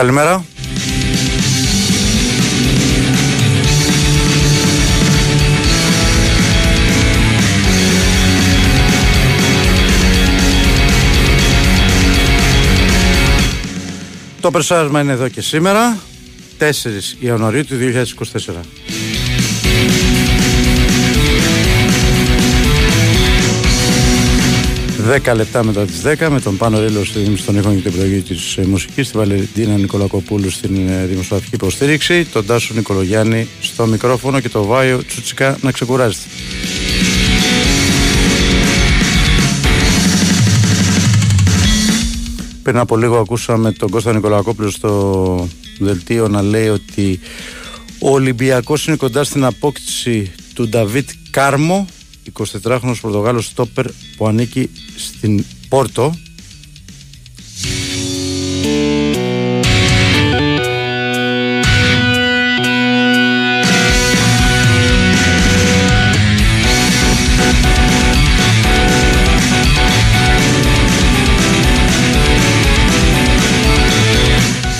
Καλημέρα. Το περσάρισμα είναι εδώ και σήμερα, 4 Ιανουαρίου του 2024. Δέκα λεπτά μετά τις 10 με τον Πάνο Ρίλο στη στον ήχο και την επιλογή της ε, μουσικής, τη Βαλεντίνα Νικολακοπούλου στην ε, δημοσιογραφική υποστήριξη, τον Τάσο Νικολογιάννη στο μικρόφωνο και το Βάιο Τσουτσικά να ξεκουράζεται. Πριν από λίγο ακούσαμε τον Κώστα Νικολακόπουλο στο δελτίο να λέει ότι ο Ολυμπιακός είναι κοντά στην απόκτηση του Νταβίτ Κάρμο 24χρονος Πορτογάλος στόπερ που ανήκει στην Πόρτο.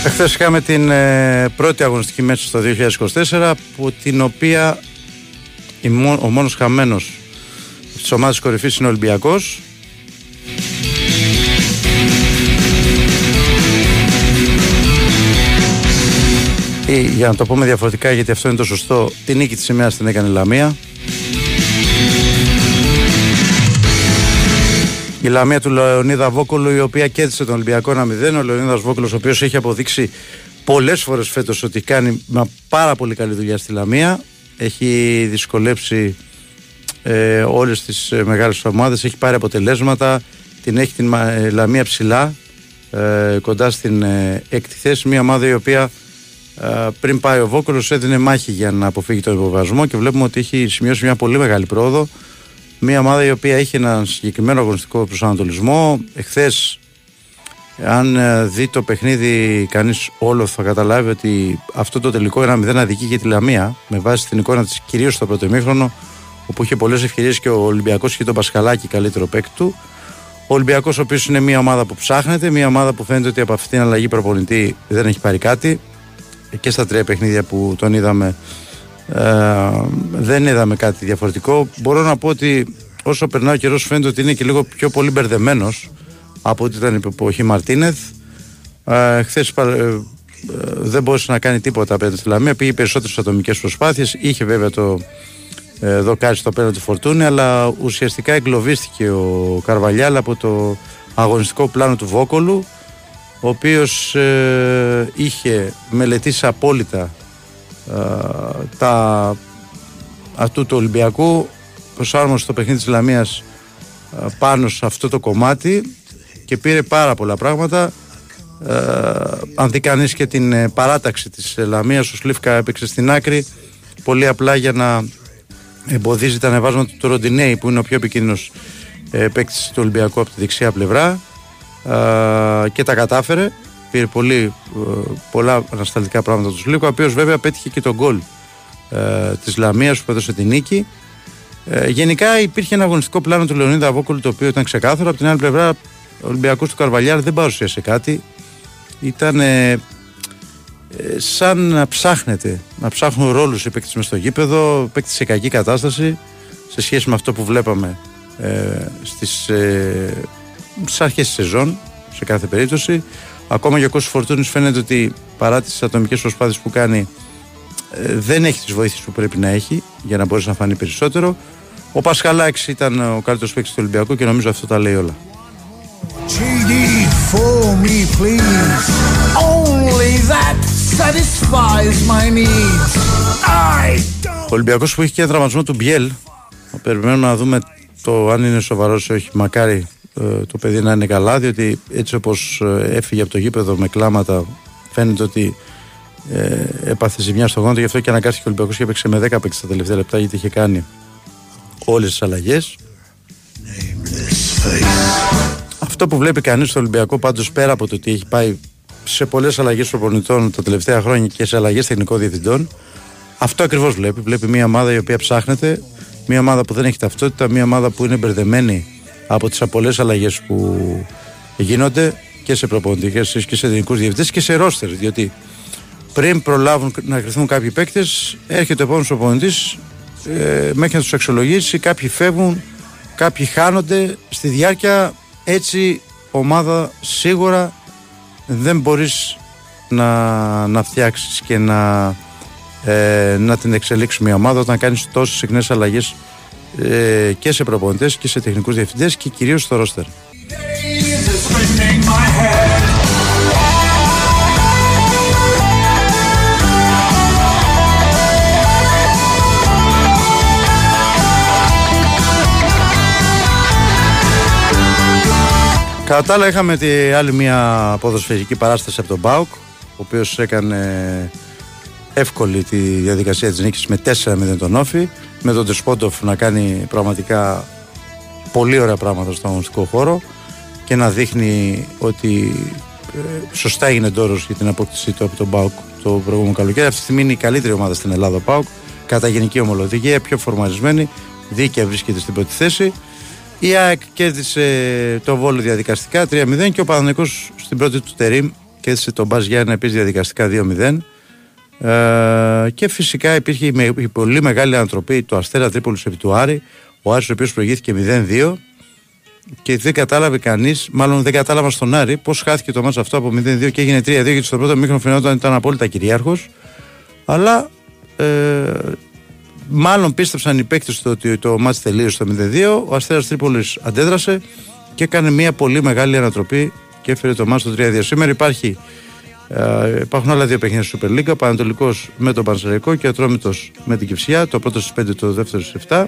Εχθές είχαμε την ε, πρώτη αγωνιστική μέση στο 2024 από την οποία ο μόνος χαμένος της ομάδας κορυφής είναι ο Ολυμπιακός. Ή για να το πούμε διαφορετικά γιατί αυτό είναι το σωστό την νίκη της ημέρας την έκανε η Λαμία. Η Λαμία του Λεωνίδα Βόκολου η οποία κέρδισε τον Ολυμπιακό 1-0 ο Λεωνίδας Βόκολος ο οποίος έχει αποδείξει πολλές φορές φέτος ότι κάνει μια πάρα πολύ καλή δουλειά στη Λαμία έχει δυσκολέψει ε, όλες τις ε, μεγάλες ομάδες. Έχει πάρει αποτελέσματα. Την έχει την ε, Λαμία ψηλά ε, κοντά στην ε, έκτη θέση. Μια ομάδα η οποία ε, πριν πάει ο Βόκολος έδινε μάχη για να αποφύγει τον υποβασμό και βλέπουμε ότι έχει σημειώσει μια πολύ μεγάλη πρόοδο. Μια ομάδα η οποία έχει ένα συγκεκριμένο αγωνιστικό προσανατολισμό. Εχθές αν δει το παιχνίδι κανείς όλο θα καταλάβει ότι αυτό το τελικό ένα μηδέν αδικεί για τη Λαμία με βάση την εικόνα της κυρίως στο πρώτο ημίχρονο όπου είχε πολλές ευκαιρίες και ο Ολυμπιακός και τον Πασχαλάκη καλύτερο παίκτη του. Ο Ολυμπιακός, ο οποίος είναι μια ομάδα που ψάχνεται, μια ομάδα που φαίνεται ότι από αυτήν την αλλαγή προπονητή δεν έχει πάρει κάτι. Και στα τρία παιχνίδια που τον είδαμε, ε, δεν είδαμε κάτι διαφορετικό. Μπορώ να πω ότι όσο περνάει ο καιρός, φαίνεται ότι είναι και λίγο πιο πολύ μπερδεμένος από ό,τι ήταν η εποχή Μαρτίνεθ. Ε, Χθες ε, δεν μπορούσε να κάνει τίποτα απέναντι στη Λαμία. Πήγε περισσότερες ατομικές προσπάθειες. Είχε βέβαια το εδώ κάτι στο πέρα του Φορτούνη αλλά ουσιαστικά εγκλωβίστηκε ο Καρβαλιάλ από το αγωνιστικό πλάνο του Βόκολου ο οποίος ε, είχε μελετήσει απόλυτα ε, τα αυτού του Ολυμπιακού προσάρμοσε το παιχνίδι της Λαμίας ε, πάνω σε αυτό το κομμάτι και πήρε πάρα πολλά πράγματα. Ε, αν δει κανείς και την παράταξη της Λαμίας ο Σλίφκα έπαιξε στην άκρη πολύ απλά για να εμποδίζει τα ανεβάσματα του Ροντινέη που είναι ο πιο επικίνδυνος ε, παίκτης του Ολυμπιακού από τη δεξιά πλευρά και τα κατάφερε. Πήρε πολύ, ε, πολλά ανασταλτικά πράγματα τους Σλίκου, ο οποίος βέβαια πέτυχε και τον γκολ ε, της Λαμίας που έδωσε την νίκη. Ε, γενικά υπήρχε ένα αγωνιστικό πλάνο του Λεωνίδα Αβόκολου το οποίο ήταν ξεκάθαρο. Από την άλλη πλευρά, ο Ολυμπιακός του Καρβαλιάρ δεν παρουσίασε κάτι. Ήταν ε, σαν να ψάχνετε, να ψάχνουν ρόλους οι παίκτες μες στο γήπεδο, παίκτες σε κακή κατάσταση σε σχέση με αυτό που βλέπαμε ε, στις, ε, στις αρχές της σεζόν σε κάθε περίπτωση. Ακόμα και ο Κώστας Φορτούνης φαίνεται ότι παρά τις ατομικές προσπάθειες που κάνει ε, δεν έχει τις βοήθειες που πρέπει να έχει για να μπορέσει να φανεί περισσότερο. Ο Πασχαλάκης ήταν ο καλύτερος παίκτης του Ολυμπιακού και νομίζω αυτό τα λέει όλα. Ο Ολυμπιακός που έχει και ένα τραυματισμό του Μπιέλ. Περιμένουμε να δούμε το αν είναι σοβαρός ή όχι. Μακάρι ε, το παιδί να είναι καλά, διότι έτσι όπως ε, έφυγε από το γήπεδο με κλάματα, φαίνεται ότι ε, έπαθε ζημιά στο γόνατο. Γι' αυτό και αναγκάστηκε ο Ολυμπιακός και έπαιξε με 10 παίξεις τα τελευταία λεπτά, γιατί είχε κάνει όλες τις αλλαγές. Αυτό που βλέπει κανείς στο Ολυμπιακό πάντως πέρα από το ότι έχει πάει σε πολλές αλλαγές προπονητών τα τελευταία χρόνια και σε αλλαγές τεχνικών διευθυντών. Αυτό ακριβώς βλέπει. Βλέπει μια ομάδα η οποία ψάχνεται, μια ομάδα που δεν έχει ταυτότητα, μια ομάδα που είναι μπερδεμένη από τις πολλές αλλαγές που γίνονται. και σε προπονητικές και σε εθνικού διευθυντές και σε ρόστερ. Διότι πριν προλάβουν να κρυθούν κάποιοι παίκτες, έρχεται ο επόμενος προπονητής ε, μέχρι να τους αξιολογήσει. Κάποιοι φεύγουν, κάποιοι χάνονται. Στη διάρκεια έτσι ομάδα σίγουρα δεν μπορείς να, να φτιάξεις και να, ε, να την εξελίξεις μια ομάδα όταν κάνεις τόσες συχνές αλλαγές ε, και σε προπονητές και σε τεχνικούς διευθυντές και κυρίως στο ρόστερ. Κατά τα άλλα είχαμε τη άλλη μια ποδοσφαιρική παράσταση από τον Μπάουκ ο οποίος έκανε εύκολη τη διαδικασία της νίκης με 4-0 τον Όφη με τον Τεσπόντοφ να κάνει πραγματικά πολύ ωραία πράγματα στον αγωνιστικό χώρο και να δείχνει ότι ε, σωστά έγινε τόρο για την απόκτησή του από τον Μπάουκ το προηγούμενο καλοκαίρι. Αυτή τη στιγμή είναι η καλύτερη ομάδα στην Ελλάδα ο Μπάουκ κατά γενική ομολογία, πιο φορμαρισμένη, δίκαια βρίσκεται στην πρώτη θέση. Η ΑΕΚ κέρδισε το βόλο διαδικαστικά 3-0 και ο Παναγενικός στην πρώτη του τερίμ κέρδισε τον Μπάζ Γιάννη επίσης διαδικαστικά 2-0. Ε, και φυσικά υπήρχε η, πολύ μεγάλη ανατροπή του Αστέρα Τρίπολης επί του Άρη. Ο Άρης ο οποίος προηγήθηκε 0-2 και δεν κατάλαβε κανείς, μάλλον δεν κατάλαβα στον Άρη, πώς χάθηκε το μάτσο αυτό από 0-2 και έγινε 3-2 γιατί στο πρώτο μήχρονο φαινόταν ήταν απόλυτα κυρίαρχος. Αλλά ε, μάλλον πίστεψαν οι παίκτες ότι το μάτσο τελείωσε το 0-2. Ο Αστέρας Τρίπολης αντέδρασε και έκανε μια πολύ μεγάλη ανατροπή και έφερε το μάτσο το 3-2. Σήμερα υπάρχει ε, υπάρχουν άλλα δύο παιχνίδια στη Super League. Πανατολικός με τον Πανσεραϊκό και Ατρόμητος με την Κυψιά. Το πρώτο στις 5, το δεύτερο στις 7.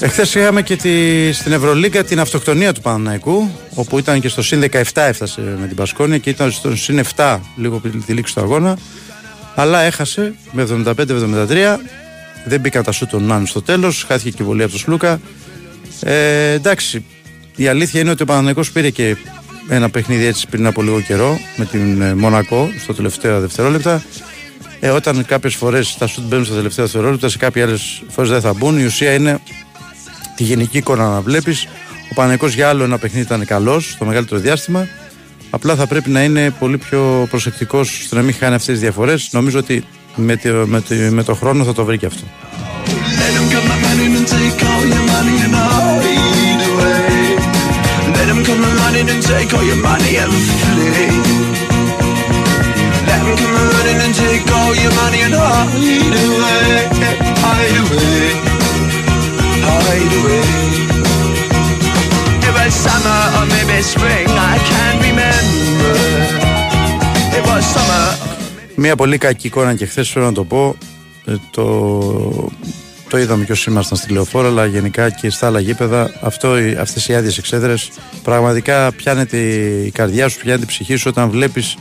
Εχθές είχαμε και τη, στην Ευρωλίγκα την αυτοκτονία του Παναναϊκού, όπου ήταν και στο συν 17 έφτασε με την Πασκόνια και ήταν στο συν 7 λίγο πριν τη λήξη του αγώνα. Αλλά έχασε με 75-73. Δεν μπήκαν τα σου των Νάνου στο τέλος. Χάθηκε και η βολή από τον Σλούκα. Ε, εντάξει, η αλήθεια είναι ότι ο Παναναϊκός πήρε και ένα παιχνίδι έτσι πριν από λίγο καιρό με την ε, Μονακό στο τελευταίο δευτερόλεπτα. Ε, όταν κάποιες φορές τα σουτ μπαίνουν στο τελευταίο δευτερόλεπτα, σε κάποιες άλλες φορές δεν θα μπουν. Η ουσία είναι τη γενική εικόνα να βλέπεις. Ο Παναναϊκός για άλλο ένα παιχνίδι ήταν καλός στο μεγαλύτερο διάστημα. Απλά θα πρέπει να είναι πολύ πιο προσεκτικός στο να μην χάνει αυτές τις διαφορές. Νομίζω ότι με, το, με, το, με το χρόνο θα το βρει και αυτό. Let running and take all your money and hide away. Hide away. Hide away. It was summer or maybe spring, I can't remember. It was summer. Μια πολύ κακή εικόνα και χθες θέλω να το πω. Το το είδαμε και όσοι ήμασταν στη λεωφόρα, αλλά γενικά και στα άλλα γήπεδα. Αυτό, αυτές οι άδειες εξέδρες πραγματικά πιάνεται η καρδιά σου, πιάνεται η ψυχή σου όταν βλέπεις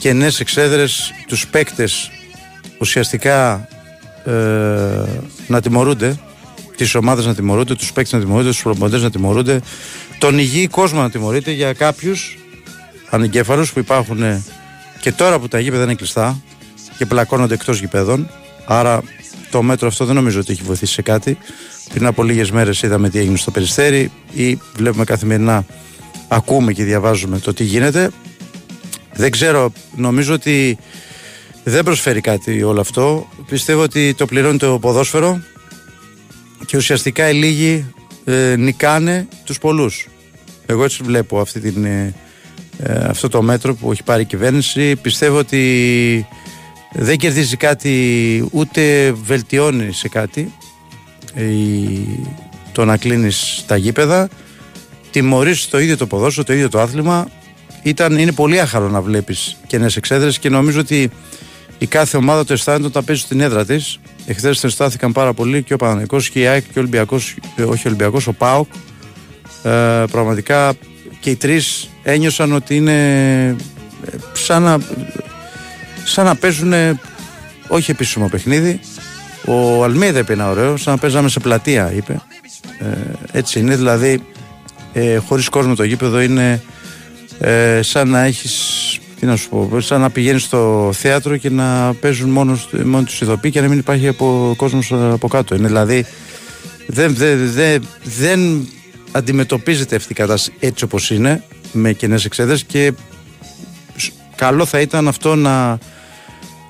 και νέε εξέδρες, τους παίκτες ουσιαστικά ε, να τιμωρούνται, τις ομάδες να τιμωρούνται, τους παίκτες να τιμωρούνται, τους προπονητές να τιμωρούνται, τον υγιή κόσμο να τιμωρείται για κάποιους ανεγκέφαλους που υπάρχουν και τώρα που τα γήπεδα είναι κλειστά και πλακώνονται εκτός γηπέδων. Άρα το μέτρο αυτό δεν νομίζω ότι έχει βοηθήσει σε κάτι. Πριν από λίγες μέρες είδαμε τι έγινε στο Περιστέρι ή βλέπουμε καθημερινά, ακούμε και διαβάζουμε το τι γίνεται. Δεν ξέρω, νομίζω ότι δεν προσφέρει κάτι όλο αυτό. Πιστεύω ότι το πληρώνει το ποδόσφαιρο και ουσιαστικά οι λίγοι ε, νικάνε τους πολλούς. Εγώ έτσι βλέπω αυτή την, ε, ε, αυτό το μέτρο που έχει πάρει η κυβέρνηση. Πιστεύω ότι δεν κερδίζει κάτι ούτε βελτιώνει σε κάτι το να κλείνεις τα γήπεδα τιμωρείς το ίδιο το ποδόσφαιρο, το ίδιο το άθλημα ήταν, είναι πολύ άχαρο να βλέπεις καινές εξέδρες και νομίζω ότι η κάθε ομάδα το αισθάνεται όταν παίζει στην έδρα της. Εχθές το αισθάνθηκαν πάρα πολύ και ο Παναγενικό και η ΑΕΚ και ο Ολυμπιακός, ε, όχι ο Ολυμπιακός, ο ΠΑΟΚ. Ε, πραγματικά και οι τρεις ένιωσαν ότι είναι ε, σαν να σαν να παίζουν όχι επίσημο παιχνίδι. Ο Αλμίδα είπε ένα ωραίο, σαν να παίζαμε σε πλατεία, είπε. Ε, έτσι είναι, δηλαδή ε, χωρίς κόσμο το γήπεδο είναι ε, σαν να έχεις, τι να σου πω, σαν να πηγαίνεις στο θέατρο και να παίζουν μόνο, μόνο τους ηθοποιοί και να μην υπάρχει από κόσμος από κάτω. Είναι δηλαδή Δεν, δεν, δεν, δεν αντιμετωπίζεται αυτή η κατάσταση έτσι όπως είναι με κενές εξέδρες και καλό θα ήταν αυτό να,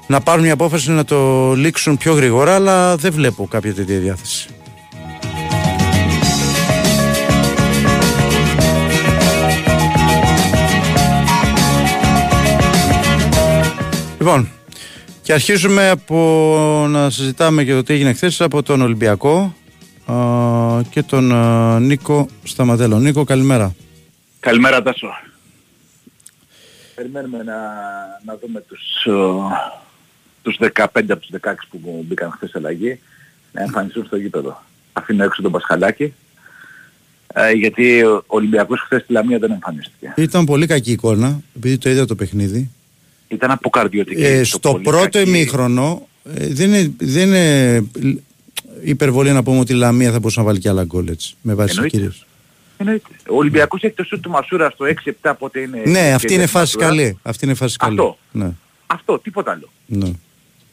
να πάρουν μια απόφαση να το λήξουν πιο γρήγορα αλλά δεν βλέπω κάποια τέτοια διάθεση. Λοιπόν, και αρχίζουμε από να συζητάμε για το τι έγινε χθες από τον Ολυμπιακό και τον Νίκο Σταματέλο. Νίκο, καλημέρα. Καλημέρα Τάσο. Περιμένουμε να, να δούμε τους, τους 15 από τους 16 που μπήκαν χθες αλλαγή να εμφανιστούν στο γήπεδο. Αφήνω έξω τον Πασχαλάκη ε, γιατί ο Ολυμπιακός χθες στη Λαμία δεν εμφανίστηκε. Ήταν πολύ κακή εικόνα επειδή το είδα το παιχνίδι. Ήταν αποκαρδιωτική. Ε, στο πρώτο ημίχρονο ε, δεν, είναι, δεν είναι υπερβολή να πούμε ότι η Λαμία θα μπορούσε να βάλει και άλλα γκολ έτσι. Με βάση κυρίως. Ο Ολυμπιακός έχει το σούτ του Μασούρα στο 6-7 πότε είναι... Ναι, αυτή είναι φάση καλή. Αυτή είναι φάση καλή. Αυτό. Ναι. Αυτό, τίποτα άλλο. Ναι.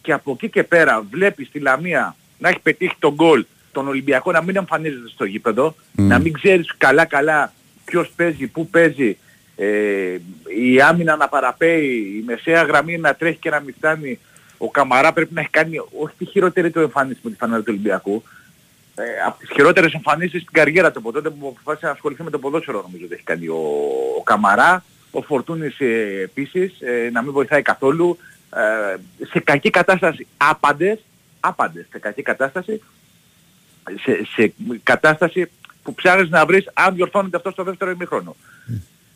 Και από εκεί και πέρα βλέπεις τη Λαμία να έχει πετύχει τον γκολ, τον Ολυμπιακό να μην εμφανίζεται στο γήπεδο, να μην ξέρεις καλά καλά ποιος παίζει, πού παίζει, ε, η άμυνα να παραπέει, η μεσαία γραμμή να τρέχει και να μην φτάνει. Ο Καμαρά πρέπει να έχει κάνει όχι τη χειρότερη του εμφάνιση με τη φανέλα του Ολυμπιακού. Ε, από τις χειρότερες εμφανίσεις στην καριέρα του από τότε που αποφάσισε να ασχοληθεί με το ποδόσφαιρο νομίζω ότι έχει κάνει ο, ο Καμαρά. Ο Φορτούνης ε, επίσης ε, να μην βοηθάει καθόλου. Ε, σε κακή κατάσταση άπαντες, άπαντες σε κακή κατάσταση. Σε, σε κατάσταση που ψάχνεις να βρεις αν διορθώνεται αυτό στο δεύτερο ημίχρονο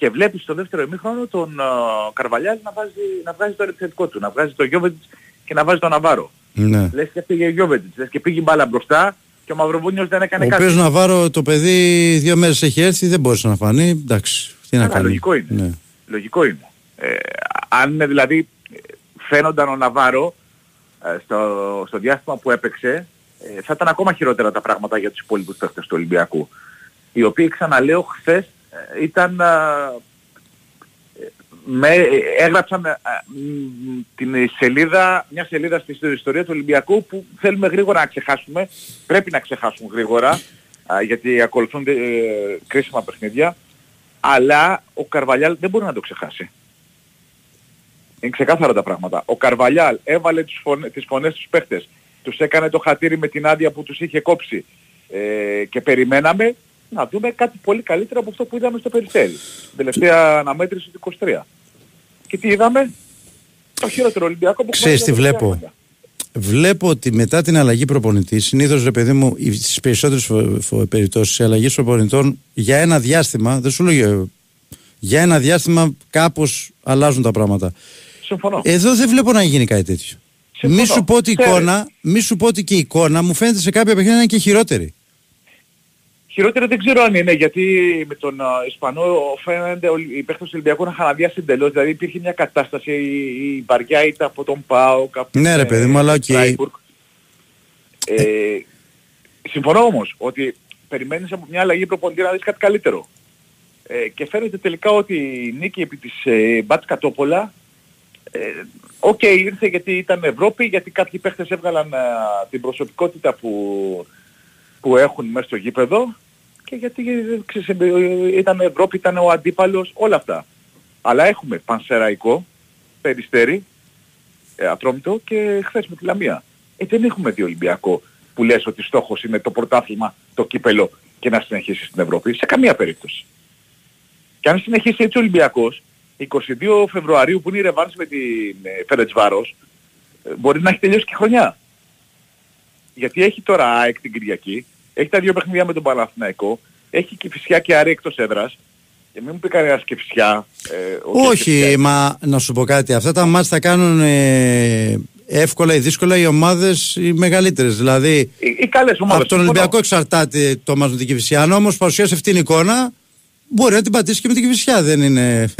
και βλέπεις στο δεύτερο ημίχρονο τον uh, Καρβαλιάλ να, βάζει, να βγάζει το επιθετικό του, να βγάζει το Γιώβετιτς και να βάζει τον Ναβάρο. Ναι. Λες και έφυγε ο Γιώβετιτς, λες και πήγε μπάλα μπροστά και ο Μαυροβούνιος δεν έκανε ο κάτι. Ο οποίος Ναβάρο το παιδί δύο μέρες έχει έρθει, δεν μπορούσε να φανεί, εντάξει, τι να κάνει. Λογικό είναι. Ναι. Λογικό είναι. Ε, αν δηλαδή φαίνονταν ο Ναβάρο ε, στο, στο διάστημα που έπαιξε, ε, θα ήταν ακόμα χειρότερα τα πράγματα για τους υπόλοιπους παίχτες του Ολυμπιακού. Οι οποίοι ξαναλέω χθες ε, ήταν με, έγραψαν την σελίδα, μια σελίδα στη ιστορία του Ολυμπιακού που θέλουμε γρήγορα να ξεχάσουμε, πρέπει να ξεχάσουμε γρήγορα γιατί ακολουθούν ε, κρίσιμα παιχνίδια αλλά ο Καρβαλιάλ δεν μπορεί να το ξεχάσει. Είναι ξεκάθαρα τα πράγματα. Ο Καρβαλιάλ έβαλε τις φωνές, τις φωνές στους παίχτες, τους έκανε το χατήρι με την άδεια που τους είχε κόψει ε, και περιμέναμε να δούμε κάτι πολύ καλύτερο από αυτό που είδαμε στο Περιστέρι. Την τελευταία αναμέτρηση του 23. Και τι είδαμε, το χειρότερο Ολυμπιακό που Ξέρεις τι βλέπω; Βλέπω ότι μετά την αλλαγή προπονητή, συνήθως ρε παιδί μου, στις περισσότερες περιπτώσεις, η αλλαγή προπονητών για ένα διάστημα, δεν σου λέω για ένα διάστημα κάπως αλλάζουν τα πράγματα. Συμφωνώ. Εδώ δεν βλέπω να γίνει κάτι τέτοιο. Μη σου πω ότι εικόνα, μη σου πω ότι και η εικόνα μου φαίνεται σε κάποια παιχνίδια να είναι και χειρότερη. Χειρότερα δεν ξέρω αν είναι γιατί με τον ε, Ισπανό φαίνεται οι παίχτες του Ολυμπιακού να είχαν αδειάσει εντελώς. Δηλαδή υπήρχε μια κατάσταση, η, η βαριά ήταν από τον Πάο, κάπου Ναι ρε παιδί μου, αλλά ok. Okay. Ε, συμφωνώ όμως ότι περιμένεις από μια αλλαγή προπονητή να δεις κάτι καλύτερο. Ε, και φαίνεται τελικά ότι η νίκη επί της ε, Μπάτσκα Τόπολα Ok, okay, ήρθε γιατί ήταν Ευρώπη, γιατί κάποιοι παίχτες έβγαλαν την προσωπικότητα που που έχουν μέσα στο γήπεδο και γιατί ξέρεις, ήταν Ευρώπη, ήταν ο αντίπαλος, όλα αυτά. Αλλά έχουμε Πανσεραϊκό, Περιστέρι, ε, Ατρόμητο και χθες με τη Λαμία. Ε, δεν έχουμε δει Ολυμπιακό που λες ότι στόχος είναι το πρωτάθλημα, το κύπελο και να συνεχίσει στην Ευρώπη. Σε καμία περίπτωση. Και αν συνεχίσει έτσι ο Ολυμπιακός, 22 Φεβρουαρίου που είναι η ρεβάνση με την ε, Βάρος, ε, μπορεί να έχει τελειώσει και χρονιά. Γιατί έχει τώρα ΑΕΚ την Κυριακή, έχει τα δύο παιχνίδια με τον Παναθηναϊκό, έχει και φυσιά και άρη εκτός έδρας. Και μην μου πει κανένας και φυσιά. Ε, όχι, μα να σου πω κάτι. Αυτά τα μάτια θα κάνουν ε, εύκολα ή δύσκολα οι ομάδες οι μεγαλύτερες. Δηλαδή, οι, οι καλές ομάδες. Από τον Ολυμπιακό εξαρτάται το μάτς με την Κηφισιά. Αν όμως παρουσιάσει αυτήν την εικόνα, μπορεί να την πατήσει και με την Κηφισιά. Δεν είναι...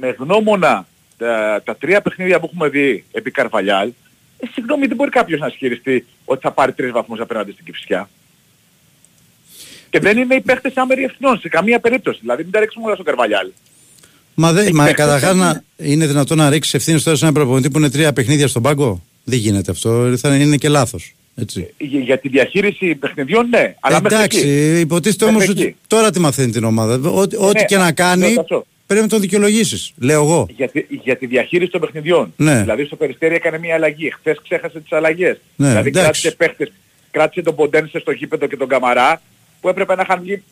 με γνώμονα τα, τα τρία παιχνίδια που έχουμε δει επί Καρβαλιάλ, ε, συγγνώμη, δεν μπορεί κάποιος να ισχυριστεί ότι θα πάρει τρεις βαθμούς απέναντι στην Κυφσιά. Και δεν είναι οι παίχτες άμεροι ευθυνών σε καμία περίπτωση. Δηλαδή μην τα ρίξουμε όλα στο Καρβαλιάλ. Μα, δε, μα καταρχάς να είναι δυνατόν να ρίξει ευθύνη τώρα σε ένα προπονητή που είναι τρία παιχνίδια στον πάγκο; Δεν γίνεται αυτό. Θα είναι και λάθος. Έτσι. Για, για τη διαχείριση παιχνιδιών ναι. Αλλά μέχρι Εντάξει, εκεί. υποτίθεται Μέχρι όμως εκεί. ότι τώρα τι μαθαίνει την ομάδα. Ό,τι ό,τι Ναι, και να κάνει ναι, ταψώ. Πρέπει να το δικαιολογήσεις, λέω εγώ. για, τη, για τη διαχείριση των παιχνιδιών. Ναι. Δηλαδή στο Περιστέρι έκανε μια αλλαγή. Χθες ξέχασε τις αλλαγές. Ναι, δηλαδή εντάξει. κράτησε παίχτες. Κράτησε τον Ποντένσε στο γήπεδο και τον Καμαρά που έπρεπε να είχαν βγει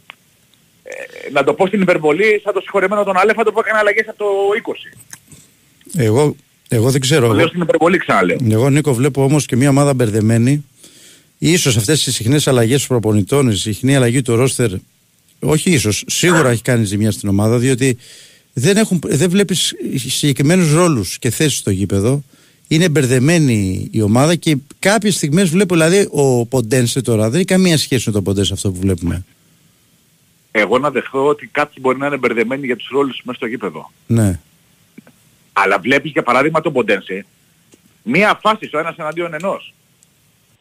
ε, να το πω στην υπερβολή σαν το συγχωρεμένο τον Αλέφαντο που έκανε αλλαγές από το 20. Εγώ, εγώ δεν ξέρω. Το λέω Εγώ, στην υπερβολή ξαναλέω. εγώ Νίκο βλέπω όμως και μια ομάδα μπερδεμένη. Ίσως αυτές οι συχνές αλλαγές των προπονητών, η συχνή αλλαγή του ρόστερ, όχι ίσως, σίγουρα έχει κάνει ζημιά στην ομάδα διότι δεν, έχουν, δεν βλέπεις συγκεκριμένους ρόλους και θέσεις στο γήπεδο. Είναι μπερδεμένη η ομάδα και κάποιες στιγμές βλέπω, δηλαδή ο Ποντένσε τώρα δεν έχει καμία σχέση με τον Ποντένσε αυτό που βλέπουμε. Εγώ να δεχθώ ότι κάποιοι μπορεί να είναι μπερδεμένοι για τους ρόλους μέσα στο γήπεδο. Ναι. Αλλά βλέπεις για παράδειγμα τον Ποντένσε μία φάση στο ένας εναντίον ενός.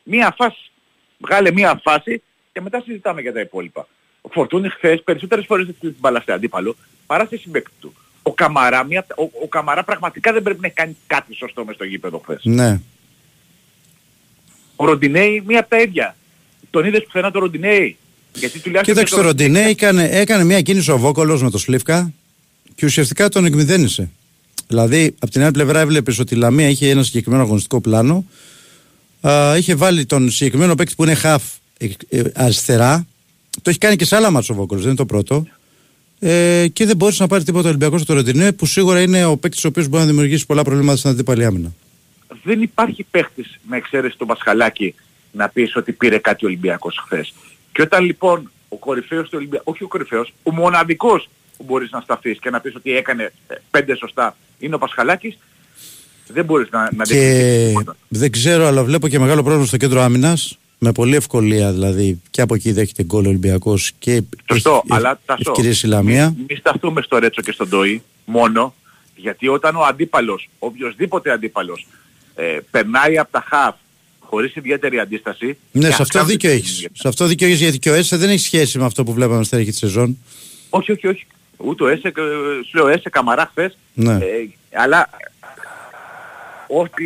Μία φάση. Βγάλε μία φάση και μετά συζητάμε για τα υπόλοιπα. Ο Φορτούνη χθες περισσότερες φορές δεν την μπάλα σε αντίπαλο παρά στη συμπέκτη του. Ο Καμαρά, μια, ο, ο Καμαρά πραγματικά δεν πρέπει να έχει κάνει κάτι σωστό μες στο γήπεδο χθες. Ναι. Ο Ροντινέη μία από τα ίδια. Τον είδες πουθενά το Ροντινέη; Γιατί τουλάχιστον... Κοίταξε το Ροντινέ έκανε, έκανε μια κίνηση ο Βόκολος με το Σλίφκα και ουσιαστικά τον εκμυδένισε. Δηλαδή, από την άλλη πλευρά έβλεπες ότι η Λαμία είχε ένα συγκεκριμένο αγωνιστικό πλάνο. Α, είχε βάλει τον συγκεκριμένο παίκτη που είναι half ε, ε, αριστερά. Το έχει κάνει και σε άλλα μάτια ο Βόκολος, δεν είναι το πρώτο. Ε, και δεν μπορούσε να πάρει τίποτα ο Ολυμπιακός στο Ροντινέ, που σίγουρα είναι ο παίκτης ο οποίος μπορεί να δημιουργήσει πολλά προβλήματα στην αντίπαλη άμυνα. δεν υπάρχει παίχτης με εξαίρεση τον Πασχαλάκη να πεις ότι πήρε κάτι ο Ολυμπιακός χθες. Και όταν λοιπόν ο κορυφαίος του Ολυμπιακού, όχι ο κορυφαίος, ο μοναδικός που μπορείς να σταθείς και να πεις ότι έκανε ε, πέντε σωστά είναι ο Πασχαλάκης, δεν μπορείς να, να Και διεκδικήσεις τίποτα. δεν ξέρω, αλλά βλέπω και μεγάλο πρόβλημα στο κέντρο άμυνας. Με πολλή ευκολία δηλαδή. Και από εκεί δέχεται γκολ ο Ολυμπιακός και Σωστό, έχει- αλλά Τασό, ευκαιρίες η Λαμία. Μην μη σταθούμε στο Ρέτσο και στον Τόι μόνο, γιατί όταν ο αντίπαλος, οποιοδήποτε αντίπαλος, ε, περνάει από τα χαφ χωρίς ιδιαίτερη αντίσταση... Ναι, και σε αυτό αυξάνεται δίκιο την έχεις. ίδια. Σε αυτό δίκιο έχεις γιατί και ο Έσε δεν έχει σχέση με αυτό που βλέπαμε στην αρχή της σεζόν. Όχι, όχι, όχι. Ούτε ο Έσε, ε, σου λέω Έσε καμαρά χθες, Ναι. ε, αλλά ό,τι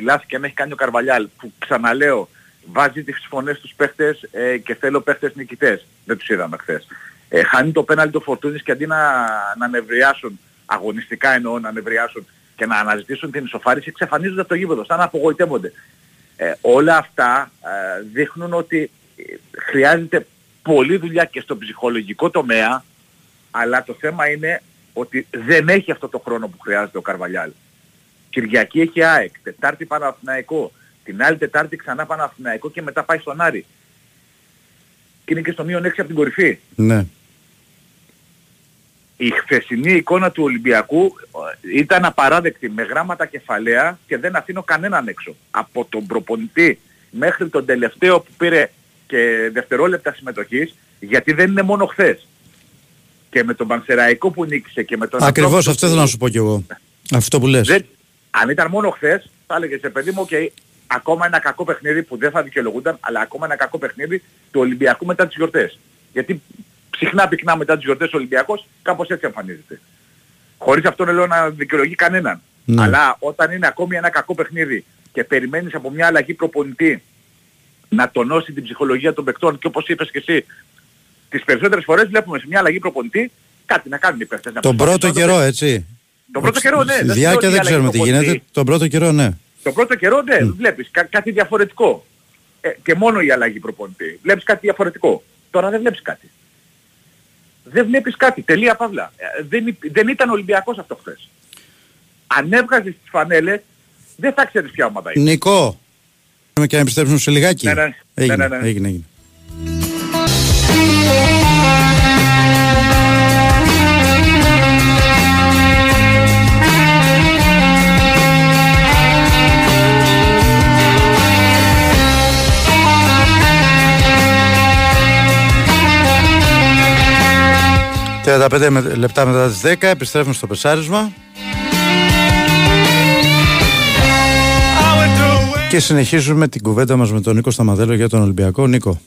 λάθη και αν έχει κάνει ο Καρβαλιάλ, που ξαναλέω, βάζει τις φωνές στους παίχτες ε, και θέλω παίχτες νικητές. Δεν τους είδαμε χθες. Ε, χάνει το πέναλτι το Φορτούνης και αντί να, να νευριάσουν, αγωνιστικά εννοώ να νευριάσουν και να αναζητήσουν την ισοφάριση, εξαφανίζονται από το γήπεδο, σαν να απογοητεύονται. Ε, όλα αυτά ε, δείχνουν ότι ε, χρειάζεται πολλή δουλειά και στο ψυχολογικό τομέα, αλλά το θέμα είναι ότι δεν έχει αυτό το χρόνο που χρειάζεται ο Καρβαλιάλ. Κυριακή έχει ΑΕΚ, Τετάρτη Παναθηναϊκό, την άλλη Τετάρτη ξανά Παναθηναϊκό και μετά πάει στον Άρη. Και είναι και στο μείον 6 από την κορυφή. Ναι. Η χθεσινή εικόνα του Ολυμπιακού ε, ήταν απαράδεκτη με γράμματα κεφαλαία και δεν αφήνω κανέναν έξω. Από τον προπονητή μέχρι τον τελευταίο που πήρε και δευτερόλεπτα συμμετοχής, γιατί δεν είναι μόνο χθες. Και με τον Πανσεραϊκό που νίκησε και με τον Ακριβώς Ατρόμητο αυτό που- θέλω να σου πω κι εγώ. Αυτό που λες. δεν, αν ήταν μόνο χθες, θα έλεγες παιδί μου, οκ, ακόμα ένα κακό παιχνίδι που δεν θα δικαιολογούνταν, αλλά ακόμα ένα κακό παιχνίδι του Ολυμπιακού μετά τις γιορτές. Γιατί συχνά πυκνά μετά τις γιορτές ο Ολυμπιακός κάπως έτσι εμφανίζεται. Χωρίς αυτό να λέω να δικαιολογεί κανέναν. Ναι. Αλλά όταν είναι ακόμη ένα κακό παιχνίδι και περιμένεις από μια αλλαγή προπονητή να τονώσει την ψυχολογία των παικτών και όπως είπες και εσύ, τις περισσότερες φορές βλέπουμε σε μια αλλαγή προπονητή κάτι να κάνουν οι παίκτες. να Τον προσπαθούν πρώτο να το καιρό, έτσι. Τον πρώτο καιρό, ναι. Στη Δεν διάρκεια λέω δεν ότι η ξέρουμε τι αλλαγή γίνεται. προπονητή. Τον πρώτο καιρό, ναι. Τον πρώτο καιρό, ναι, βλέπεις κα- κάτι διαφορετικό. Ε, και μόνο η αλλαγή προπονητή. Βλέπεις κάτι διαφορετικό. Τώρα δεν βλέπεις κάτι. Δεν βλέπεις κάτι. Τελεία παύλα. Ε, δεν, υ- δεν ήταν Ολυμπιακός αυτό χθες. Αν έβγαζες τις φανέλες, δεν θα ξέρεις ποια ομάδα είναι. Νικό. Πάμε και να επιστρέψουμε σε λιγάκι. Ναι, ναι. Έγινε, Ναι, ναι, ναι. έγινε, έγινε. «35 με- λεπτά μετά τις 10 επιστρέφουμε στο πεσάρισμα και συνεχίζουμε την κουβέντα μας με τον Νίκο Σταμαδέλο για τον Ολυμπιακό. Νίκο.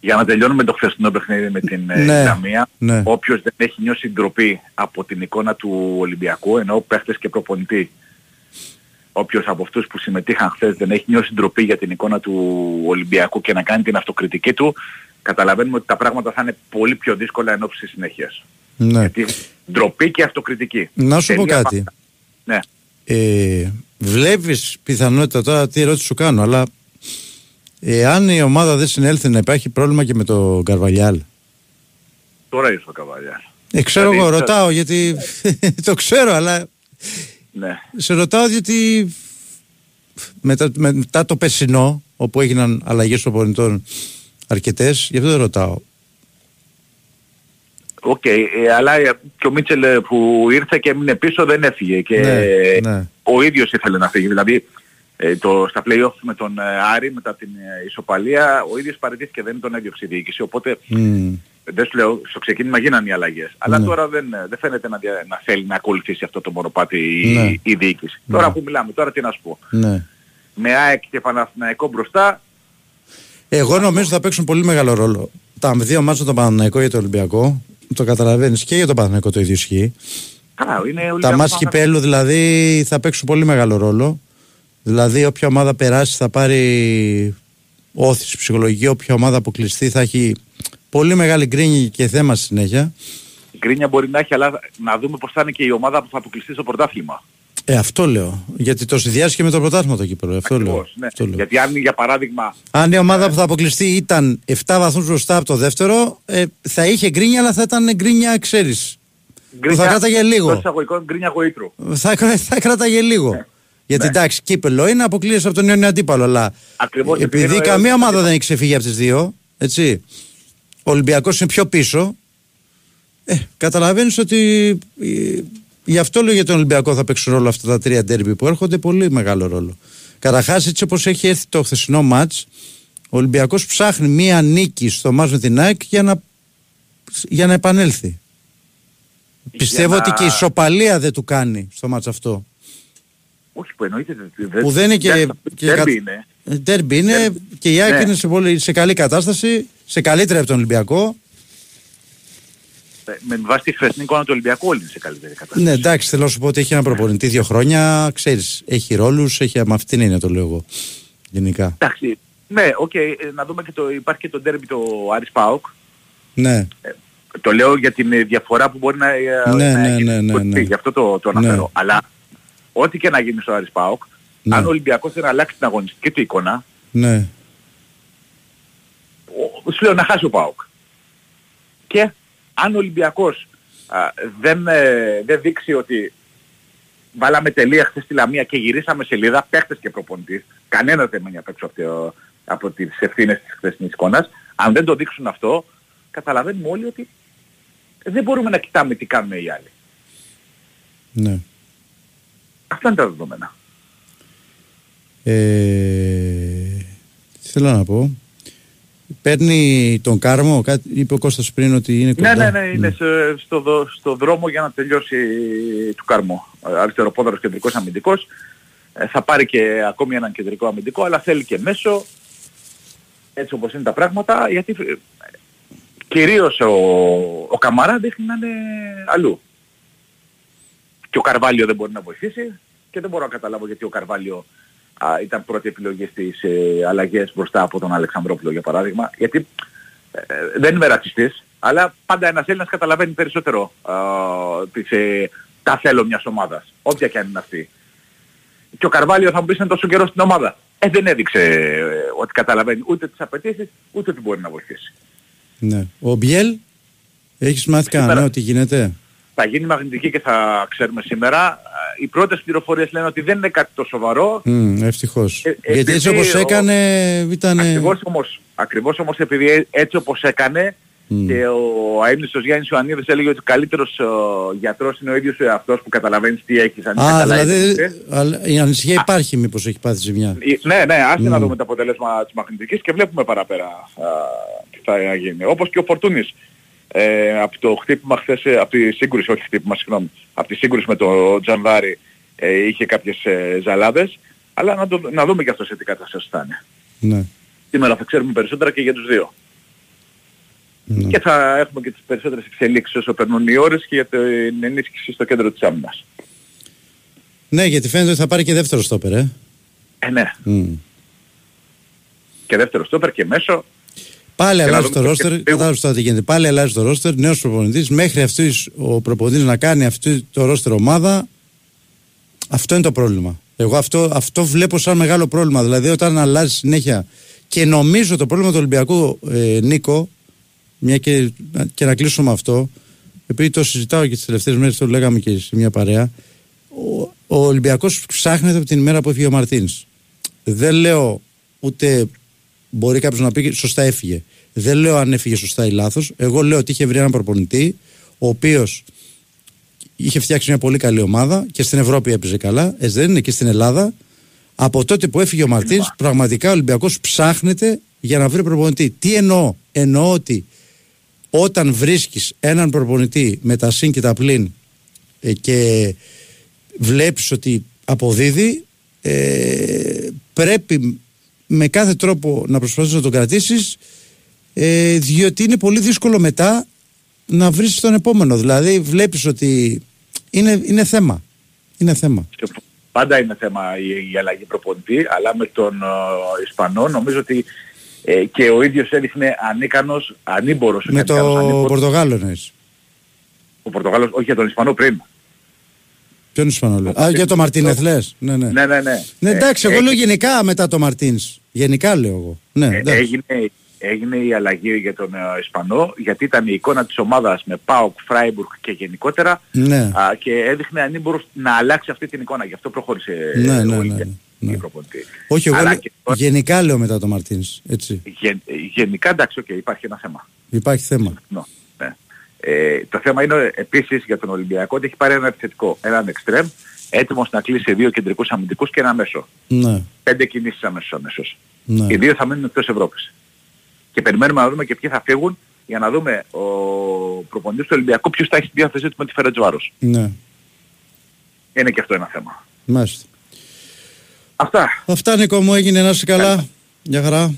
Για να τελειώνουμε το χθεσινό παιχνίδι με την ε, Ναι, Ισλαμία, ναι. όποιος δεν έχει νιώσει ντροπή από την εικόνα του Ολυμπιακού, ενώ παίχτες και προπονητή, όποιος από αυτούς που συμμετείχαν χθες δεν έχει νιώσει ντροπή για την εικόνα του Ολυμπιακού και να κάνει την αυτοκριτική του, καταλαβαίνουμε ότι τα πράγματα θα είναι πολύ πιο δύσκολα εν ώψη συνέχειας. Ναι. Γιατί ντροπή και αυτοκριτική. Να σου πω Τελεία κάτι. παύλα. Ναι. Ε, βλέπεις πιθανότητα τώρα τι ερώτηση σου κάνω, αλλά εάν η ομάδα δεν συνέλθει να υπάρχει πρόβλημα και με το Καρβαλιάλ; Τώρα ήρθε ο Καβαλιάς. Ε, ξέρω Δηλαδή, εγώ, ξέρω. ρωτάω γιατί το ξέρω, αλλά Ναι. σε ρωτάω γιατί μετά, μετά το περσινό, όπου έγιναν αλλαγές προπονητών αρκετές, γι' αυτό δεν ρωτάω. Οκ, ε, αλλά ε, και ο Μίτσελ ε, που ήρθε και έμεινε πίσω δεν έφυγε και Ναι, ε, ναι. ο ίδιος ήθελε να φύγει. Δηλαδή ε, το, στα play-off με τον ε, Άρη μετά την ε, ισοπαλία ο ίδιος παραιτήθηκε, δεν τον έδιωξε η διοίκηση. Οπότε Μμ. δεν σου λέω, στο ξεκίνημα γίνανε οι αλλαγές. Αλλά Ναι. τώρα δεν, ε, δεν φαίνεται να, δια- να θέλει να ακολουθήσει αυτό το μονοπάτι η, Ναι. η διοίκηση. Τώρα που μιλάμε, τώρα τι να σου πω. Ναι. Με ΑΕΚ και Παναθηναϊκό μπροστά, Εγώ νομίζω θα παίξουν πολύ μεγάλο ρόλο. Τα δύο μάτια το Παναναϊκό για το Ολυμπιακό, το καταλαβαίνεις και για το Παναναϊκό το ίδιο ισχύει. καλά, είναι Τα Ολυμπιακός μάτια Παναθηναϊκός. κυπέλου δηλαδή θα παίξουν πολύ μεγάλο ρόλο. Δηλαδή, όποια ομάδα περάσει θα πάρει όθηση ψυχολογική, όποια ομάδα αποκλειστεί θα έχει πολύ μεγάλη γκρίνη και θέμα στη συνέχεια. Γκρίνια μπορεί να έχει, αλλά να δούμε πώς θα είναι και η ομάδα που θα αποκλειστεί στο πρωτάθλημα. Ε, αυτό λέω. Γιατί το συνδυάζει και με το πρωτάθλημα το κύπελο. Αυτό λέω. Ακριβώς, ναι. Αυτό λέω. Γιατί αν για παράδειγμα Αν η ομάδα που θα αποκλειστεί ήταν 7 βαθμούς μπροστά από το δεύτερο, ε, θα είχε γκρίνια, αλλά θα ήταν γκρίνια, ξέρεις. θα κράταγε λίγο. Τόσο εισαγωγικών γκρίνια γοήτρου. Θα, θα κράταγε λίγο. Γιατί Ναι. εντάξει, κύπελο είναι αποκλείεσαι από τον Ιόνιο αντίπαλο, αλλά Ακριβώς, επειδή επειδή είναι- καμία ομάδα δεν έχει ξεφύγει από τις δύο, έτσι. Ο Ολυμπιακός είναι πιο πίσω. Ε, καταλαβαίνεις ότι. Ε, γι' αυτό λέω για τον Ολυμπιακό θα παίξουν ρόλο αυτά τα τρία ντέρμπι που έρχονται πολύ μεγάλο ρόλο. Καταρχάς, έτσι όπως έχει έρθει το χθεσινό ματ, ο Ολυμπιακός ψάχνει μία νίκη στο μάτς με την ΑΕΚ για να, για να επανέλθει. Πιστεύω να- ότι και η ισοπαλία δεν του κάνει στο μάτς αυτό. Όχι που εννοείται. δε- δε- Που δεν είναι και. δεν- και Ντέρμπι κα- είναι. Ε, Ντέρμπι είναι Ντέρμπι. και η ΑΕΚ Ναι. είναι σε, πολύ, σε καλή κατάσταση, σε καλύτερη από τον Ολυμπιακό. Ε, Με βάση τη χθεσινή εικόνα του Ολυμπιακού όλοι είναι σε καλύτερη κατάσταση. Ναι, εντάξει, θέλω να σου πω ότι έχει ένα προπονητή δύο χρόνια, ξέρεις, έχει ρόλους, έχει με αυτήν την έννοια το λέω εγώ. Γενικά. Εντάξει. Ναι, οκ, ε, να δούμε και το, υπάρχει και το ντέρμπι το Άρης Πάοκ. Ναι, Το λέω για την ε, διαφορά που μπορεί να, ε, Ναι, να ναι, έχει. ναι, ναι, Ότι ναι. Γι' αυτό το, το αναφέρω. Ναι. Αλλά ό,τι και να γίνει στο Άρης Πάοκ, Ναι. αν ο Ολυμπιακός δεν αλλάξει την αγωνιστική του εικόνα, ναι. ο- σου λέω να χάσει ο ΠΑΟΚ. Και αν ο Ολυμπιακός α, δεν, ε, δεν δείξει ότι βάλαμε τελεία χθες στη Λαμία και γυρίσαμε σελίδα, παίχτες και προπονητής, κανένας δεν μένει απ' έξω από, το- από τις ευθύνες της χθεσινής εικόνας, αν δεν το δείξουν αυτό, καταλαβαίνουμε όλοι ότι δεν μπορούμε να κοιτάμε τι κάνουν οι άλλοι. ναι. Αυτά είναι τα δεδομένα. Ε, τι θέλω να πω. Παίρνει τον Κάρμο, κάτι, είπε ο Κώστας πριν ότι είναι κοντά. Ναι, ναι, ναι, είναι σε- στο, δο- στο δρόμο για να τελειώσει του Καρμό. Αριστεροπόδαρος κεντρικός αμυντικός. Ε, θα πάρει και ακόμη έναν κεντρικό αμυντικό, αλλά θέλει και μέσο. Έτσι όπως είναι τα πράγματα, γιατί ε, κυρίως ο, ο Καμαρά δείχνει να είναι αλλού. Και ο Καρβάλιο δεν μπορεί να βοηθήσει και δεν μπορώ να καταλάβω γιατί ο Καρβάλιο α, ήταν πρώτη επιλογή στις ε, αλλαγές μπροστά από τον Αλεξανδρόπουλο για παράδειγμα. Γιατί ε, δεν είμαι ρατσιστής, αλλά πάντα ένας Έλληνας καταλαβαίνει περισσότερο α, τις, ε, τα θέλω μιας ομάδας, όποια και αν είναι αυτή. Και ο Καρβάλιο θα μου πεις είναι τόσο καιρό στην ομάδα. Ε, δεν έδειξε ε, ότι καταλαβαίνει ούτε τις απαιτήσεις, ούτε ότι μπορεί να βοηθήσει. ναι. Ο Μπιέλ, έχεις μάθει Σήμερα- κανένα ότι γίνεται; Θα γίνει μαγνητική και θα ξέρουμε σήμερα. Οι πρώτες πληροφορίες λένε ότι δεν είναι κάτι το σοβαρό. Mm, ευτυχώς. Ε, Γιατί έτσι επειδή όπως ο- έκανε ήταν... Ακριβώς όμως, ακριβώς όμως επειδή ε- έτσι όπως έκανε Μμ. και ο αείμνηστος Γιάννης Ιωαννίδης έλεγε ότι ο καλύτερος ο, γιατρός είναι ο ίδιος ο αυτός που καταλαβαίνεις τι έχεις. Αν είσαι Α, καλά ή δεν δηλαδή είσαι. αλλά η ανησυχία υπάρχει μήπως έχει πάθει ζημιά. Ε, Ναι, ναι, άστε να Μμ. δούμε το αποτέλεσμα της μαγνητικής και βλέπουμε παραπέρα α, τι θα γίνει. Όπως και ο Φορτούνης. Ε, από το χτύπημα χθες, ε, από τη σύγκρουση, όχι χτύπημα, συγγνώμη, από τη σύγκρουση με το Τζανδάρι ε, είχε κάποιες ε, ζαλάδες, αλλά να, το, να δούμε και αυτό σε τι κατάσταση θα είναι. Ναι. Σήμερα θα ξέρουμε περισσότερα και για τους δύο. ναι. Και θα έχουμε και τις περισσότερες εξελίξεις όσο περνούν οι ώρες και για την ενίσχυση στο κέντρο της άμυνας. Ναι, γιατί φαίνεται ότι θα πάρει και δεύτερο στόπερ, ε. Ε, ναι. Mm. Και δεύτερο στόπερ και μέσο. Πάλι αλλάζει το ρόστερ, κατάλαβε τώρα τι γίνεται. Πάλι αλλάζει το ρόστερ, νέος προπονητής. Μέχρι αυτής ο προπονητής να κάνει αυτή το ρόστερ ομάδα, αυτό είναι το πρόβλημα. Εγώ αυτό, αυτό βλέπω σαν μεγάλο πρόβλημα. Δηλαδή, όταν αλλάζει συνέχεια και νομίζω το πρόβλημα του Ολυμπιακού, ε, Νίκο, μια και, και να κλείσω με αυτό, επειδή το συζητάω και τις τελευταίες μέρες, το λέγαμε και σε μια παρέα, ο, ο Ολυμπιακός ψάχνεται από την ημέρα που έφυγε ο Μαρτίνς. Δεν λέω ούτε μπορεί κάποιος να πει σωστά έφυγε. Δεν λέω αν έφυγε σωστά ή λάθος. Εγώ λέω ότι είχε βρει έναν προπονητή, ο οποίος είχε φτιάξει μια πολύ καλή ομάδα και στην Ευρώπη έπαιζε καλά. Ε, δεν είναι και στην Ελλάδα. Από τότε που έφυγε ο Μαρτίνς, πραγματικά ο Ολυμπιακός ψάχνεται για να βρει προπονητή. Τι εννοώ, εννοώ ότι όταν βρίσκεις έναν προπονητή με τα συν και τα πλήν ε, και βλέπεις ότι αποδίδει ε, πρέπει με κάθε τρόπο να προσπαθείς να τον κρατήσεις ε, διότι είναι πολύ δύσκολο μετά να βρεις τον επόμενο δηλαδή βλέπεις ότι είναι, είναι θέμα είναι θέμα πάντα είναι θέμα η, η αλλαγή προπονητή αλλά με τον uh, Ισπανό νομίζω ότι ε, και ο ίδιος έδειχνε ανίκανος, ανήμπορος. Με το Πορτογάλο εννοείς. Ο Πορτογάλος, όχι για τον Ισπανό πριν. Ποιον Ισπανό λέω; Α, για το Μαρτίνεθ λες. Ναι, ναι. Ναι, ναι, ναι. ναι εντάξει, εγώ ε, λέω γενικά μετά το Μαρτίνς. Γενικά λέω εγώ. Ναι, ε, έγινε, έγινε η αλλαγή για τον uh, Ισπανό γιατί ήταν η εικόνα της ομάδας με ΠΑΟΚ, Φράιμπουργκ και γενικότερα ναι. α, και έδειχνε ανήμπορος να αλλάξει αυτή την εικόνα. Γι' αυτό προχώρησε ναι, ναι, ναι, ναι. Όχι, εγώ Αλλά και... γενικά λέω μετά το Μαρτίνς. Έτσι. Γεν, γενικά εντάξει, okay, υπάρχει ένα θέμα. Υπάρχει θέμα. ναι. ε, το θέμα είναι επίσης για τον Ολυμπιακό ότι έχει πάρει ένα επιθετικό, έναν εξτρέμ, έτοιμος να κλείσει δύο κεντρικούς αμυντικούς και ένα μέσο. Ναι. Πέντε κινήσεις αμέσως αμέσως. Ναι. Οι δύο θα μείνουν εκτός Ευρώπης. Και περιμένουμε να δούμε και ποιοι θα φύγουν για να δούμε ο προπονητής του Ολυμπιακού ποιος θα έχει τη διάθεσή του με τη Φερετζουάρος. Ναι. Είναι και αυτό ένα θέμα. Μάλιστα. Αυτά. Αυτά Νίκο μου έγινε να είσαι καλά. Γεια χαρά.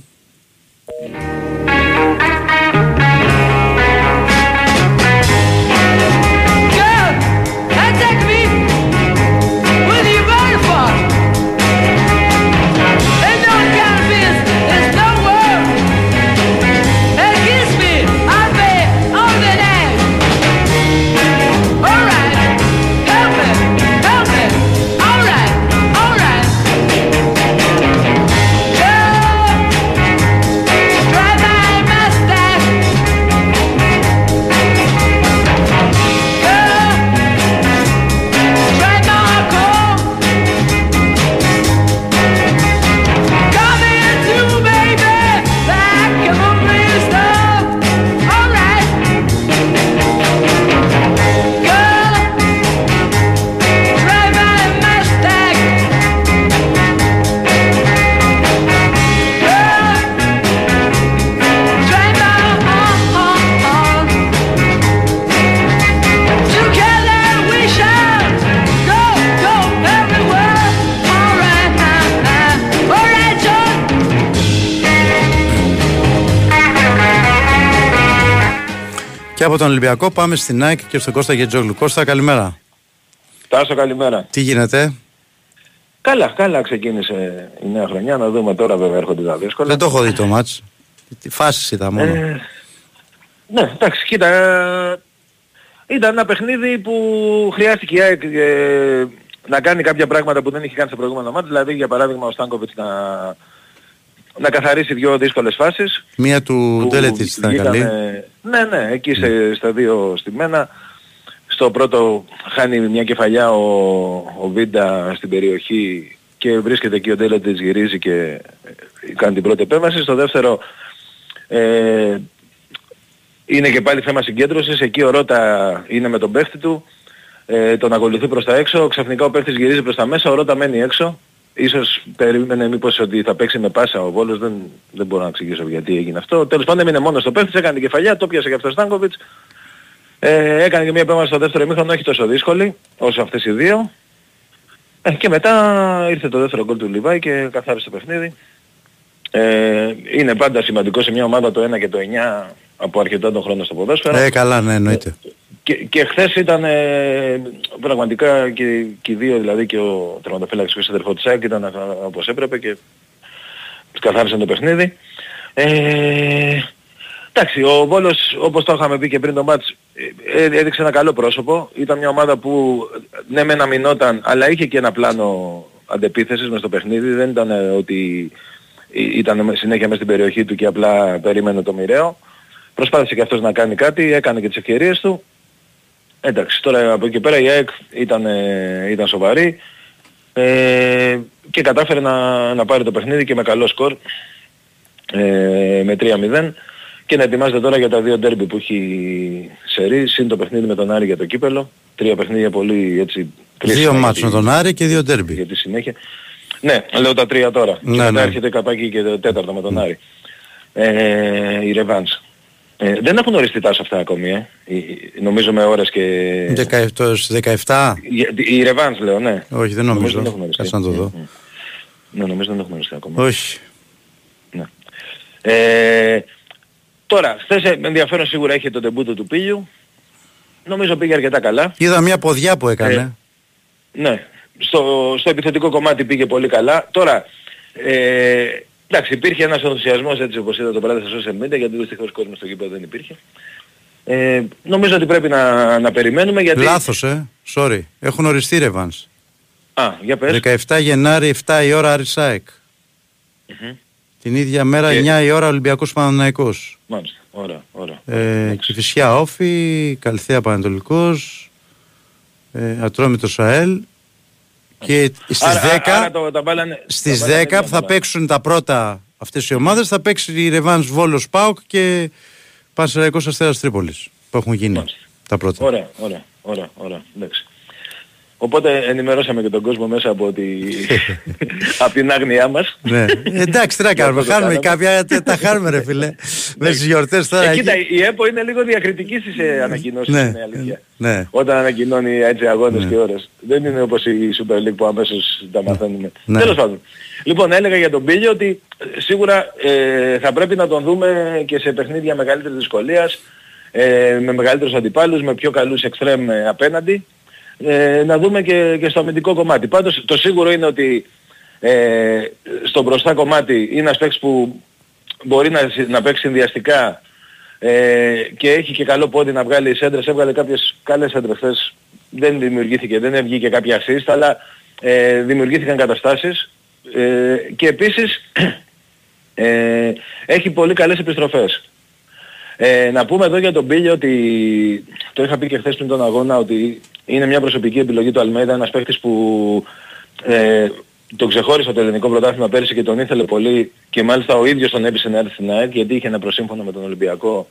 Τον Ολυμπιακό πάμε στην Nike και στον Κώστα Γετζόγλου. Κώστα, καλημέρα. Τάσο, καλημέρα. Τι γίνεται; Καλά, καλά ξεκίνησε η νέα χρονιά. Να δούμε τώρα βέβαια έρχονται τα δύσκολα. Δεν το έχω δει το μάτς. Τι φάσεις είδα μόνο. Ε, ναι, εντάξει, κοίτα. Ε, ήταν ένα παιχνίδι που χρειάστηκε ε, να κάνει κάποια πράγματα που δεν είχε κάνει στο προηγούμενο μάτς. Δηλαδή, για παράδειγμα, ο Στάνκοβιτς να, να καθαρίσει δύο δύσκολες φάσεις. Μία του Ντέλετης ήταν καλή. Ναι, ναι, εκεί σε, ναι. στα δύο στημένα. Στο πρώτο χάνει μια κεφαλιά ο, ο Βίντα στην περιοχή και βρίσκεται εκεί ο Ντέλετης γυρίζει και ε, κάνει την πρώτη επέμβαση. Στο δεύτερο ε, είναι και πάλι θέμα συγκέντρωσης. Εκεί ο Ρώτα είναι με τον παίχτη του. Ε, τον ακολουθεί προς τα έξω. Ξαφνικά ο παίχτης γυρίζει προς τα μέσα. Ο Ρώτα μένει έξω. Ίσως περίμενε μήπως ότι θα παίξει με πάσα ο Βόλος, δεν, δεν μπορώ να εξηγήσω γιατί έγινε αυτό. Τέλος πάντων έμεινε μόνος στο παίχτης, έκανε την κεφαλιά, το πιάσε και αυτός ο Στάνκοβιτς. Ε, έκανε και μια επέμβαση στο δεύτερο ημίχρονο, όχι τόσο δύσκολη όσο αυτές οι δύο. Ε, και μετά ήρθε το δεύτερο γκολ του Λιβάη και καθάρισε το παιχνίδι. Ε, είναι πάντα σημαντικό σε μια ομάδα το 1 και το 9 από αρκετά τον χρόνο στο ποδόσφαιρο. Ε, καλά, ναι, εννοείται. Και, και χθες ήταν ε, πραγματικά και, και οι δύο, δηλαδή και ο τερματοφύλακας και ο αδερφό της ΑΕΚ ήταν όπως έπρεπε και καθάρισαν το παιχνίδι. Ε, εντάξει, ο Βόλος όπως το είχαμε πει και πριν το μάτς ε, ε, έδειξε ένα καλό πρόσωπο. Ήταν μια ομάδα που ναι μεν αμυνόταν αλλά είχε και ένα πλάνο αντεπίθεσης μες στο παιχνίδι. Δεν ήταν ότι ήταν συνέχεια μέσα στην περιοχή του και απλά περίμενε το μοιραίο. Προσπάθησε και αυτός να κάνει κάτι, έκανε και τις ευκαιρίες του. Εντάξει, τώρα από εκεί πέρα η ΑΕΚ ήταν, ήταν σοβαρή ε, και κατάφερε να, να πάρει το παιχνίδι και με καλό σκορ ε, με 3-0 και να ετοιμάζεται τώρα για τα δύο ντέρμπι που έχει σερί, συν το παιχνίδι με τον Άρη για το κύπελο. Τρία παιχνίδια πολύ έτσι Δύο μάτς με τον Άρη και δύο ντέρμπι. Για τη συνέχεια. Ναι, λέω τα τρία τώρα. Ναι, και μετά ναι. έρχεται καπάκι και το τέταρτο με τον Άρη. Ε, η Ρεβάνς. Ε, δεν έχουν οριστεί τάσα αυτά ακόμη, ε. νομίζω με ώρες και... 17. Η Ρεβάνς λέω, ναι. Όχι, δεν νομίζω. νομίζω δεν Κάτσε να το δω. Ναι, νομίζω δεν έχουν οριστεί ακόμη. Όχι. Ναι. Ε, τώρα, χθες ε, ενδιαφέρον σίγουρα έχει το τεμπούτο του Πίλιου. Νομίζω πήγε αρκετά καλά. Είδα μια ποδιά που έκανε. Ε, ναι. Στο, στο επιθετικό κομμάτι πήγε πολύ καλά. Τώρα, ε, Εντάξει, υπήρχε ένας ενθουσιασμός έτσι όπως είδα το πράγμα στα social media γιατί δυστυχώς κόσμος στο γήπεδο δεν υπήρχε. Ε, νομίζω ότι πρέπει να, να περιμένουμε γιατί... Λάθος, ε. Sorry. Έχουν οριστεί ρεβάνς. Α, για πες. 17 Γενάρη, 7 η ώρα Αρισάικ. Mm-hmm. Την ίδια μέρα, και... 9 η ώρα Ολυμπιακός Παναναϊκός. Μάλιστα. Ωραία, ωραία. Ε, Κηφισιά Όφη, Καλθέα Πανατολικός, ε, Ατρόμητος ΑΕΛ και στις άρα, 10, άρα το, τα μπάλανε, στις τα 10 που θα παίξουν τα πρώτα αυτές οι ομάδες θα παίξει η Ρεβάνς Βόλος Πάουκ και Πανσεραϊκός Αστέρας Τρίπολης που έχουν γίνει Μάλιστα. τα πρώτα. Ωραία, ωραία, ωραία, ωραία. Εντάξει. Οπότε ενημερώσαμε και τον κόσμο μέσα από, τη... από την άγνοιά μας. ναι. Εντάξει, τι να κάνουμε. Χάνουμε κάποια, τα χάνουμε ρε φίλε. Μες τις γιορτές τώρα. Ε, κοίτα, η ΕΠΟ είναι λίγο διακριτικής στις ε, ανακοινώσεις, ναι. είναι αλήθεια. Ναι. Όταν ανακοινώνει έτσι αγώνες ναι. και ώρες. Δεν είναι όπως η Super League που αμέσως τα ναι. μαθαίνουμε. Ναι. Τέλος πάντων. Λοιπόν, έλεγα για τον Πίλιο ότι ε, σίγουρα ε, θα πρέπει να τον δούμε και σε παιχνίδια μεγαλύτερης δυσκολίας, ε, με μεγαλύτερους αντιπάλους, με πιο καλούς εξτρέμ απέναντι ε, να δούμε και, και στο αμυντικό κομμάτι. Πάντως το σίγουρο είναι ότι ε, στο μπροστά κομμάτι είναι ένας παίκτης που μπορεί να, να παίξει συνδυαστικά ε, και έχει και καλό πόδι να βγάλει σέντρες. Έβγαλε κάποιες καλές σέντρες χθες. Δεν δημιουργήθηκε, δεν βγήκε κάποια assist, αλλά ε, δημιουργήθηκαν καταστάσεις. Ε, και επίσης ε, έχει πολύ καλές επιστροφές. Ε, να πούμε εδώ για τον Πίλιο ότι το είχα πει και χθες πριν τον αγώνα ότι είναι μια προσωπική επιλογή του Αλμέιδα, ένας παίκτης που ε, τον ξεχώρισε το ελληνικό πρωτάθλημα πέρυσι και τον ήθελε πολύ και μάλιστα ο ίδιος τον έπεισε να έρθει στην ΑΕΚ γιατί είχε ένα προσύμφωνο με τον Ολυμπιακό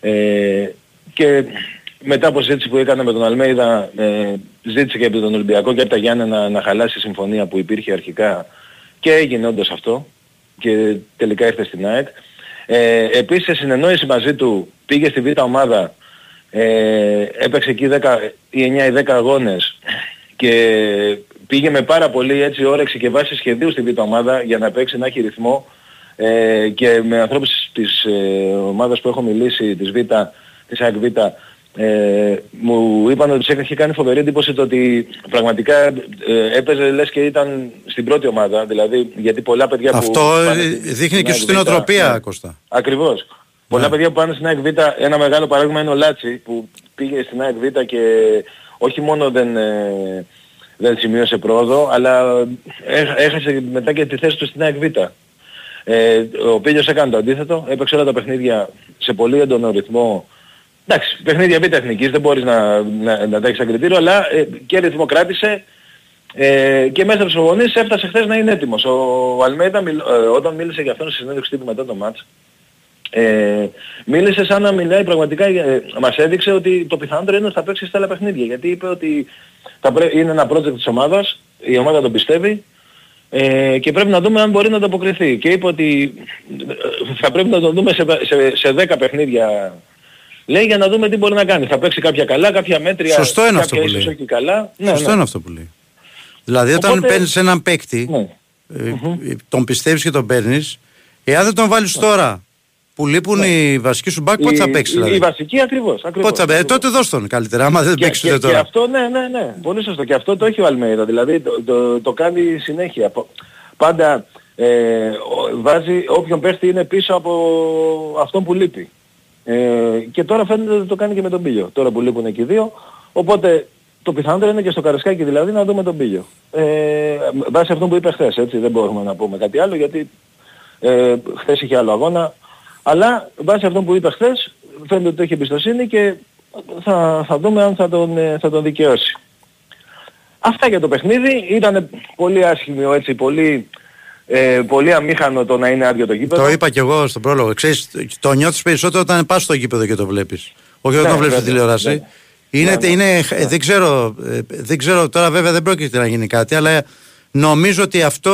ε, και μετά από συζήτηση που έκανε με τον Αλμέιδα ε, ζήτησε και από τον Ολυμπιακό και από τα Γιάννη να, να χαλάσει η συμφωνία που υπήρχε αρχικά και έγινε όντως αυτό και τελικά ήρθε στην ΑΕΚ. Ε, επίσης σε συνεννόηση μαζί του πήγε στη β' ομάδα ε, έπαιξε εκεί 10, ή 9 ή 10 αγώνες και πήγε με πάρα πολύ έτσι όρεξη και βάση σχεδίου στη β' ομάδα για να παίξει να έχει ρυθμό ε, και με ανθρώπους της ε, ομάδας που έχω μιλήσει, της Β, της ΑΚΒ, ε, μου είπαν ότι τους είχε κάνει φοβερή εντύπωση το ότι πραγματικά ε, έπαιζε λες και ήταν στην πρώτη ομάδα, δηλαδή γιατί πολλά παιδιά που... Αυτό δείχνει και στην οτροπία, ναι. Κώστα. Ακριβώς. Πολλά ναι. παιδιά που πάνε στην ΑΕΚ ένα μεγάλο παράδειγμα είναι ο Λάτσι που πήγε στην ΑΕΚ και όχι μόνο δεν, ε, δεν σημείωσε πρόοδο, αλλά έχασε μετά και τη θέση του στην ΑΕΚ ε, ο Πίλιος έκανε το αντίθετο, έπαιξε όλα τα παιχνίδια σε πολύ έντονο ρυθμό. Εντάξει, παιχνίδια β' εθνικής, δεν μπορείς να, να, να τα έχεις κριτήριο, αλλά ε, και ρυθμό κράτησε ε, και μέσα από τις προπονήσεις έφτασε χθες να είναι έτοιμος. Ο Αλμέιδα ε, όταν μίλησε για αυτόν στη συνέντευξη τύπου μετά το μάτς, ε, μίλησε σαν να μιλάει πραγματικά, ε, μας έδειξε ότι το πιθανότερο είναι ότι θα παίξει στα άλλα παιχνίδια. Γιατί είπε ότι θα είναι ένα project της ομάδας, η ομάδα τον πιστεύει ε, και πρέπει να δούμε αν μπορεί να το αποκριθεί. Και είπε ότι ε, θα πρέπει να το δούμε σε, σε, σε 10 παιχνίδια Λέει για να δούμε τι μπορεί να κάνει. Θα παίξει κάποια καλά, κάποια μέτρια, Σωστό είναι αυτό που λέει. όχι καλά. Ναι, Σωστό ναι. είναι αυτό που λέει. Δηλαδή όταν Οπότε... παίρνεις έναν παίκτη, ναι. ε, τον πιστεύεις και τον παίρνεις, εάν δεν τον βάλεις τώρα που λείπουν οι βασικοί σου μπακ, πότε θα παίξεις Η, δηλαδή; η βασική ακριβώς. ακριβώς Πότε θα παίξει, τότε δώσ' τον καλύτερα, άμα δεν και, παίξεις και, ούτε και τώρα. αυτό, ναι, ναι, ναι. Πολύ σωστό. Και αυτό το έχει ο Αλμέιδα. Δηλαδή το, το, το κάνει συνέχεια. Πο- Πάντα ε, ο- βάζει όποιον παίχτη είναι πίσω από αυτόν που λείπει. Ε, και τώρα φαίνεται ότι το κάνει και με τον Πίλιο. Τώρα που λείπουν εκεί οι δύο. Οπότε το πιθανότερο είναι και στο Καρασκάκι δηλαδή να δούμε τον Πίλιο. Ε, βάσει αυτό που είπε χθες, έτσι. Δεν μπορούμε να πούμε κάτι άλλο γιατί ε, χθες είχε άλλο αγώνα. Αλλά βάσει αυτό που είπα χθες φαίνεται ότι έχει εμπιστοσύνη και θα, θα δούμε αν θα τον, ε, θα τον δικαιώσει. Αυτά για το παιχνίδι. Ήταν πολύ άσχημο έτσι, πολύ, ε, πολύ αμήχανο το να είναι άδειο το γήπεδο. Το είπα και εγώ στον πρόλογο. Ξέρεις, το νιώθεις περισσότερο όταν πας στο γήπεδο και το βλέπεις. Όχι όταν Ναι, το βλέπεις στη βέβαια, τηλεόραση. βέβαια. Είναι, Ναι, ναι. είναι, ε, δεν, ξέρω, ε, δεν ξέρω, τώρα βέβαια δεν πρόκειται να γίνει κάτι, αλλά νομίζω ότι αυτό,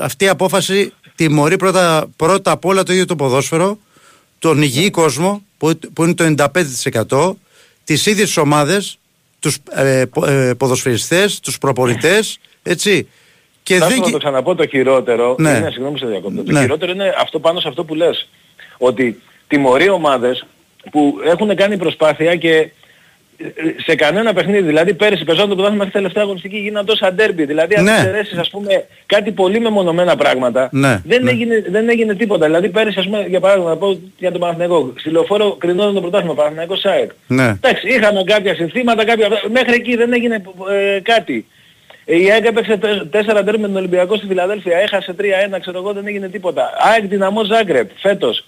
αυτή η απόφαση τιμωρεί πρώτα, πρώτα απ' όλα το ίδιο το ποδόσφαιρο, τον υγιή κόσμο, που, που είναι το 95%, τις ίδιες ομάδες, τους ε, πο- ε, ποδοσφαιριστές, τους προπονητές, έτσι. Και Θα δεν... να το ξαναπώ το χειρότερο, Ναι. είναι, συγγνώμη σε διακόπτω, το Ναι. χειρότερο είναι αυτό πάνω σε αυτό που λες. Ότι τιμωρεί ομάδες που έχουν κάνει προσπάθεια και ε, σε κανένα παιχνίδι, δηλαδή πέρυσι πεζόταν το πρωτάθλημα μέχρι τελευταία αγωνιστική γίνανε τόσα ντέρμπι, δηλαδή αν Ναι. εξαιρέσεις ας πούμε κάτι πολύ μεμονωμένα πράγματα, Ναι, δεν, ναι. Έγινε, δεν έγινε τίποτα. Δηλαδή πέρυσι ας πούμε για παράδειγμα να πω για τον Παναθηναϊκό, στη λεωφόρο κρινόταν το πρωτάθλημα, Παναθηναϊκός ΣΑΕΚ. Ναι. Εντάξει, είχαμε κάποια συνθήματα, κάποια... μέχρι εκεί δεν έγινε ε, κάτι. Ε, Η ΑΕΚ έπαιξε 4 τέρμι με τον Ολυμπιακό στη Φιλαδέλφια, έχασε 3-1, ξέρω εγώ, δεν έγινε τίποτα. ΑΕΚ Δυναμό Ζάγκρεπ, φέτος,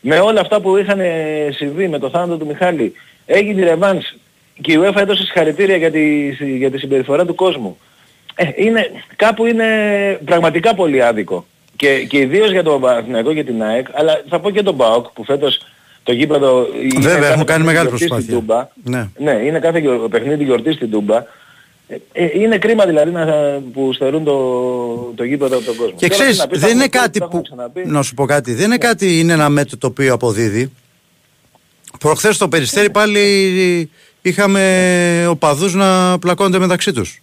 με όλα αυτά που είχαν ε, συμβεί, με το θάνατο του Μιχάλη, έγινε η ρεβάνς και η UEFA έδωσε συγχαρητήρια για τη, για τη συμπεριφορά του κόσμου. Ε, είναι, κάπου είναι πραγματικά πολύ άδικο. Και, και ιδίως για τον Παναθηναϊκό και την ΑΕΚ, αλλά θα πω και τον ΠΑΟΚ που φέτος το γήπεδο είναι Βέβαια, κάθε έχουν κάνει παιχνίδι μεγάλη γιορτή στην προσπάθεια. Τούμπα. Ναι. Ναι, είναι κάθε γιο- παιχνίδι γιορτή στην Τούμπα. Ε, ε, είναι κρίμα δηλαδή να, που στερούν το, το γήπεδο από τον κόσμο. Και Τώρα, ξέρεις, τι να πει, δεν τα είναι έχουμε πει, κάτι τα έχουμε που. ξαναπεί. Να σου πω κάτι. Δεν είναι κάτι, είναι ένα μέτρο το οποίο αποδίδει. Προχθές στο Περιστέρι πάλι είχαμε οπαδούς να πλακώνται μεταξύ τους. Ε,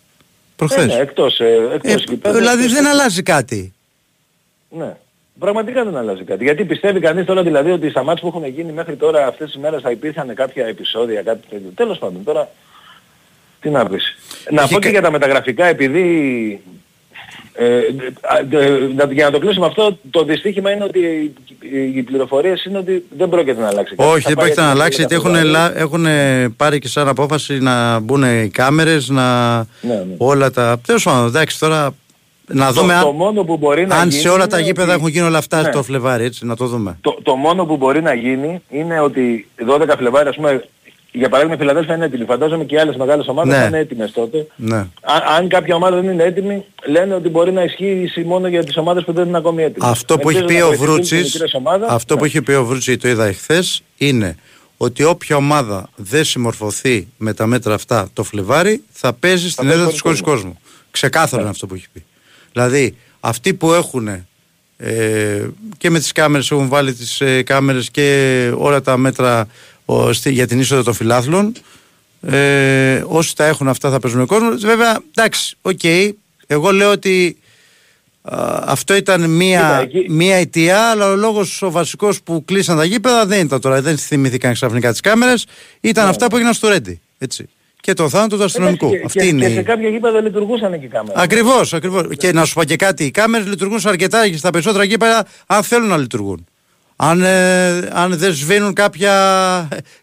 Προχθές. ναι, εκτός, ε, εκτός Ε, γηπέδου, δηλαδή εκτός- δεν αλλάζει κάτι. Ναι. Πραγματικά δεν αλλάζει κάτι. Γιατί πιστεύει κανείς τώρα δηλαδή ότι στα μάτια που έχουν γίνει μέχρι τώρα αυτές τις μέρες θα υπήρχαν κάποια επεισόδια, κάτι τέτοιο. Τέλος πάντων, τώρα τι να πεις. Να Έχει πω κα- και για τα μεταγραφικά επειδή ε, ε, ε, να- για να το κλείσουμε αυτό, το δυστύχημα είναι ότι οι, οι πληροφορίες είναι ότι δεν πρόκειται να αλλάξει κάτι. Όχι, Θα δεν πάει πρόκειται να για την αλλάξει γιατί έχουν, Φεβρουάριο. ελα- έχουν πάρει και σαν απόφαση να μπουν οι κάμερες, να Ναι, ναι. όλα τα. Τέλος πάντων, εντάξει τώρα να Το, δούμε το αν, μόνο που μπορεί να αν γίνει σε όλα τα είναι γήπεδα ότι- έχουν γίνει όλα αυτά Ναι. το Φλεβάρι, έτσι, να το δούμε. Το, το μόνο που μπορεί να γίνει είναι ότι 12 Φλεβάρι, ας πούμε, για παράδειγμα η Φιλαδέλφια είναι έτοιμη. Φαντάζομαι και οι άλλες μεγάλες ομάδες Ναι. θα είναι έτοιμες τότε. Ναι. Αν, αν κάποια ομάδα δεν είναι έτοιμη, λένε ότι μπορεί να ισχύει μόνο για τις ομάδες που δεν είναι ακόμη έτοιμες. Αυτό που έχει Ελπίζω πει να ο βοηθηθούν και οι Βρούτσης, μικρές ομάδες. αυτό Ναι. που έχει πει ο Βρούτσης, το είδα εχθές, είναι ότι όποια ομάδα δεν συμμορφωθεί με τα μέτρα αυτά το Φλεβάρι θα παίζει στην παίζει έδρα της χωρίς χωρίς κόσμο. Ξεκάθαρο είναι αυτό που έχει πει. Δηλαδή, αυτοί που έχουν ε, και με τις κάμερες έχουν βάλει τις ε, κάμερες και όλα τα μέτρα ο, στη- για την είσοδο των φιλάθλων ε, όσοι τα έχουν αυτά θα παίζουν με κόσμο βέβαια εντάξει οκ εγώ λέω ότι α, αυτό ήταν μία, Κοίτα, εκεί- μία αιτία, αλλά ο λόγος ο βασικός που κλείσαν τα γήπεδα δεν ήταν τώρα. Δεν θυμηθήκαν ξαφνικά τις κάμερες. Ήταν αυτά που έγιναν στο Ρέντι. Έτσι. Και το θάνατο του αστυνομικού. Εντάξει, και, Αυτή και, είναι. και σε η- κάποια γήπεδα λειτουργούσαν και οι κάμερες. Ακριβώς, ακριβώς. Και να σου πω και κάτι, οι κάμερες λειτουργούν σε αρκετά και στα περισσότερα γήπεδα αν θέλουν να λειτουργούν. Αν, ε, αν δεν σβήνουν κάποια,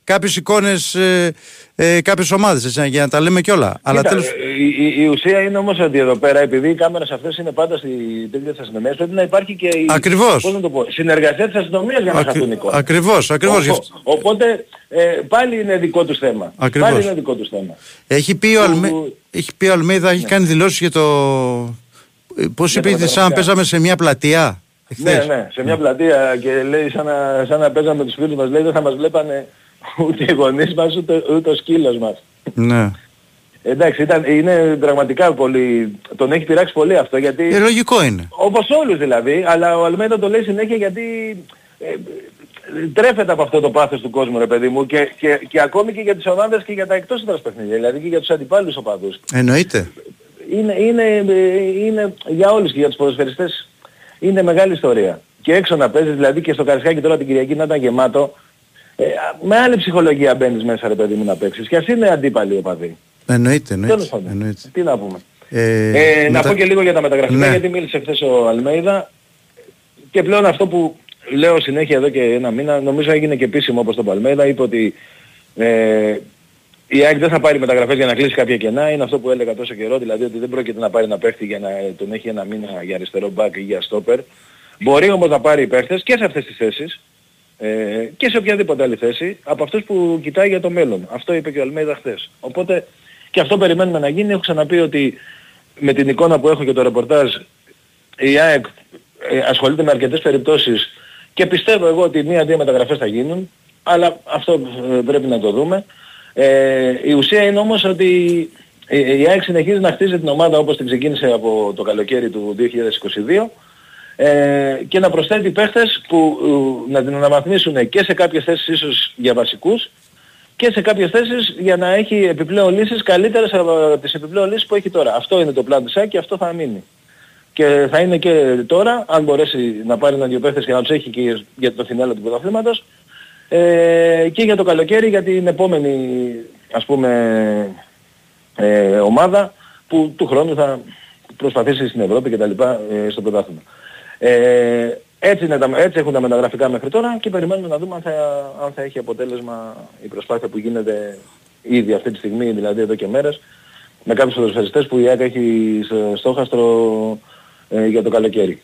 κάποιες εικόνες ε, ε, κάποιες ομάδες έτσι, για να τα λέμε κιόλα. Αλλά Κοίτα, τέλος... ε, η, η, η ουσία είναι όμως ότι εδώ πέρα, επειδή οι κάμερες αυτές είναι πάντα στη τέτοια της αστυνομίας, πρέπει να υπάρχει και η Ακριβώς. πώς να το πω, συνεργασία της αστυνομίας για να Ακρι- χαθούν εικόνες. Ακριβώς, ακριβώς. γι' Ο- αυτό. Οπότε ε, πάλι είναι δικό τους θέμα. Ακριβώς. Πάλι είναι δικό τους θέμα. Έχει πει ο, Που- Αλμε... έχει πει ο Αλμέιδα, έχει κάνει δηλώσεις για το... ε, Πώς Για είπε, τα σαν να μεταγραφικά. παίζαμε σε μια πλατεία. Ναι, εχθές. ναι, σε μια πλατεία και λέει σαν να, σαν να παίζαμε με τους φίλους μας, λέει δεν θα μας βλέπανε ούτε οι γονείς μας ούτε, ούτε ο σκύλος μας. ναι. Εντάξει, ήταν, είναι πραγματικά πολύ, τον έχει πειράξει πολύ αυτό γιατί... Ε, λογικό είναι. Όπως όλους δηλαδή, αλλά ο Αλμέντα το λέει συνέχεια γιατί ε, τρέφεται από αυτό το πάθος του κόσμου ρε παιδί μου και, και, και ακόμη και για τις ομάδες και για τα εκτός έδρας παιχνίδια, δηλαδή και για τους αντιπάλους οπαδούς. Εννοείται. Είναι, είναι, ε, είναι για όλους και για τους ποδοσφαιριστές είναι μεγάλη ιστορία. και έξω να παίζεις, δηλαδή και στο Καρισκάκι τώρα την Κυριακή να ήταν γεμάτο, ε, με άλλη ψυχολογία μπαίνεις μέσα ρε παιδί μου να παίξεις. Και ας είναι αντίπαλοι οπαδοί. Εννοείται, εννοείται. εννοείται. Τι να πούμε. Ε, ε, να πω και λίγο για τα μεταγραφικά ναι. γιατί μίλησε χθες ο Αλμέιδα και πλέον αυτό που λέω συνέχεια εδώ και ένα μήνα νομίζω έγινε και επίσημο όπως τον Παλμέδα είπε ότι ε, η ΑΕΚ δεν θα πάρει μεταγραφές για να κλείσει κάποια κενά, είναι αυτό που έλεγα τόσο καιρό, δηλαδή ότι δεν πρόκειται να πάρει ένα παίχτη για να τον έχει ένα μήνα για αριστερό μπακ ή για στόπερ. Μπορεί όμως να πάρει παίχτες και σε αυτές τις θέσεις ε, και σε οποιαδήποτε άλλη θέση από αυτούς που κοιτάει για το μέλλον. Αυτό είπε και ο Αλμέιδα χθες. Οπότε και αυτό περιμένουμε να γίνει. Έχω ξαναπεί ότι με την εικόνα που έχω και το ρεπορτάζ η ΑΕΚ ε, ασχολείται με αρκετές περιπτώσεις και πιστεύω εγώ ότι μία-δύο μεταγραφές θα γίνουν αλλά αυτό ε, πρέπει να το δούμε. Ε, η ουσία είναι όμως ότι η ΑΕΚ συνεχίζει να χτίζει την ομάδα όπως την ξεκίνησε από το καλοκαίρι του 2022 ε, και να προσθέτει παίχτες που ε, να την αναβαθμίσουν και σε κάποιες θέσεις ίσως για βασικούς και σε κάποιες θέσεις για να έχει επιπλέον λύσεις καλύτερες από τις επιπλέον λύσεις που έχει τώρα. Αυτό είναι το πλάνο της ΑΕΚ και αυτό θα μείνει. Και θα είναι και τώρα, αν μπορέσει να πάρει ένα-δυο παίχτες και να τους έχει και για το φινάλο του πρωταθλήματος, ε, και για το καλοκαίρι για την επόμενη ας πούμε ε, ομάδα που του χρόνου θα προσπαθήσει στην Ευρώπη και τα λοιπά ε, στο πρωτάθλημα. Ε, έτσι, είναι τα, έτσι έχουν τα μεταγραφικά μέχρι τώρα και περιμένουμε να δούμε αν θα, αν θα έχει αποτέλεσμα η προσπάθεια που γίνεται ήδη αυτή τη στιγμή, δηλαδή εδώ και μέρες, με κάποιους ποδοσφαιριστές που η ΆΚΑ έχει στόχαστρο ε, για το καλοκαίρι.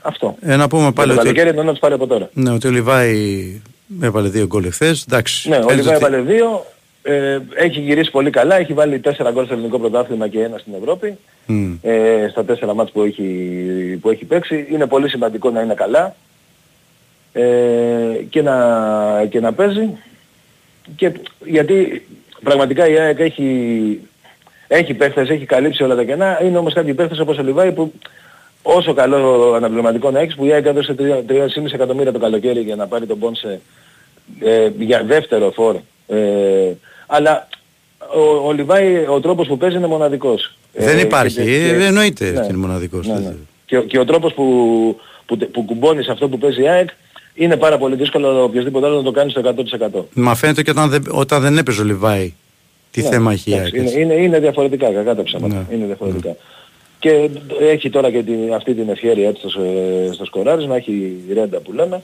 Αυτό. Ε, να πούμε πάλι το ότι... καλοκαίρι να τους πάρει από τώρα. Ναι, ότι ο Λιβάη έβαλε δύο γκολ εχθές. Εντάξει. Ναι, ο Λιβάη έβαλε δύο. Ε, έχει γυρίσει πολύ καλά, έχει βάλει τέσσερα γκολ στο ελληνικό πρωτάθλημα και ένα στην Ευρώπη. Mm. Ε, στα τέσσερα μάτς που έχει, που έχει παίξει. Είναι πολύ σημαντικό να είναι καλά ε, και, να, και να παίζει. Και, γιατί πραγματικά η ΑΕΚ έχει, έχει παίχτες, έχει καλύψει όλα τα κενά. Είναι όμως κάποιοι παίχτες όπως ο Λιβάη που όσο καλό αναπληρωματικό να έχεις που η ΑΕΚ έδωσε 3,5 εκατομμύρια το καλοκαίρι για να πάρει τον Πόνσε ε, για δεύτερο φόρ. Ε, αλλά ο, ο Λιβάη ο τρόπος που παίζει είναι μοναδικός. Δεν ε, υπάρχει, και, και, εννοείται ναι, είναι μοναδικός. Ναι, ναι. Και, και ο τρόπος που, που, που κουμπώνεις σε αυτό που παίζει η ΑΕΚ είναι πάρα πολύ δύσκολο οποιοδήποτε άλλο να το κάνεις στο 100%. Μα φαίνεται και όταν δεν, όταν δεν έπαιζε ο Λιβάη τι ναι, θέμα έχει η ΑΕΚ. Είναι, είναι, είναι διαφορετικά, κακά τα ψέματα. Ναι. Είναι διαφορετικά. Ναι. Και έχει τώρα και την, αυτή την ευχαίρεια έτσι στο, στο σκοράρισμα, έχει η ρέντα που λέμε.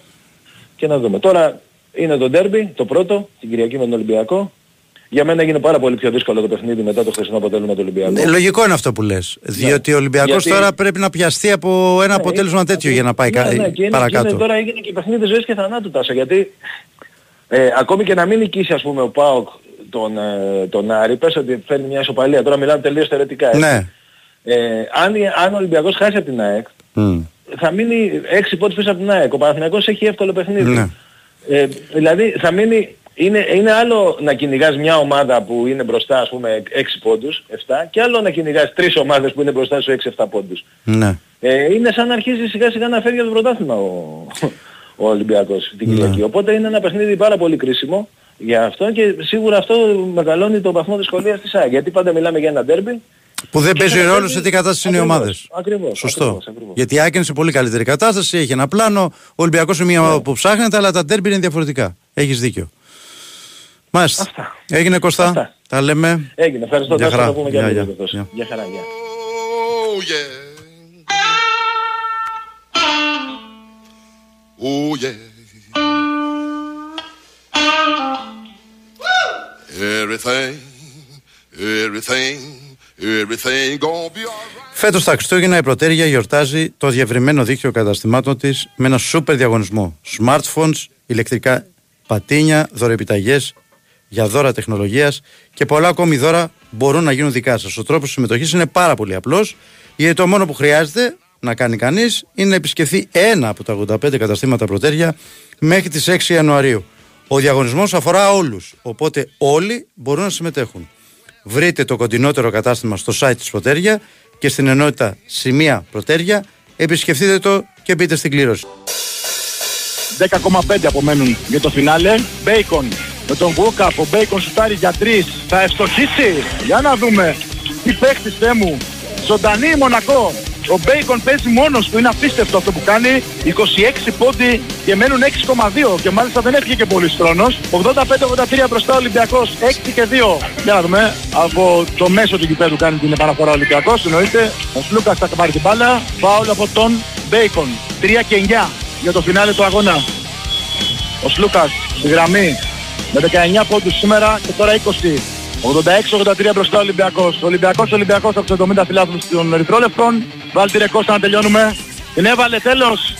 Και να δούμε. Τώρα είναι το ντέρμπι, το πρώτο, την Κυριακή με τον Ολυμπιακό. Για μένα έγινε πάρα πολύ πιο δύσκολο το παιχνίδι μετά το χθεσινό αποτέλεσμα του Ολυμπιακού. Ναι, λογικό είναι αυτό που λες. Ναι. Διότι ο Ολυμπιακός τώρα πρέπει να πιαστεί από ένα ναι, αποτέλεσμα τέτοιο για να πάει ναι, ναι, και παρακάτω. Είναι, τώρα έγινε και παιχνίδι ζωής και θανάτου τάσα. Γιατί ε, ακόμη και να μην νικήσει ας πούμε ο ΠΑΟΚ τον, ε, τον Άρη, πες ότι φέρνει μια ισοπαλία. Τώρα μιλάμε τελείως θεωρητικά. Ναι. Ε, αν, αν ο Ολυμπιακός χάσει από την ΑΕΚ, mm. θα μείνει έξι πόντους πίσω από την ΑΕΚ. Ο Παναθηναϊκός έχει εύκολο παιχνίδι. Ναι. Ε, δηλαδή θα μείνει, είναι, είναι άλλο να κυνηγάς μια ομάδα που είναι μπροστά ας πούμε 6 πόντους, 7 και άλλο να κυνηγάς τρεις ομάδες που είναι μπροστά σου 6-7 πόντους. Ναι. Ε, είναι σαν να αρχίζει σιγά σιγά να φεύγει από το πρωτάθλημα ο, ο Ολυμπιακός την ναι. Κυριακή. Οπότε είναι ένα παιχνίδι πάρα πολύ κρίσιμο για αυτό και σίγουρα αυτό μεγαλώνει το βαθμό δυσκολίας της ΑΕΚ. Γιατί πάντα μιλάμε για ένα ντέρμπι που δεν παίζει ρόλο σε τι κατάσταση είναι οι ομάδες. Σωστό. Ακριβώς, ακριβώς. Γιατί η Άκη είναι σε πολύ καλύτερη κατάσταση, έχει ένα πλάνο. Ο Ολυμπιακός είναι μια ομάδα ναι. που ψάχνεται, αλλά τα τέρμπι είναι διαφορετικά. Έχεις δίκιο. Μάλιστα. Αυτά. Έγινε Κωστά. Αυτά. Τα λέμε. Έγινε. Ευχαριστώ. Για χαρά. πούμε για, για, για. για χαρά. Για. Oh, yeah. Oh, yeah. Everything, everything Φέτος τα Χριστούγεννα η Πρωτέρια γιορτάζει το διευρυμένο δίκτυο καταστημάτων της με ένα σούπερ διαγωνισμό. Smartphones, ηλεκτρικά πατίνια, δωρεπιταγές για δώρα τεχνολογίας και πολλά ακόμη δώρα μπορούν να γίνουν δικά σας. Ο τρόπος συμμετοχής είναι πάρα πολύ απλός, γιατί το μόνο που χρειάζεται να κάνει κανείς είναι να επισκεφθεί ένα από τα 85 καταστήματα Protergia μέχρι τις 6 Ιανουαρίου. Ο διαγωνισμός αφορά όλους, οπότε όλοι μπορούν να συμμετέχουν. Βρείτε το κοντινότερο κατάστημα στο site της Protergia και στην ενότητα Σημεία Protergia. Επισκεφτείτε το και μπείτε στην κλήρωση. 10,5 απομένουν για το φινάλε. Μπέικον με τον Βούκα. Ο Μπέικον σουτάρει για 3. Θα ευστοχήσει. Για να δούμε. Τι παίχτης μου. Ζωντανή Μονακό. Ο Μπέικον παίζει μόνος του, είναι απίστευτο αυτό που κάνει. 26 πόντι και μένουν 6,2 και μάλιστα δεν έφυγε και πολύ χρόνος. 85-83 μπροστά ο Ολυμπιακός, 6 και 2. Για να δούμε, από το μέσο του γηπέδου κάνει την επαναφορά ο Ολυμπιακός, εννοείται. Ο Σλούκας θα πάρει την μπάλα, φάουλ από τον Μπέικον. 3 και 9 για το φινάλε του αγώνα. Ο Σλούκας στη γραμμή με 19 πόντους σήμερα και τώρα 20. 86-83 μπροστά ο Ολυμπιακός. Ο Ολυμπιακός, ο Ολυμπιακός από τους 70 φιλάθλους των Ερυθρόλευκων. Βάλτε ρε Κώστα να τελειώνουμε. Την έβαλε τέλος.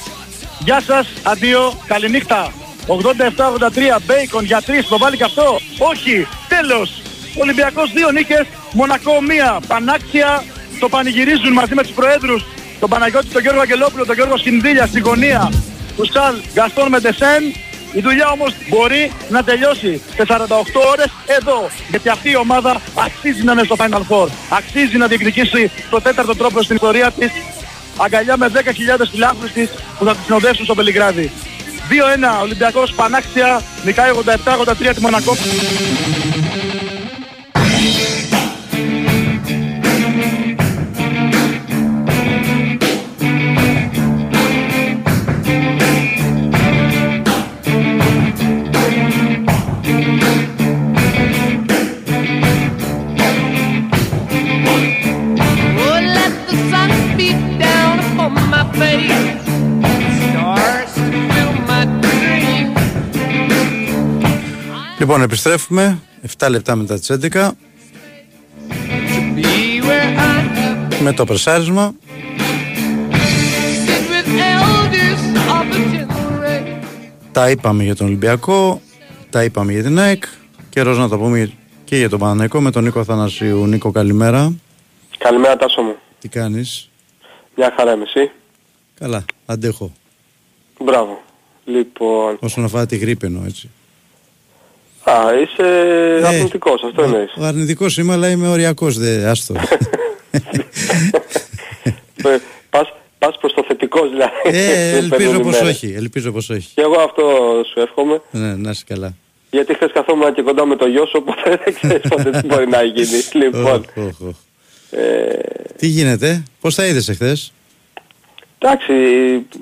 Γεια σας, αντίο, καληνύχτα. 87-83, Μπέικον για 3, το βάλει και αυτό. Όχι, τέλος. Ολυμπιακός δύο νίκες, Μονακό μία. Πανάξια το πανηγυρίζουν μαζί με τους προέδρους. Τον Παναγιώτη, τον Γιώργο Αγγελόπουλο, τον Γιώργο Σκινδύλια στη γωνία. Του Σαλ Γκαστόν Μεντεσέν η δουλειά όμως μπορεί να τελειώσει σε 48 ώρες εδώ. Γιατί αυτή η ομάδα αξίζει να είναι στο Final Four. Αξίζει να διεκδικήσει το τέταρτο τρόπο στην ιστορία της. Αγκαλιά με 10.000 φιλάθλους της που θα τη συνοδεύσουν στο Πελιγράδι. 2-1 Ολυμπιακός Πανάξια, νικάει 87-83 τη Μονακό. Λοιπόν, επιστρέφουμε 7 λεπτά μετά τις 11 με το πρεσάρισμα Τα είπαμε για τον Ολυμπιακό, τα είπαμε για την ΑΕΚ Καιρός να το πούμε και για τον Παναναϊκό με τον Νίκο Θανασίου. Νίκο, καλημέρα. Καλημέρα Τάσο μου. Τι κάνεις; Μια χαρά είμαι εσύ; Καλά, αντέχω. Μπράβο. Λοιπόν... Όσον αφορά τη γρήπη εννοώ έτσι. Α, είσαι ε, αρνητικός, αυτό ο, εννοείς. Ο αρνητικός είμαι, αλλά είμαι οριακός, δε, άστο. Ε, πας, πας προς το θετικός δηλαδή. Ε, ελπίζω πως όχι, ελπίζω πως όχι. Και εγώ αυτό σου εύχομαι. Ναι, να είσαι καλά. Γιατί χθες καθόμουν και κοντά με το γιο σου, οπότε δεν ξέρεις πότε τι μπορεί να γίνει. Λοιπόν, Οχ, οχ, οχ. ε, Τι γίνεται, πώς τα είδες εχθές; Εντάξει,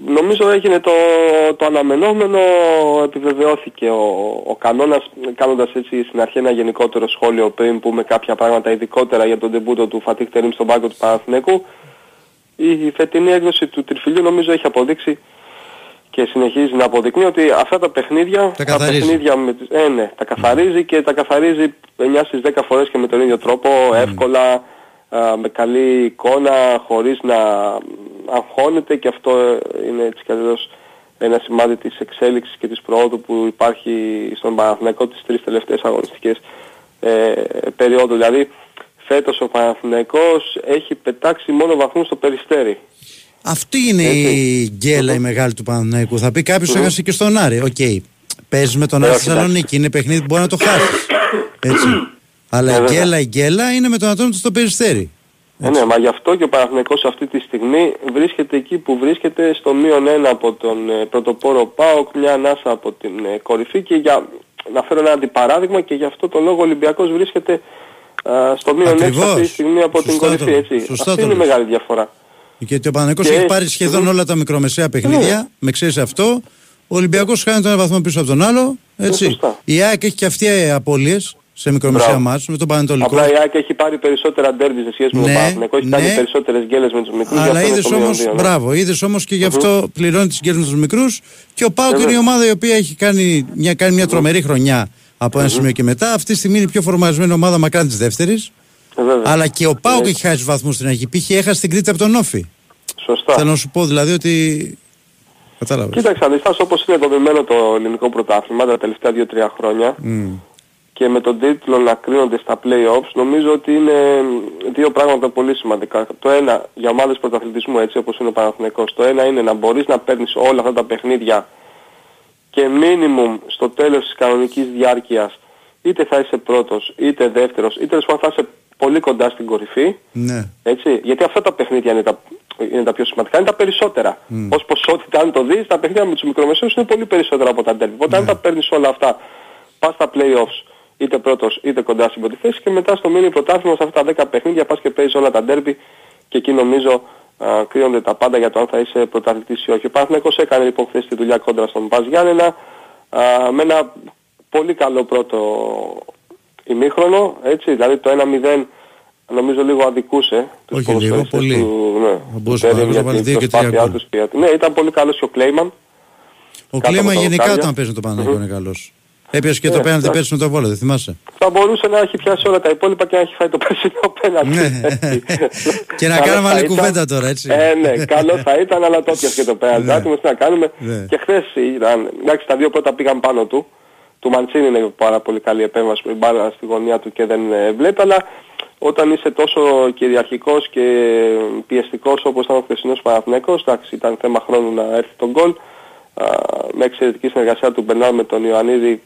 νομίζω έγινε το, το αναμενόμενο, επιβεβαιώθηκε ο, ο κανόνας, κάνοντας έτσι στην αρχή ένα γενικότερο σχόλιο πριν πούμε κάποια πράγματα ειδικότερα για τον τεμπούτο του Φατίχ Τερίμ στον πάγκο του Παναθηναίκου. Η φετινή έκδοση του τριφυλιού νομίζω έχει αποδείξει και συνεχίζει να αποδεικνύει ότι αυτά τα παιχνίδια, Τα καθαρίζει. παιχνίδια με τις, ε, ναι, τα καθαρίζει και τα καθαρίζει 9 στις 10 φορές και με τον ίδιο τρόπο, εύκολα, α, με καλή εικόνα, χωρίς να αγχώνεται και αυτό ε, είναι έτσι κι αλλιώς ένα σημάδι της εξέλιξης και της προόδου που υπάρχει στον Παναθηναϊκό τις τρεις τελευταίες αγωνιστικές ε, περίοδου. Δηλαδή φέτος ο Παναθηναϊκός έχει πετάξει μόνο βαθμούς στο Περιστέρι. Αυτή είναι η γκέλα η μεγάλη του Παναθηναϊκού. Θα πει κάποιος έχασε και στον Άρη. Οκ. Παίζεις με τον Ε, Άρη όχι, Θεσσαλονίκη. Είναι παιχνίδι που μπορεί να το χάσεις. Έτσι. Αλλά Ε, η βέβαια. γκέλα, η γκέλα είναι με τον ατόμο του στο περιστέρι. Ε, ναι, μα γι' αυτό και ο Παναθηναϊκός αυτή τη στιγμή βρίσκεται εκεί που βρίσκεται στο μείον ένα από τον ε, πρωτοπόρο ΠΑΟΚ, μια ανάσα από την ε, κορυφή και για να φέρω ένα αντιπαράδειγμα και γι' αυτό το λόγο ο Ολυμπιακός βρίσκεται α, στο μείον 6 Ακριβώς. αυτή τη στιγμή από Σωστά την το κορυφή, λες. έτσι. Σωστά αυτή το είναι η λες. μεγάλη διαφορά. Γιατί ο Παναθηναϊκός Και έχει έχει- πάρει σχεδόν Μμμ. όλα τα μικρομεσαία παιχνίδια. Με ξέρεις αυτό. Ο Ολυμπιακός χάνει τον ένα βαθμό πίσω από τον άλλο. Έτσι. σωστά. Η ΑΕΚ έχει και αυτή ε, απώλειες σε μικρομεσαία Μπράβο. μάτς με τον Πανετολικό. Απλά η ΑΕΚ έχει πάρει περισσότερα ντέρμπι σε σχέση με Ναι, τον Παναθηναϊκό, έχει ναι. κάνει περισσότερες γκέλες με τους μικρούς. γι' Αλλά αυτό είναι είδες στο μείον όμω, δύο, ναι. μπράβο, είδες όμως και γι' αυτό πληρώνει τις γκέλες τους μικρούς. Και ο Πάουκ Βέβαια. είναι η ομάδα η οποία έχει κάνει μια, κάνει μια τρομερή χρονιά από ένα σημείο και μετά. Αυτή τη στιγμή είναι η πιο φορμαρισμένη ομάδα μακράν της δεύτερης. Ε, βέβαια. Αλλά και ο Πάουκ Ναι. έχει χάσει βαθμούς στην αρχή. Π.χ. έχασε την Κρήτη από τον Όφη. Σωστά. Θέλω να σου πω δηλαδή ότι. Κατάλαβες. Κοίταξε, αντιστάς όπως είναι δομημένο το ελληνικό πρωτάθλημα τα τελευταία 2-3 χρόνια και με τον τίτλο να κρίνονται στα play-offs νομίζω ότι είναι δύο πράγματα πολύ σημαντικά. Το ένα για ομάδες πρωταθλητισμού έτσι όπως είναι ο Παναθηναϊκός. Το ένα είναι να μπορείς να παίρνεις όλα αυτά τα παιχνίδια και minimum στο τέλος της κανονικής διάρκειας είτε θα είσαι πρώτος είτε δεύτερος είτε τέλος πάντων θα είσαι πολύ κοντά στην κορυφή Ναι. έτσι, γιατί αυτά τα παιχνίδια είναι τα, είναι τα πιο σημαντικά, είναι τα περισσότερα. Ως ποσότητα αν το δεις, τα παιχνίδια με τους μικρομεσαίους είναι πολύ περισσότερα από τα ντέρμπι. Οπότε αν τα παίρνεις όλα αυτά, πας στα play-offs, είτε πρώτος είτε κοντά στην πρώτη θέση και μετά στο μήνυ πρωτάθλημα σε αυτά τα 10 παιχνίδια πας και παίζεις όλα τα ντέρμπι και εκεί νομίζω α, κρίνονται τα πάντα για το αν θα είσαι πρωταθλητής ή όχι. Ο Παναθηναϊκός έκανε λοιπόν χθες τη δουλειά κόντρα στον Μπας Γιάννενα α, με ένα πολύ καλό πρώτο ημίχρονο, έτσι, δηλαδή το 1-0 νομίζω λίγο αδικούσε τους Όχι λίγο, πολύ. Του, ναι, μπορούσε να βάλει 2 και 3 Ναι, ήταν πολύ καλός και ο Κλέιμαν. Ο Κλέιμαν γενικά όταν παίζει το Παναγιώτο είναι καλός. Έπιασε και το ναι, πέναλτι πέρσι με το βόλο, δεν θυμάσαι; Θα μπορούσε να έχει πιάσει όλα τα υπόλοιπα και να έχει φάει το περσινό πέναλτι. Ναι. και να κάνουμε άλλη κουβέντα τώρα, έτσι. Ε, ναι, καλό θα ήταν, αλλά το πιάσε και το πέναλτι. Ναι. Άτιμος τι να κάνουμε. Ναι. Και χθες ήταν, εντάξει τα δύο πρώτα πήγαν πάνω του. Του Μαντσίνη είναι πάρα πολύ καλή επέμβαση που μπάλα στη γωνία του και δεν ε, βλέπει, αλλά όταν είσαι τόσο κυριαρχικός και πιεστικός όπως ήταν ο χθεσινός Παναθηναϊκός, εντάξει ήταν θέμα χρόνου να έρθει τον γκολ. Με εξαιρετική συνεργασία του Μπερνάρ με τον Ιωαννίδη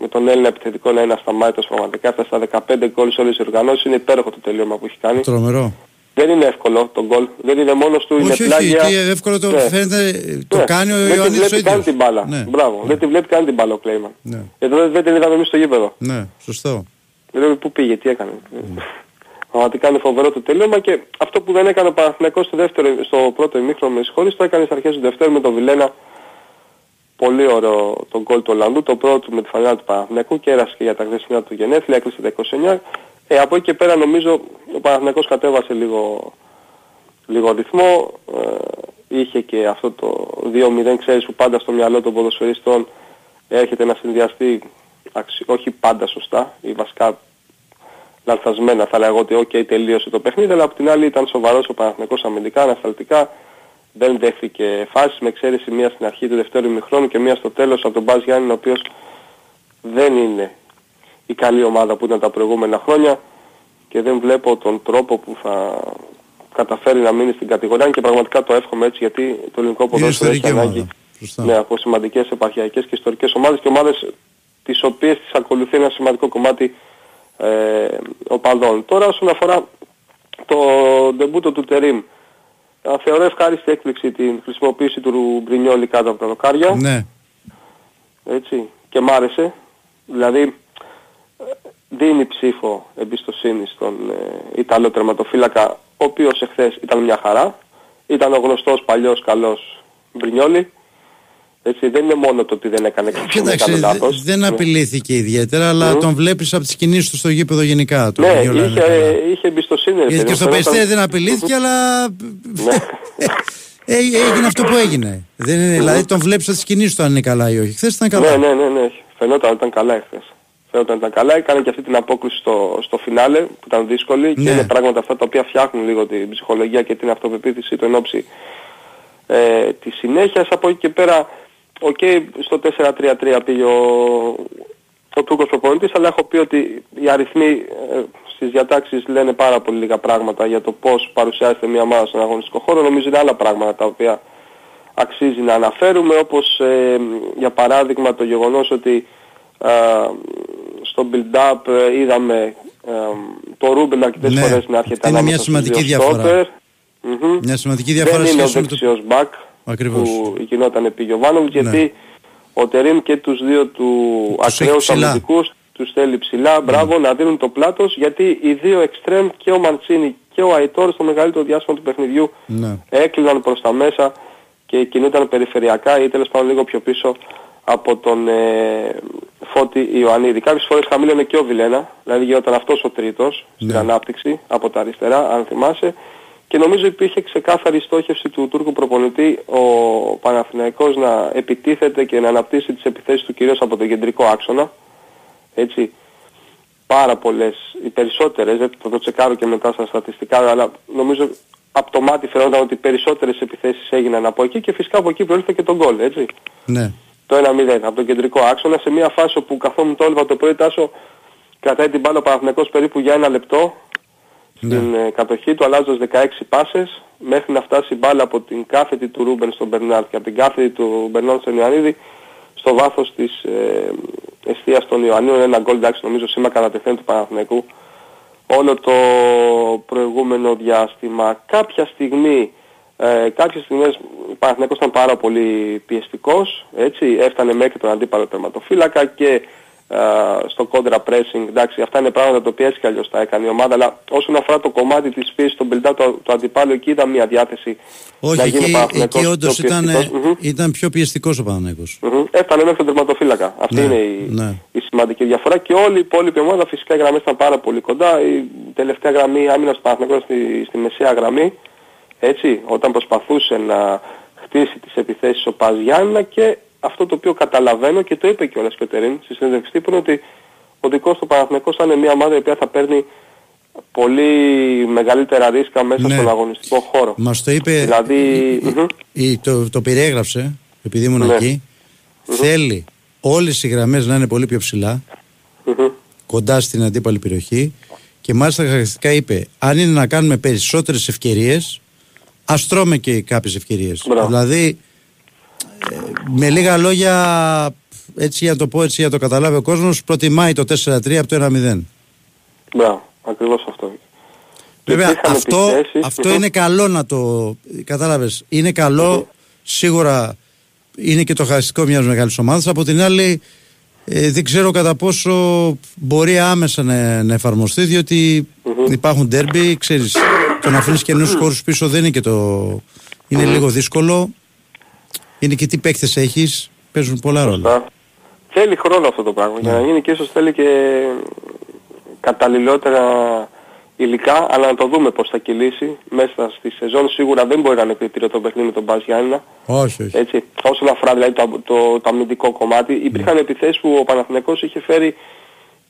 με τον Έλληνα επιθετικό να είναι ασταμάτητος πραγματικά. Αυτά στα 15 γκολ σε όλες τις οργανώσεις είναι υπέροχο το τελείωμα που έχει κάνει. Τρομερό. Δεν είναι εύκολο το γκολ. Δεν είναι μόνος του, όχι, είναι όχι, πλάγια. Όχι, εύκολο το ναι. φαίνεται, το ναι. κάνει ο Ιωάννης Δεν τη βλέπει καν την μπάλα. Ναι. Μπράβο. Ναι. Δεν τη βλέπει καν την μπάλα ο Κλέιμαν. Ναι. Εδώ δεν την είδαμε εμείς στο γήπεδο. Ναι, σωστό. Δεν πού πήγε, τι έκανε. Mm. Πραγματικά είναι φοβερό το τελείωμα και αυτό που δεν έκανε ο Παναθηναϊκός στο, δεύτερο, στο πρώτο ημίχρονο με συγχωρείς το έκανε στις αρχές του δεύτερου με τον Βιλένα πολύ ωραίο το γκολ του Ολλανδού, το πρώτο με τη φανέλα του Παναθηναϊκού και έρασε και για τα χθεσινά του γενέθλια, έκλεισε τα 29. Ε, από εκεί και πέρα νομίζω ο Παναθηναϊκός κατέβασε λίγο, λίγο ρυθμό, ε, είχε και αυτό το 2-0, ξέρεις που πάντα στο μυαλό των ποδοσφαιριστών έρχεται να συνδυαστεί, όχι πάντα σωστά, ή βασικά λανθασμένα θα λέγω ότι ok τελείωσε το παιχνίδι, αλλά από την άλλη ήταν σοβαρός ο Παναθηναϊκός αμυντικά, ανασταλτικά, δεν δέχθηκε φάσεις με εξαίρεση μία στην αρχή του δευτέρου ημιχρόνου και μία στο τέλος από τον Μπάζ Γιάννη ο οποίος δεν είναι η καλή ομάδα που ήταν τα προηγούμενα χρόνια και δεν βλέπω τον τρόπο που θα καταφέρει να μείνει στην κατηγορία και πραγματικά το εύχομαι έτσι γιατί το ελληνικό ποδόσφαιρο έχει ανάγκη ναι, από σημαντικές επαρχιακές και ιστορικές ομάδες και ομάδες τις οποίες τις ακολουθεί ένα σημαντικό κομμάτι ε, οπαδών. Τώρα όσον αφορά το ντεμπούτο του Τερίμ θεωρώ ευχάριστη έκπληξη την χρησιμοποίηση του Μπρινιόλη κάτω από τα δοκάρια. Ναι. Έτσι. Και μ' άρεσε. Δηλαδή δίνει ψήφο εμπιστοσύνη στον ε, Ιταλό τερματοφύλακα, ο οποίος εχθές ήταν μια χαρά. Ήταν ο γνωστός παλιός καλός Μπρινιόλη. Έτσι, δεν είναι μόνο το ότι δεν έκανε κάποιο λάθος. Δεν ναι. απειλήθηκε ιδιαίτερα, αλλά mm. τον βλέπεις από τις κινήσεις του στο γήπεδο γενικά. Το ναι, είχε, είχε εμπιστοσύνη. Γιατί και στο Περιστέρι δεν απειλήθηκε, αλλά ναι. ε, έγινε αυτό που έγινε. Δεν είναι, δηλαδή τον βλέπεις από τις κινήσεις του αν είναι καλά ή όχι. Χθες ήταν καλά. Ναι, ναι, ναι, ναι. Φαινόταν ότι ήταν καλά εχθές. Φαινόταν ότι ήταν καλά. Έκανε και αυτή την απόκριση στο, στο φινάλε που ήταν δύσκολη και ναι. είναι πράγματα αυτά τα οποία φτιάχνουν λίγο την ψυχολογία και την αυτοπεποίθηση του ενόψει ε, της συνέχειας. Από εκεί και πέρα OK, okay, στο 4-3-3 πήγε ο, ο Τούρκος προπονητής, αλλά έχω πει ότι οι αριθμοί ε, στις διατάξεις λένε πάρα πολύ λίγα πράγματα για το πώς παρουσιάζεται μια ομάδα στον αγωνιστικό χώρο. Νομίζω είναι άλλα πράγματα τα οποία αξίζει να αναφέρουμε, όπως ε, για παράδειγμα το γεγονός ότι ε, στο build-up ε, είδαμε ε, το Ρούμπεν αρκετές ναι, φορές να έρχεται ανάμεσα μια σημαντική διαφορά. Mm-hmm. Μια σημαντική διαφορά Δεν είναι ο δεξιός μπακ. Ακριβώς. που γινόταν επί Γιωβάνοβιτς ναι. γιατί ο Τερίμ και τους δύο του ακραίους αμυντικούς τους θέλει ψηλά, μπράβο, να δίνουν το πλάτος γιατί οι δύο εξτρέμ και ο Μαντσίνη και ο Αϊτόρ στο μεγαλύτερο διάστημα του παιχνιδιού ναι. έκλειναν προς τα μέσα και κινούνταν περιφερειακά ή τέλος πάντων λίγο πιο πίσω από τον ε, Φώτη Ιωαννίδη. Κάποιες φορές χαμήλωνε και ο Βιλένα, δηλαδή γινόταν αυτός ο τρίτος ναι. στην ανάπτυξη από τα αριστερά, αν θυμάσαι. Και νομίζω υπήρχε ξεκάθαρη στόχευση του Τούρκου προπονητή ο Παναθηναϊκός να επιτίθεται και να αναπτύσσει τις επιθέσεις του κυρίως από τον κεντρικό άξονα. Έτσι, πάρα πολλές, οι περισσότερες, δεν θα το τσεκάρω και μετά στα στατιστικά, αλλά νομίζω από το μάτι φαινόταν ότι οι περισσότερες επιθέσεις έγιναν από εκεί και φυσικά από εκεί προήλθε και το γκολ, έτσι. Ναι. Το 1-0 από τον κεντρικό άξονα σε μια φάση όπου καθόμουν το έβλεπα το πρωί Τάσο κρατάει την μπάλα ο Παναθηναϊκός περίπου για ένα λεπτό ναι. Στην ε, κατοχή του αλλάζοντας 16 πάσες μέχρι να φτάσει η μπάλα από την κάθετη του Ρούμπεν στον Μπερνάρ και από την κάθετη του Μπερνάρ στον Ιωαννίδη στο βάθος της ε, εστίας των Ιωαννίνων ένα γκολ εντάξει νομίζω σήμα κατατεθέν του Παναθηναϊκού όλο το προηγούμενο διάστημα. Κάποια στιγμή ε, κάποιες στιγμές ο Παναθηναϊκός ήταν πάρα πολύ πιεστικός έτσι έφτανε μέχρι τον αντίπαλο τερματοφύλακα και στο contra pressing. Εντάξει, αυτά είναι πράγματα τα οποία έτσι κι αλλιώς τα έκανε η ομάδα, αλλά όσον αφορά το κομμάτι της φύσης, τον build του, του αντιπάλου, εκεί ήταν μια διάθεση Όχι, να γίνει εκεί, εκεί όντως ήταν, mm-hmm. ήταν πιο πιεστικός ο Παναθηναϊκός. Mm-hmm. Έφτανε μέχρι τον τερματοφύλακα. Αυτή ναι, είναι η, ναι. η, σημαντική διαφορά και όλη η υπόλοιπη ομάδα φυσικά οι γραμμές ήταν πάρα πολύ κοντά. Η τελευταία γραμμή άμυνας του Παναθηναϊκού στη, στη μεσαία γραμμή, έτσι, όταν προσπαθούσε να χτίσει τις επιθέσεις ο Παζ και αυτό το οποίο καταλαβαίνω και το είπε και ο Λασκοτερίν στη συνέντευξη τύπου είναι ότι ο δικός του Παναθηναϊκός θα είναι μια ομάδα η οποία θα παίρνει πολύ μεγαλύτερα ρίσκα μέσα ναι. στον αγωνιστικό χώρο. Μας το είπε, δηλαδή, το, το περιέγραψε, επειδή ήμουν ναι. εκεί, θέλει όλες οι γραμμές να είναι πολύ πιο ψηλά, κοντά στην αντίπαλη περιοχή και μάλιστα χαρακτηριστικά είπε, αν είναι να κάνουμε περισσότερες ευκαιρίες, ας τρώμε και κάποιες ευκαιρίες. Δηλαδή, με λίγα λόγια, έτσι για να το πω, έτσι για να το καταλάβει ο κόσμος, προτιμάει το 4-3 από το 1-0. Μπράβο, ακριβώς αυτό. Βέβαια, αυτό, αυτό είναι καλό να το κατάλαβες. Είναι καλό, σίγουρα είναι και το χαριστικό μιας μεγάλης ομάδας. Από την άλλη, ε, δεν ξέρω κατά πόσο μπορεί άμεσα να, να εφαρμοστεί, διότι υπάρχουν ντέρμπι, ξέρεις, το να αφήνεις καινούς χώρους πίσω δεν είναι και το... ειναι λίγο δύσκολο. Είναι και τι παίκτες έχεις, παίζουν πολλά ρόλα. Θέλει χρόνο αυτό το πράγμα για να ναι. γίνει και ίσως θέλει και καταλληλότερα υλικά, αλλά να το δούμε πώς θα κυλήσει μέσα στη σεζόν. Σίγουρα δεν μπορεί να είναι κριτήριο το παιχνίδι με τον Μπάζ Γιάννηνα. Όχι, όχι. Έτσι, όσον αφορά δηλαδή το, το, το αμυντικό κομμάτι, υπήρχαν ναι. επιθέσεις που ο Παναθηναϊκός είχε φέρει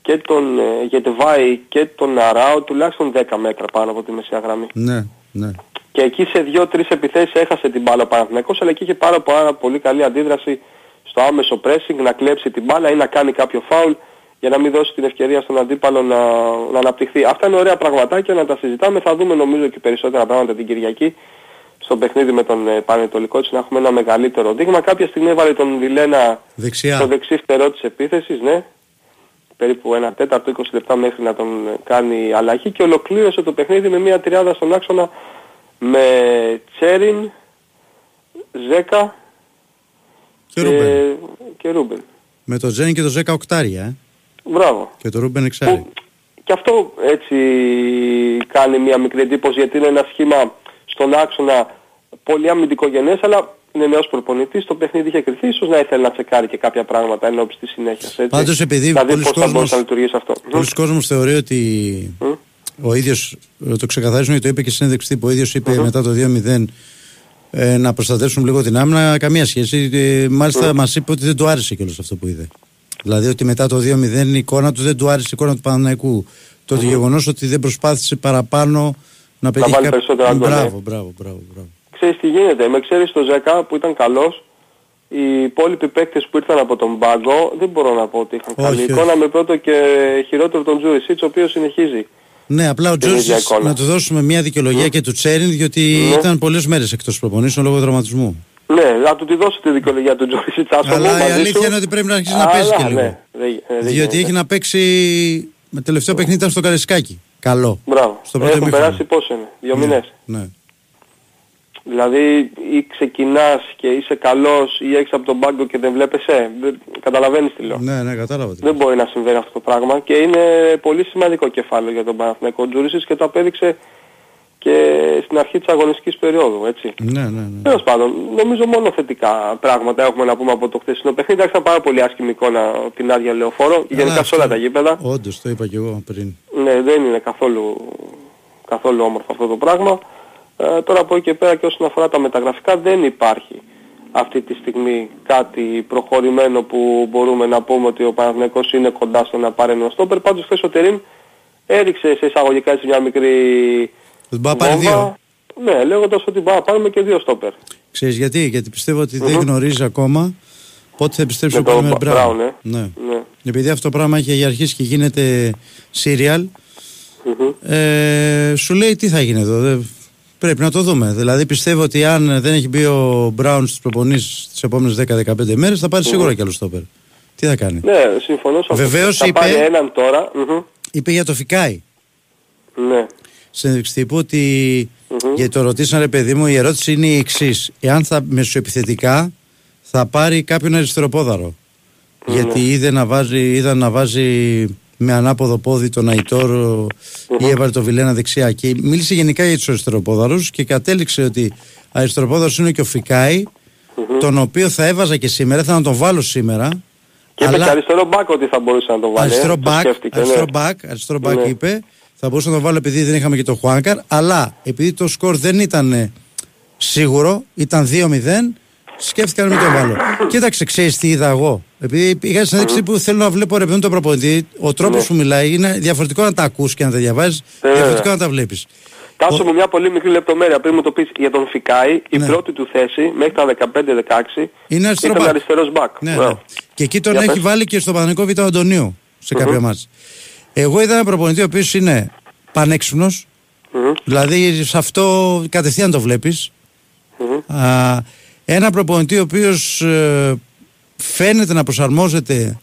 και τον ε, Γετεβάη και τον Αράο τουλάχιστον 10 μέτρα πάνω από τη μεσαία γραμμή. Ναι, ναι. Και εκεί σε δύο-τρεις επιθέσεις έχασε την μπάλα ο Παναθηναϊκός, αλλά εκεί είχε πάρα, πάρα πολύ καλή αντίδραση στο άμεσο pressing, να κλέψει την μπάλα ή να κάνει κάποιο φάουλ για να μην δώσει την ευκαιρία στον αντίπαλο να, να αναπτυχθεί. Αυτά είναι ωραία πραγματάκια να τα συζητάμε. Θα δούμε νομίζω και περισσότερα πράγματα την Κυριακή στο παιχνίδι με τον ε, Πανετολικό έτσι να έχουμε ένα μεγαλύτερο δείγμα. Κάποια στιγμή έβαλε τον Βιλένα στο δεξί φτερό της επίθεσης, ναι. Περίπου ένα τέταρτο, 20 λεπτά μέχρι να τον κάνει αλλαγή και ολοκλήρωσε το παιχνίδι με μια τριάδα στον άξονα με Τσέριν, Ζέκα και, και, και Ρούμπεν. Με το Τσέριν και το Ζέκα οκτάρια, ε. Μπράβο. Και το Ρούμπεν εξάρι. Και αυτό έτσι κάνει μια μικρή εντύπωση γιατί είναι ένα σχήμα στον άξονα πολύ αμυντικογενές αλλά είναι νέος προπονητής, το παιχνίδι είχε κρυθεί, ίσως να ήθελε να τσεκάρει και κάποια πράγματα εν ώψη της συνέχειας. Έτσι. Πάντως επειδή δηλαδή πολλοί κόσμος, αυτό. κόσμος θεωρεί ότι ο ίδιος, το ξεκαθαρίζουν γιατί το είπε και συνέντευξη τύπου, ο ίδιος μετά το 2-0 ε, να προστατεύσουν λίγο την άμυνα, καμία σχέση. Ε, μάλιστα mm. μας είπε ότι δεν του άρεσε κιόλας αυτό που είδε. Δηλαδή ότι μετά το 2-0 η εικόνα του δεν του άρεσε η εικόνα του Παναναϊκού. Το mm. γεγονός ότι δεν προσπάθησε παραπάνω να πετύχει κάποιο... περισσότερα μπράβο, μπράβο, μπράβο, μπράβο. Ξέρεις τι γίνεται, με ξέρεις το Ζέκα που ήταν καλός, οι υπόλοιποι παίκτες που ήρθαν από τον πάγκο δεν μπορώ να πω ότι είχαν καλή εικόνα με πρώτο και χειρότερο τον Τζούρισιτς ο οποίος συνεχίζει ναι, απλά ο Τζόρτζης να του δώσουμε μια δικαιολογία και του Τσέριν, διότι ναι. ήταν πολλές μέρες εκτός προπονήσεων λόγω δραματισμού. Ναι, να του τη δώσω τη δικαιολογία του Τζόρτζη Αλλά η αλήθεια είναι ότι πρέπει να αρχίσει να παίζει και λίγο. Ναι, διότι έχει να παίξει. Με τελευταίο παιχνίδι ήταν στο Καρεσκάκι. Καλό. Μπράβο. Στο πρώτο Έχουν περάσει πόσο είναι, δύο ναι, μήνες. Ναι. Δηλαδή ή ξεκινάς και είσαι καλός ή έχεις από τον πάγκο και δεν βλέπεσαι. Καταλαβαίνεις τι λέω. Ναι, ναι, κατάλαβα. Δεν μπορεί να συμβαίνει αυτό το πράγμα και είναι πολύ σημαντικό κεφάλαιο για τον Παναθηναϊκό Τζούρισης και το απέδειξε και στην αρχή της αγωνιστικής περίοδου, έτσι. Ναι, ναι, ναι. Τέλος πάντων, νομίζω μόνο θετικά πράγματα έχουμε να πούμε από το χθεσινό παιχνίδι. Εντάξει, πάρα πολύ άσχημη εικόνα την άδεια λεωφόρο, γενικά σε όλα τα γήπεδα. Όντως, το είπα και εγώ πριν. Ναι, δεν είναι καθόλου, καθόλου όμορφο αυτό το πράγμα. Ε, τώρα από εκεί και πέρα και όσον αφορά τα μεταγραφικά δεν υπάρχει αυτή τη στιγμή κάτι προχωρημένο που μπορούμε να πούμε ότι ο Παναθηναϊκός είναι κοντά στο να πάρει ένα στόπερ. Πάντως χθες ο Τερίμ έριξε σε εισαγωγικά έτσι μια μικρή βόμβα. Ναι, λέγοντας ότι μπορεί να πάρουμε και δύο στόπερ. Ξέρεις γιατί, γιατί πιστεύω ότι δεν γνωρίζει ακόμα πότε θα επιστρέψει ο Πάλμερ Μπράουν. Ναι. ναι. ναι. Επειδή αυτό το πράγμα έχει αρχίσει και γίνεται serial, ε, σου λέει τι θα γίνει εδώ. Πρέπει να το δούμε. Δηλαδή πιστεύω ότι αν δεν έχει μπει ο Μπράουν στις προπονήσεις τις επόμενες 10-15 μέρες θα πάρει σίγουρα κι άλλο στόπερ. Τι θα κάνει; Ναι, συμφωνώ σε Βεβαίως θα είπε, πάρει έναν τώρα. είπε για το Φικάι. Ναι. Συνέντευξη τύπου ότι γιατί το ρωτήσαν ρε παιδί μου η ερώτηση είναι η εξής. Εάν θα μεσοεπιθετικά θα πάρει κάποιον αριστεροπόδαρο. Γιατί είδε να βάζει, είδα να βάζει με ανάποδο πόδι τον Αϊτόρ ή έβαλε το Βιλένα δεξιά. Και μίλησε γενικά για τους αριστεροπόδαρους και κατέληξε ότι αριστεροπόδαρος είναι και ο φικαη τον οποίο θα έβαζα και σήμερα, θα να τον βάλω σήμερα. Και είπε και αριστερό μπακ ότι θα μπορούσε να τον βάλει. Αριστερό ε, το μπακ, σκέφτηκε, αριστερό ναι. μπακ, αριστερό μπακ Ναι. είπε. Θα μπορούσα να τον βάλω επειδή δεν είχαμε και το Χουάνκαρ. Αλλά επειδή το σκορ δεν ήταν ε, σίγουρο, ήταν 2-0, σκέφτηκα να μην τον βάλω. Κοίταξε, ξέρεις τι είδα εγώ. Επειδή είχα συνέντευξη που θέλω να βλέπω ρε παιδί μου τον προπονητή, ο τρόπος Ναι. που μιλάει είναι διαφορετικό να τα ακούς και να τα διαβάζεις, Ε, διαφορετικό βέβαια. να τα βλέπεις. Κάσω μου μια πολύ μικρή λεπτομέρεια πριν μου το πεις για τον Φικάη. Η Ναι. πρώτη του θέση μέχρι τα 15-16 Είναι αριστερό ήταν μπακ. αριστερός μπακ. Ναι, ναι. Μπράβο. Και εκεί τον Για έχει πες. βάλει και στο Παναγικό Β' Αντωνίου σε κάποια μάτς. Εγώ είδα ένα προπονητή ο οποίος είναι πανέξυπνος, Μμμ. δηλαδή σε αυτό κατευθείαν το βλέπεις. Μμμ. Α, ένα προπονητή ο οποίος ε, φαίνεται να προσαρμόζεται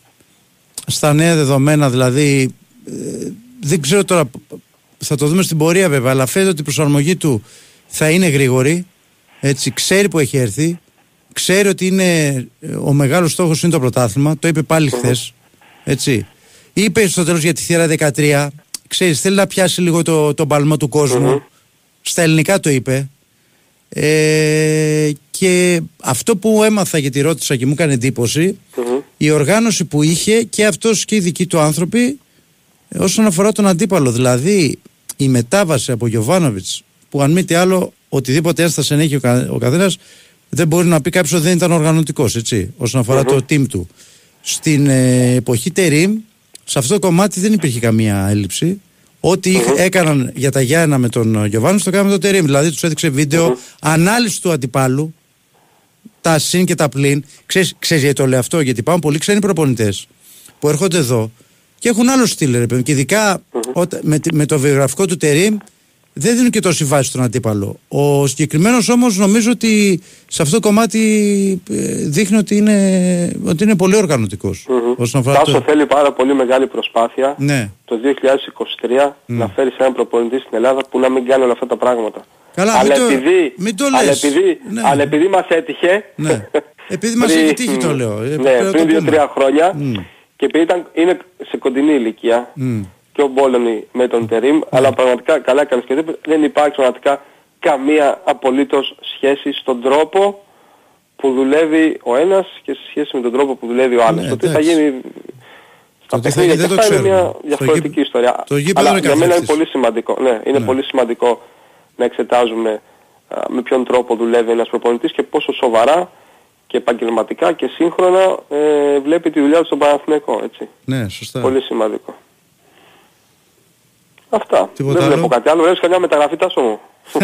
στα νέα δεδομένα, δηλαδή ε, δεν ξέρω τώρα, θα το δούμε στην πορεία βέβαια, αλλά φαίνεται ότι η προσαρμογή του θα είναι γρήγορη, έτσι, ξέρει που έχει έρθει, ξέρει ότι είναι, ε, ο μεγάλος στόχος είναι το πρωτάθλημα, το είπε πάλι χθες. έτσι. Είπε στο τέλος για τη θύρα 13, ξέρεις, θέλει να πιάσει λίγο το, τον παλμό του κόσμου, στα ελληνικά το είπε, ε, και αυτό που έμαθα γιατί ρώτησα και μου έκανε εντύπωση, Μμμ. η οργάνωση που είχε και αυτός και οι δικοί του άνθρωποι ε, όσον αφορά τον αντίπαλο. Δηλαδή η μετάβαση από Γιωβάνοβιτς που αν μη τι άλλο οτιδήποτε ένσταση έχει ο, κα, ο καθένας δεν μπορεί να πει κάποιος ότι δεν ήταν οργανωτικός έτσι όσον αφορά το team του. Στην ε, εποχή Τερίμ σε αυτό το κομμάτι δεν υπήρχε καμία έλλειψη. Ό,τι είχ- έκαναν για τα Γιάννα με τον Γιωβάνοβιτς το κάναμε με τον Τερίμ. Δηλαδή τους έδειξε βίντεο ανάλυση του αντιπάλου τα συν και τα πλην. Ξέρεις, ξέρεις γιατί το λέω αυτό, γιατί υπάρχουν πολλοί ξένοι προπονητές που έρχονται εδώ και έχουν άλλο στυλ, ρε παιδί μου. Και ειδικά όταν- με, τη- με το βιογραφικό του Τερίμ δεν δίνουν και τόση βάση στον αντίπαλο. Ο συγκεκριμένος όμως νομίζω ότι σε αυτό το κομμάτι ε, δείχνει ότι είναι, ότι είναι πολύ οργανωτικός Μμμ. Όσον αφορά Τάσο το... θέλει πάρα πολύ μεγάλη προσπάθεια Ναι. το 2023 να φέρει έναν προπονητή στην Ελλάδα που να μην κάνει όλα αυτά τα πράγματα. Καλά, αλλά, μην το- επειδή, μην το αλλά, λες. επειδή, Ναι. αλλά επειδή μας έτυχε Ναι. Επειδή μας πριν- έχει τύχει το λέω. Ε, πρέπει ναι, να το πριν πούμε. δύο-τρία χρόνια Μμ. και επειδή ήταν, είναι σε κοντινή ηλικία Μμ. Και ο Μπόλωνη με τον Τερίμ, αλλά πραγματικά καλά έκανες και δεν, δεν υπάρχει πραγματικά καμία απολύτως σχέση στον τρόπο που δουλεύει ο ένας και σε σχέση με τον τρόπο που δουλεύει ο άλλος. Ναι, το τι θα εντάξει. γίνει στα Το τι θα παιχνίδια γίνει και δεν το αυτά είναι ξέρουμε. μια Στο διαφορετική γήπεδο- ιστορία. το γήπεδο Αλλά είναι για μένα είναι καθρέφτης. πολύ σημαντικό. Ναι, είναι Ναι. πολύ σημαντικό να εξετάζουμε α, με ποιον τρόπο δουλεύει ένας προπονητής και πόσο σοβαρά και επαγγελματικά και σύγχρονα ε, βλέπει τη δουλειά του στον Παναθηναϊκό. Έτσι. Ναι, σωστά. Πολύ σημαντικό. Αυτά. Τίποτα Δεν άλλο; βλέπω κάτι άλλο. Βλέπεις καμιά μεταγραφή τάσο μου.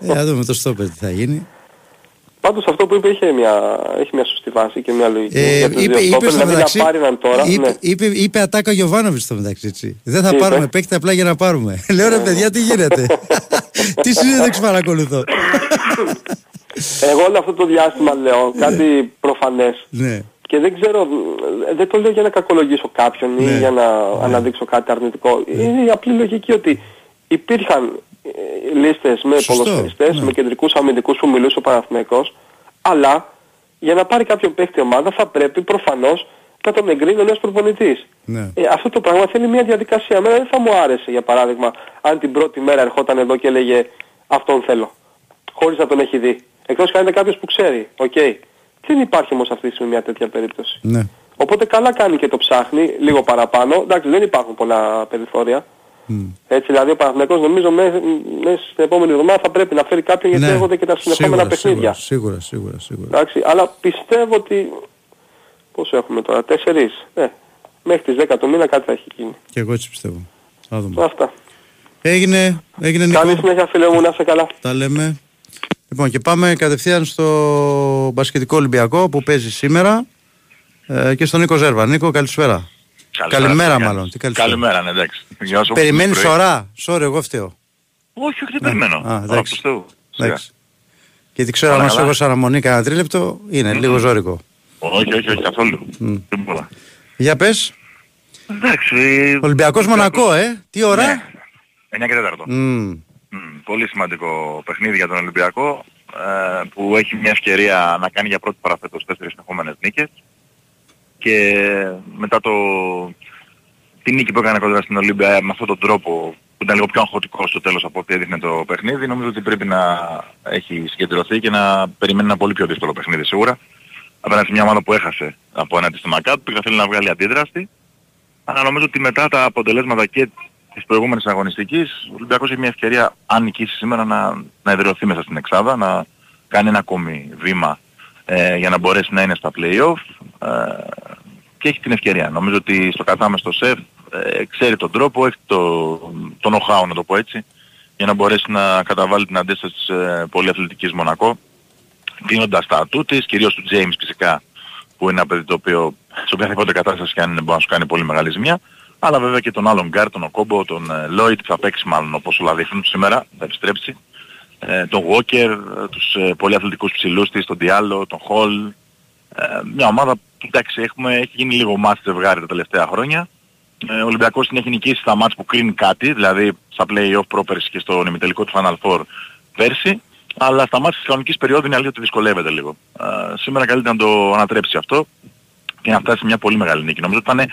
ε, να δούμε το στόπερ τι θα γίνει. Πάντως αυτό που είπε είχε μια, έχει μια σωστή βάση και μια λογική. Ε, για τους είπε, δύο είπε, στόπερ, στο δηλαδή μεταξύ, να πάρει έναν τώρα. είπε, ναι. είπε, είπε ατάκα Γιωβάνοβιτς στο μεταξύ έτσι. Δεν θα Τι πάρουμε είπε; παίκτη απλά για να πάρουμε. Λέω ρε παιδιά τι γίνεται; τι συνέντευξη παρακολουθώ; Εγώ όλο αυτό το διάστημα λέω κάτι προφανές. ναι. Και δεν ξέρω, ε, δεν το λέω για να κακολογήσω κάποιον ή Ναι. για να αναδείξω κάτι αρνητικό. Είναι η απλή λογική ότι υπήρχαν ε, λίστες με Σωστό, ποδοσφαιριστές, ναι. με κεντρικούς αμυντικούς που μιλούσε ο Παναθηναϊκός, αλλά για να πάρει κάποιον παίχτη ομάδα θα πρέπει προφανώς να τον εγκρίνει ο νέος προπονητής. Ναι. Ε, αυτό το πράγμα θέλει μια διαδικασία. Εμένα δεν θα μου άρεσε για παράδειγμα αν την πρώτη μέρα ερχόταν εδώ και έλεγε αυτόν θέλω. Χωρίς να τον έχει δει. Εκτός αν είναι κάποιος που ξέρει. Οκ. Δεν υπάρχει όμως αυτή τη στιγμή μια τέτοια περίπτωση. ναι. Οπότε καλά κάνει και το ψάχνει λίγο παραπάνω. Εντάξει δεν υπάρχουν πολλά περιθώρια. Μμ. Έτσι δηλαδή ο Παναθηναϊκός νομίζω μέσα στην επόμενη εβδομάδα θα πρέπει να φέρει κάποιον γιατί Ναι. έρχονται και τα συνεχόμενα Σίγουρα, παιχνίδια. Σίγουρα, σίγουρα, σίγουρα. Εντάξει, αλλά πιστεύω ότι... Πόσο έχουμε τώρα, τέσσερις. Ε, μέχρι τις 10 του μήνα κάτι θα έχει γίνει. Και εγώ έτσι πιστεύω. Θα δούμε. Αυτά. Έγινε, έγινε Νίκο. Καλή συνέχεια φίλε μου, να είσαι καλά. Τα λέμε. Λοιπόν και πάμε κατευθείαν στο μπασκετικό Ολυμπιακό που παίζει σήμερα ε, και στον Νίκο Ζέρβα. Νίκο καλησπέρα. Καλημέρα τι μάλλον. κάνεις. Τι καλησπέρα. Καλημέρα, ναι, εντάξει. Γεια σου. Περιμένεις Πρωί. ώρα; Sorry, εγώ φταίω. Όχι, όχι, δεν περιμένω. Α, Α, εντάξει. προς Θεού. Σιγά. Εντάξει. Γιατί ξέρω, Όλα αν σε καλά; έχω σαν αναμονή κανένα τρίλεπτο, είναι λίγο ζώρικο. Όχι, όχι, όχι, καθόλου. Τίποτα. Για πες, Εντάξει. Ολυμπιακός Μονακό, ε, τι ώρα; Ναι, 9 και 4. Μμμ. Μμ, Πολύ σημαντικό παιχνίδι για τον Ολυμπιακό ε, που έχει μια ευκαιρία να κάνει για πρώτη φορά φέτος τέσσερις συνεχόμενες νίκες. και μετά το, την νίκη που έκανε κοντά στην Ολύμπια με αυτόν τον τρόπο που ήταν λίγο πιο αγχωτικός στο τέλος από ό,τι έδειχνε το παιχνίδι, νομίζω ότι πρέπει να έχει συγκεντρωθεί και να περιμένει ένα πολύ πιο δύσκολο παιχνίδι σίγουρα. Απέναντι σε μια ομάδα που έχασε από ένα της Μακάτ, που θέλει να βγάλει αντίδραση. Αλλά νομίζω ότι μετά τα αποτελέσματα και της προηγούμενης αγωνιστικής, ο Ολυμπιακός έχει μια ευκαιρία, αν νικήσει σήμερα, να, να εδραιωθεί μέσα στην Εξάδα, να κάνει ένα ακόμη βήμα ε, για να μπορέσει να είναι στα play-off ε, και έχει την ευκαιρία. Νομίζω ότι στο κατάμεστο σεφ ε, ξέρει τον τρόπο, έχει το, το know-how να το πω έτσι, για να μπορέσει να καταβάλει την αντίσταση της ε, πολυαθλητικής Μονακό, κλείνοντας τα ατού της, κυρίως του James φυσικά, που είναι ένα παιδί το οποίο σε οποιαδήποτε κατάσταση και αν είναι μπορεί να σου κάνει πολύ μεγάλη ζημιά, αλλά βέβαια και τον άλλον Γκάρ, τον Οκόμπο, τον Λόιτ που θα παίξει μάλλον όπως όλα δείχνουν σήμερα, θα επιστρέψει, ε, τον Walker, ε, τους ε, πολύ αθλητικούς ψηλούς της, τον Diallo, τον Hall, ε, μια ομάδα που εντάξει έχουμε, έχει γίνει λίγο μάτι ζευγάρι τα τελευταία χρόνια. Ε, ο Ολυμπιακός την έχει νικήσει στα μάτς που κρίνει κάτι, δηλαδή στα play-off πρόπερση και στο ημιτελικό του Final Four πέρσι, αλλά στα μάτς της κανονικής περίοδου είναι αλήθεια ότι δυσκολεύεται λίγο. Ε, σήμερα καλύτερα να το ανατρέψει αυτό και να φτάσει σε μια πολύ μεγάλη νίκη. Νομίζω ότι ήταν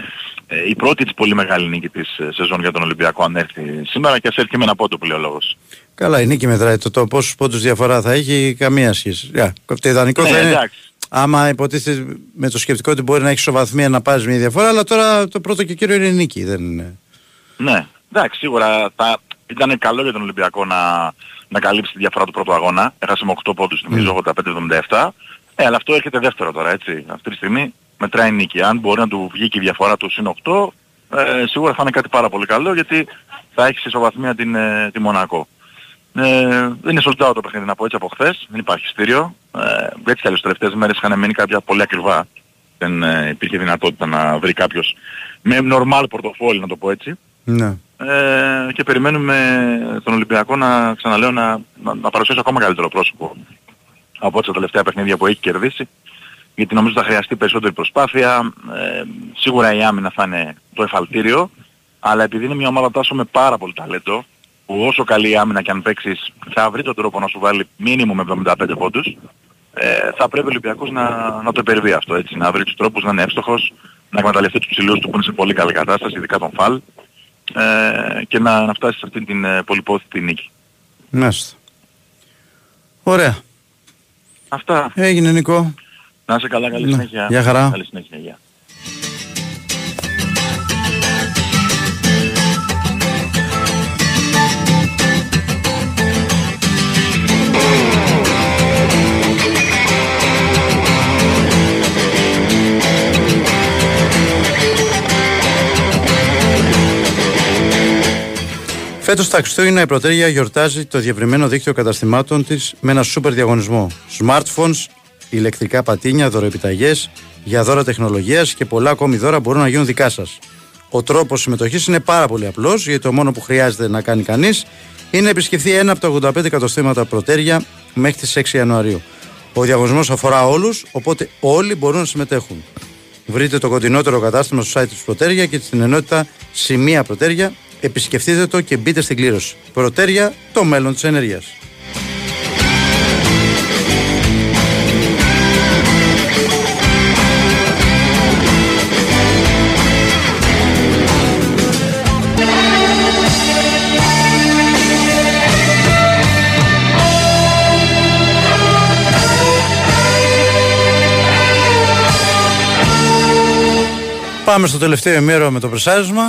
ε, η πρώτη της πολύ μεγάλη νίκη της ε, σεζόν για τον Ολυμπιακό αν έρθει σήμερα και ας έρθει με ένα πόντο που λέει ο λόγος. Καλά, η νίκη μετράει. Το, το πόσους πόντους διαφορά θα έχει, καμία σχέση. Yeah, το ιδανικό Ναι, θα είναι εντάξει. άμα υποτίθεται με το σκεπτικό ότι μπορεί να έχει ισοβαθμία να πάρεις μια διαφορά, αλλά τώρα το πρώτο και κύριο είναι η νίκη. Δεν είναι. Ναι, εντάξει, σίγουρα θα ήταν καλό για τον Ολυμπιακό να, να καλύψει τη διαφορά του πρώτου αγώνα. Έχασε με 8 πόντους, νομίζω, 85-77. Ε, αλλά αυτό έρχεται δεύτερο τώρα, έτσι. Αυτή τη στιγμή μετράει η νίκη. Αν μπορεί να του βγει και η διαφορά του συν 8, ε, σίγουρα θα είναι κάτι πάρα πολύ καλό γιατί θα έχει σε ισοβαθμία την, ε, τη Μονακό. Ε, είναι sold out το παιχνίδι να πω έτσι από χθες, δεν υπάρχει στήριο. Ε, έτσι κι αλλιώς τις τελευταίες μέρες είχαν μείνει κάποια πολύ ακριβά. Δεν ε, υπήρχε δυνατότητα να βρει κάποιος με normal πορτοφόλι να το πω έτσι. Ναι. Ε, και περιμένουμε τον Ολυμπιακό να ξαναλέω να, να, να παρουσιάσει ακόμα καλύτερο πρόσωπο από ό,τι τα τελευταία παιχνίδια που έχει κερδίσει γιατί νομίζω θα χρειαστεί περισσότερη προσπάθεια. Ε, σίγουρα η άμυνα θα είναι το εφαλτήριο, αλλά επειδή είναι μια ομάδα τάσο με πάρα πολύ ταλέντο, που όσο καλή άμυνα και αν παίξεις θα βρει τον τρόπο να σου βάλει μήνυμο με 75 πόντους, ε, θα πρέπει ο Ολυμπιακός να, να το υπερβεί αυτό, έτσι, να βρει τους τρόπους να είναι εύστοχος, να εκμεταλλευτεί τους ψηλούς του που είναι σε πολύ καλή κατάσταση, ειδικά τον Φαλ, ε, και να, να φτάσει σε αυτή την ε, πολυπόθητη νίκη. Μάλιστα. Ωραία. Αυτά. Έγινε Νικό. Να είσαι καλά, καλή Ναι. συνέχεια. Γεια χαρά. Καλή συνέχεια, γεια. Φέτος τα Χριστούγεννα η Πρωτέρια γιορτάζει το διευρυμένο δίκτυο καταστημάτων της με ένα σούπερ διαγωνισμό. Smartphones, ηλεκτρικά πατίνια, δωροεπιταγές, για δώρα τεχνολογίας και πολλά ακόμη δώρα μπορούν να γίνουν δικά σας. Ο τρόπος συμμετοχής είναι πάρα πολύ απλός, γιατί το μόνο που χρειάζεται να κάνει κανείς είναι να επισκεφθεί ένα από τα 85 καταστήματα Πρωτέρια μέχρι τις 6 Ιανουαρίου. Ο διαγωνισμός αφορά όλους, οπότε όλοι μπορούν να συμμετέχουν. Βρείτε το κοντινότερο κατάστημα στο site της Πρωτέρια και στην ενότητα Σημεία Πρωτέρια. Επισκεφτείτε το και μπείτε στην κλήρωση. Πρωτέρια, το μέλλον της ενέργειας. Πάμε στο τελευταίο ημέρο με το πρεσάρισμα.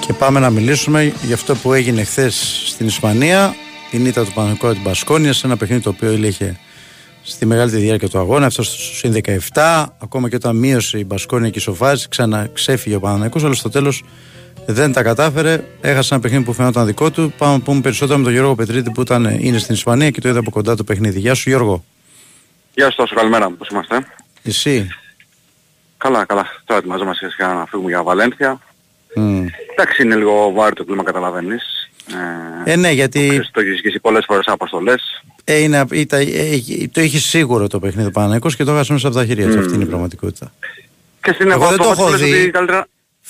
Και πάμε να μιλήσουμε για αυτό που έγινε χθες στην Ισπανία. Η νύχτα του Παναγικού την Πασκόνια σε ένα παιχνίδι το οποίο είχε στη μεγάλη διάρκεια του αγώνα. Αυτό στο 17, ακόμα και όταν μείωσε η Μπασκόνια και η Σοφάζη, ξαναξέφυγε ο Παναγικός, αλλά στο τέλος δεν τα κατάφερε. Έχασε ένα παιχνίδι που φαινόταν δικό του. Πάμε να πούμε περισσότερο με τον Γιώργο Πετρίτη που ήταν, είναι στην Ισπανία και το είδα από κοντά το παιχνίδι. Γεια σου Γιώργο. Γεια σας, τόσο καλημέρα. Πώς είμαστε; Εσύ; Καλά, καλά. Τώρα ετοιμαζόμαστε σχετικά να φύγουμε για Βαλένθια. Mm. Εντάξει, είναι λίγο βάρη το κλίμα, καταλαβαίνεις. Ε, Ε, ναι, γιατί ξέρεις, το έχεις ζήσει πολλές φορές αποστολές. ε, είναι, ήταν, ε, το είχε σίγουρο το παιχνίδι ο Παναγικός και το έχασε μέσα από τα χέρια του. Μμμ. Αυτή είναι η πραγματικότητα. Και στην Εγώ δεν το έχω αποστολή δει. ότι καλύτερα...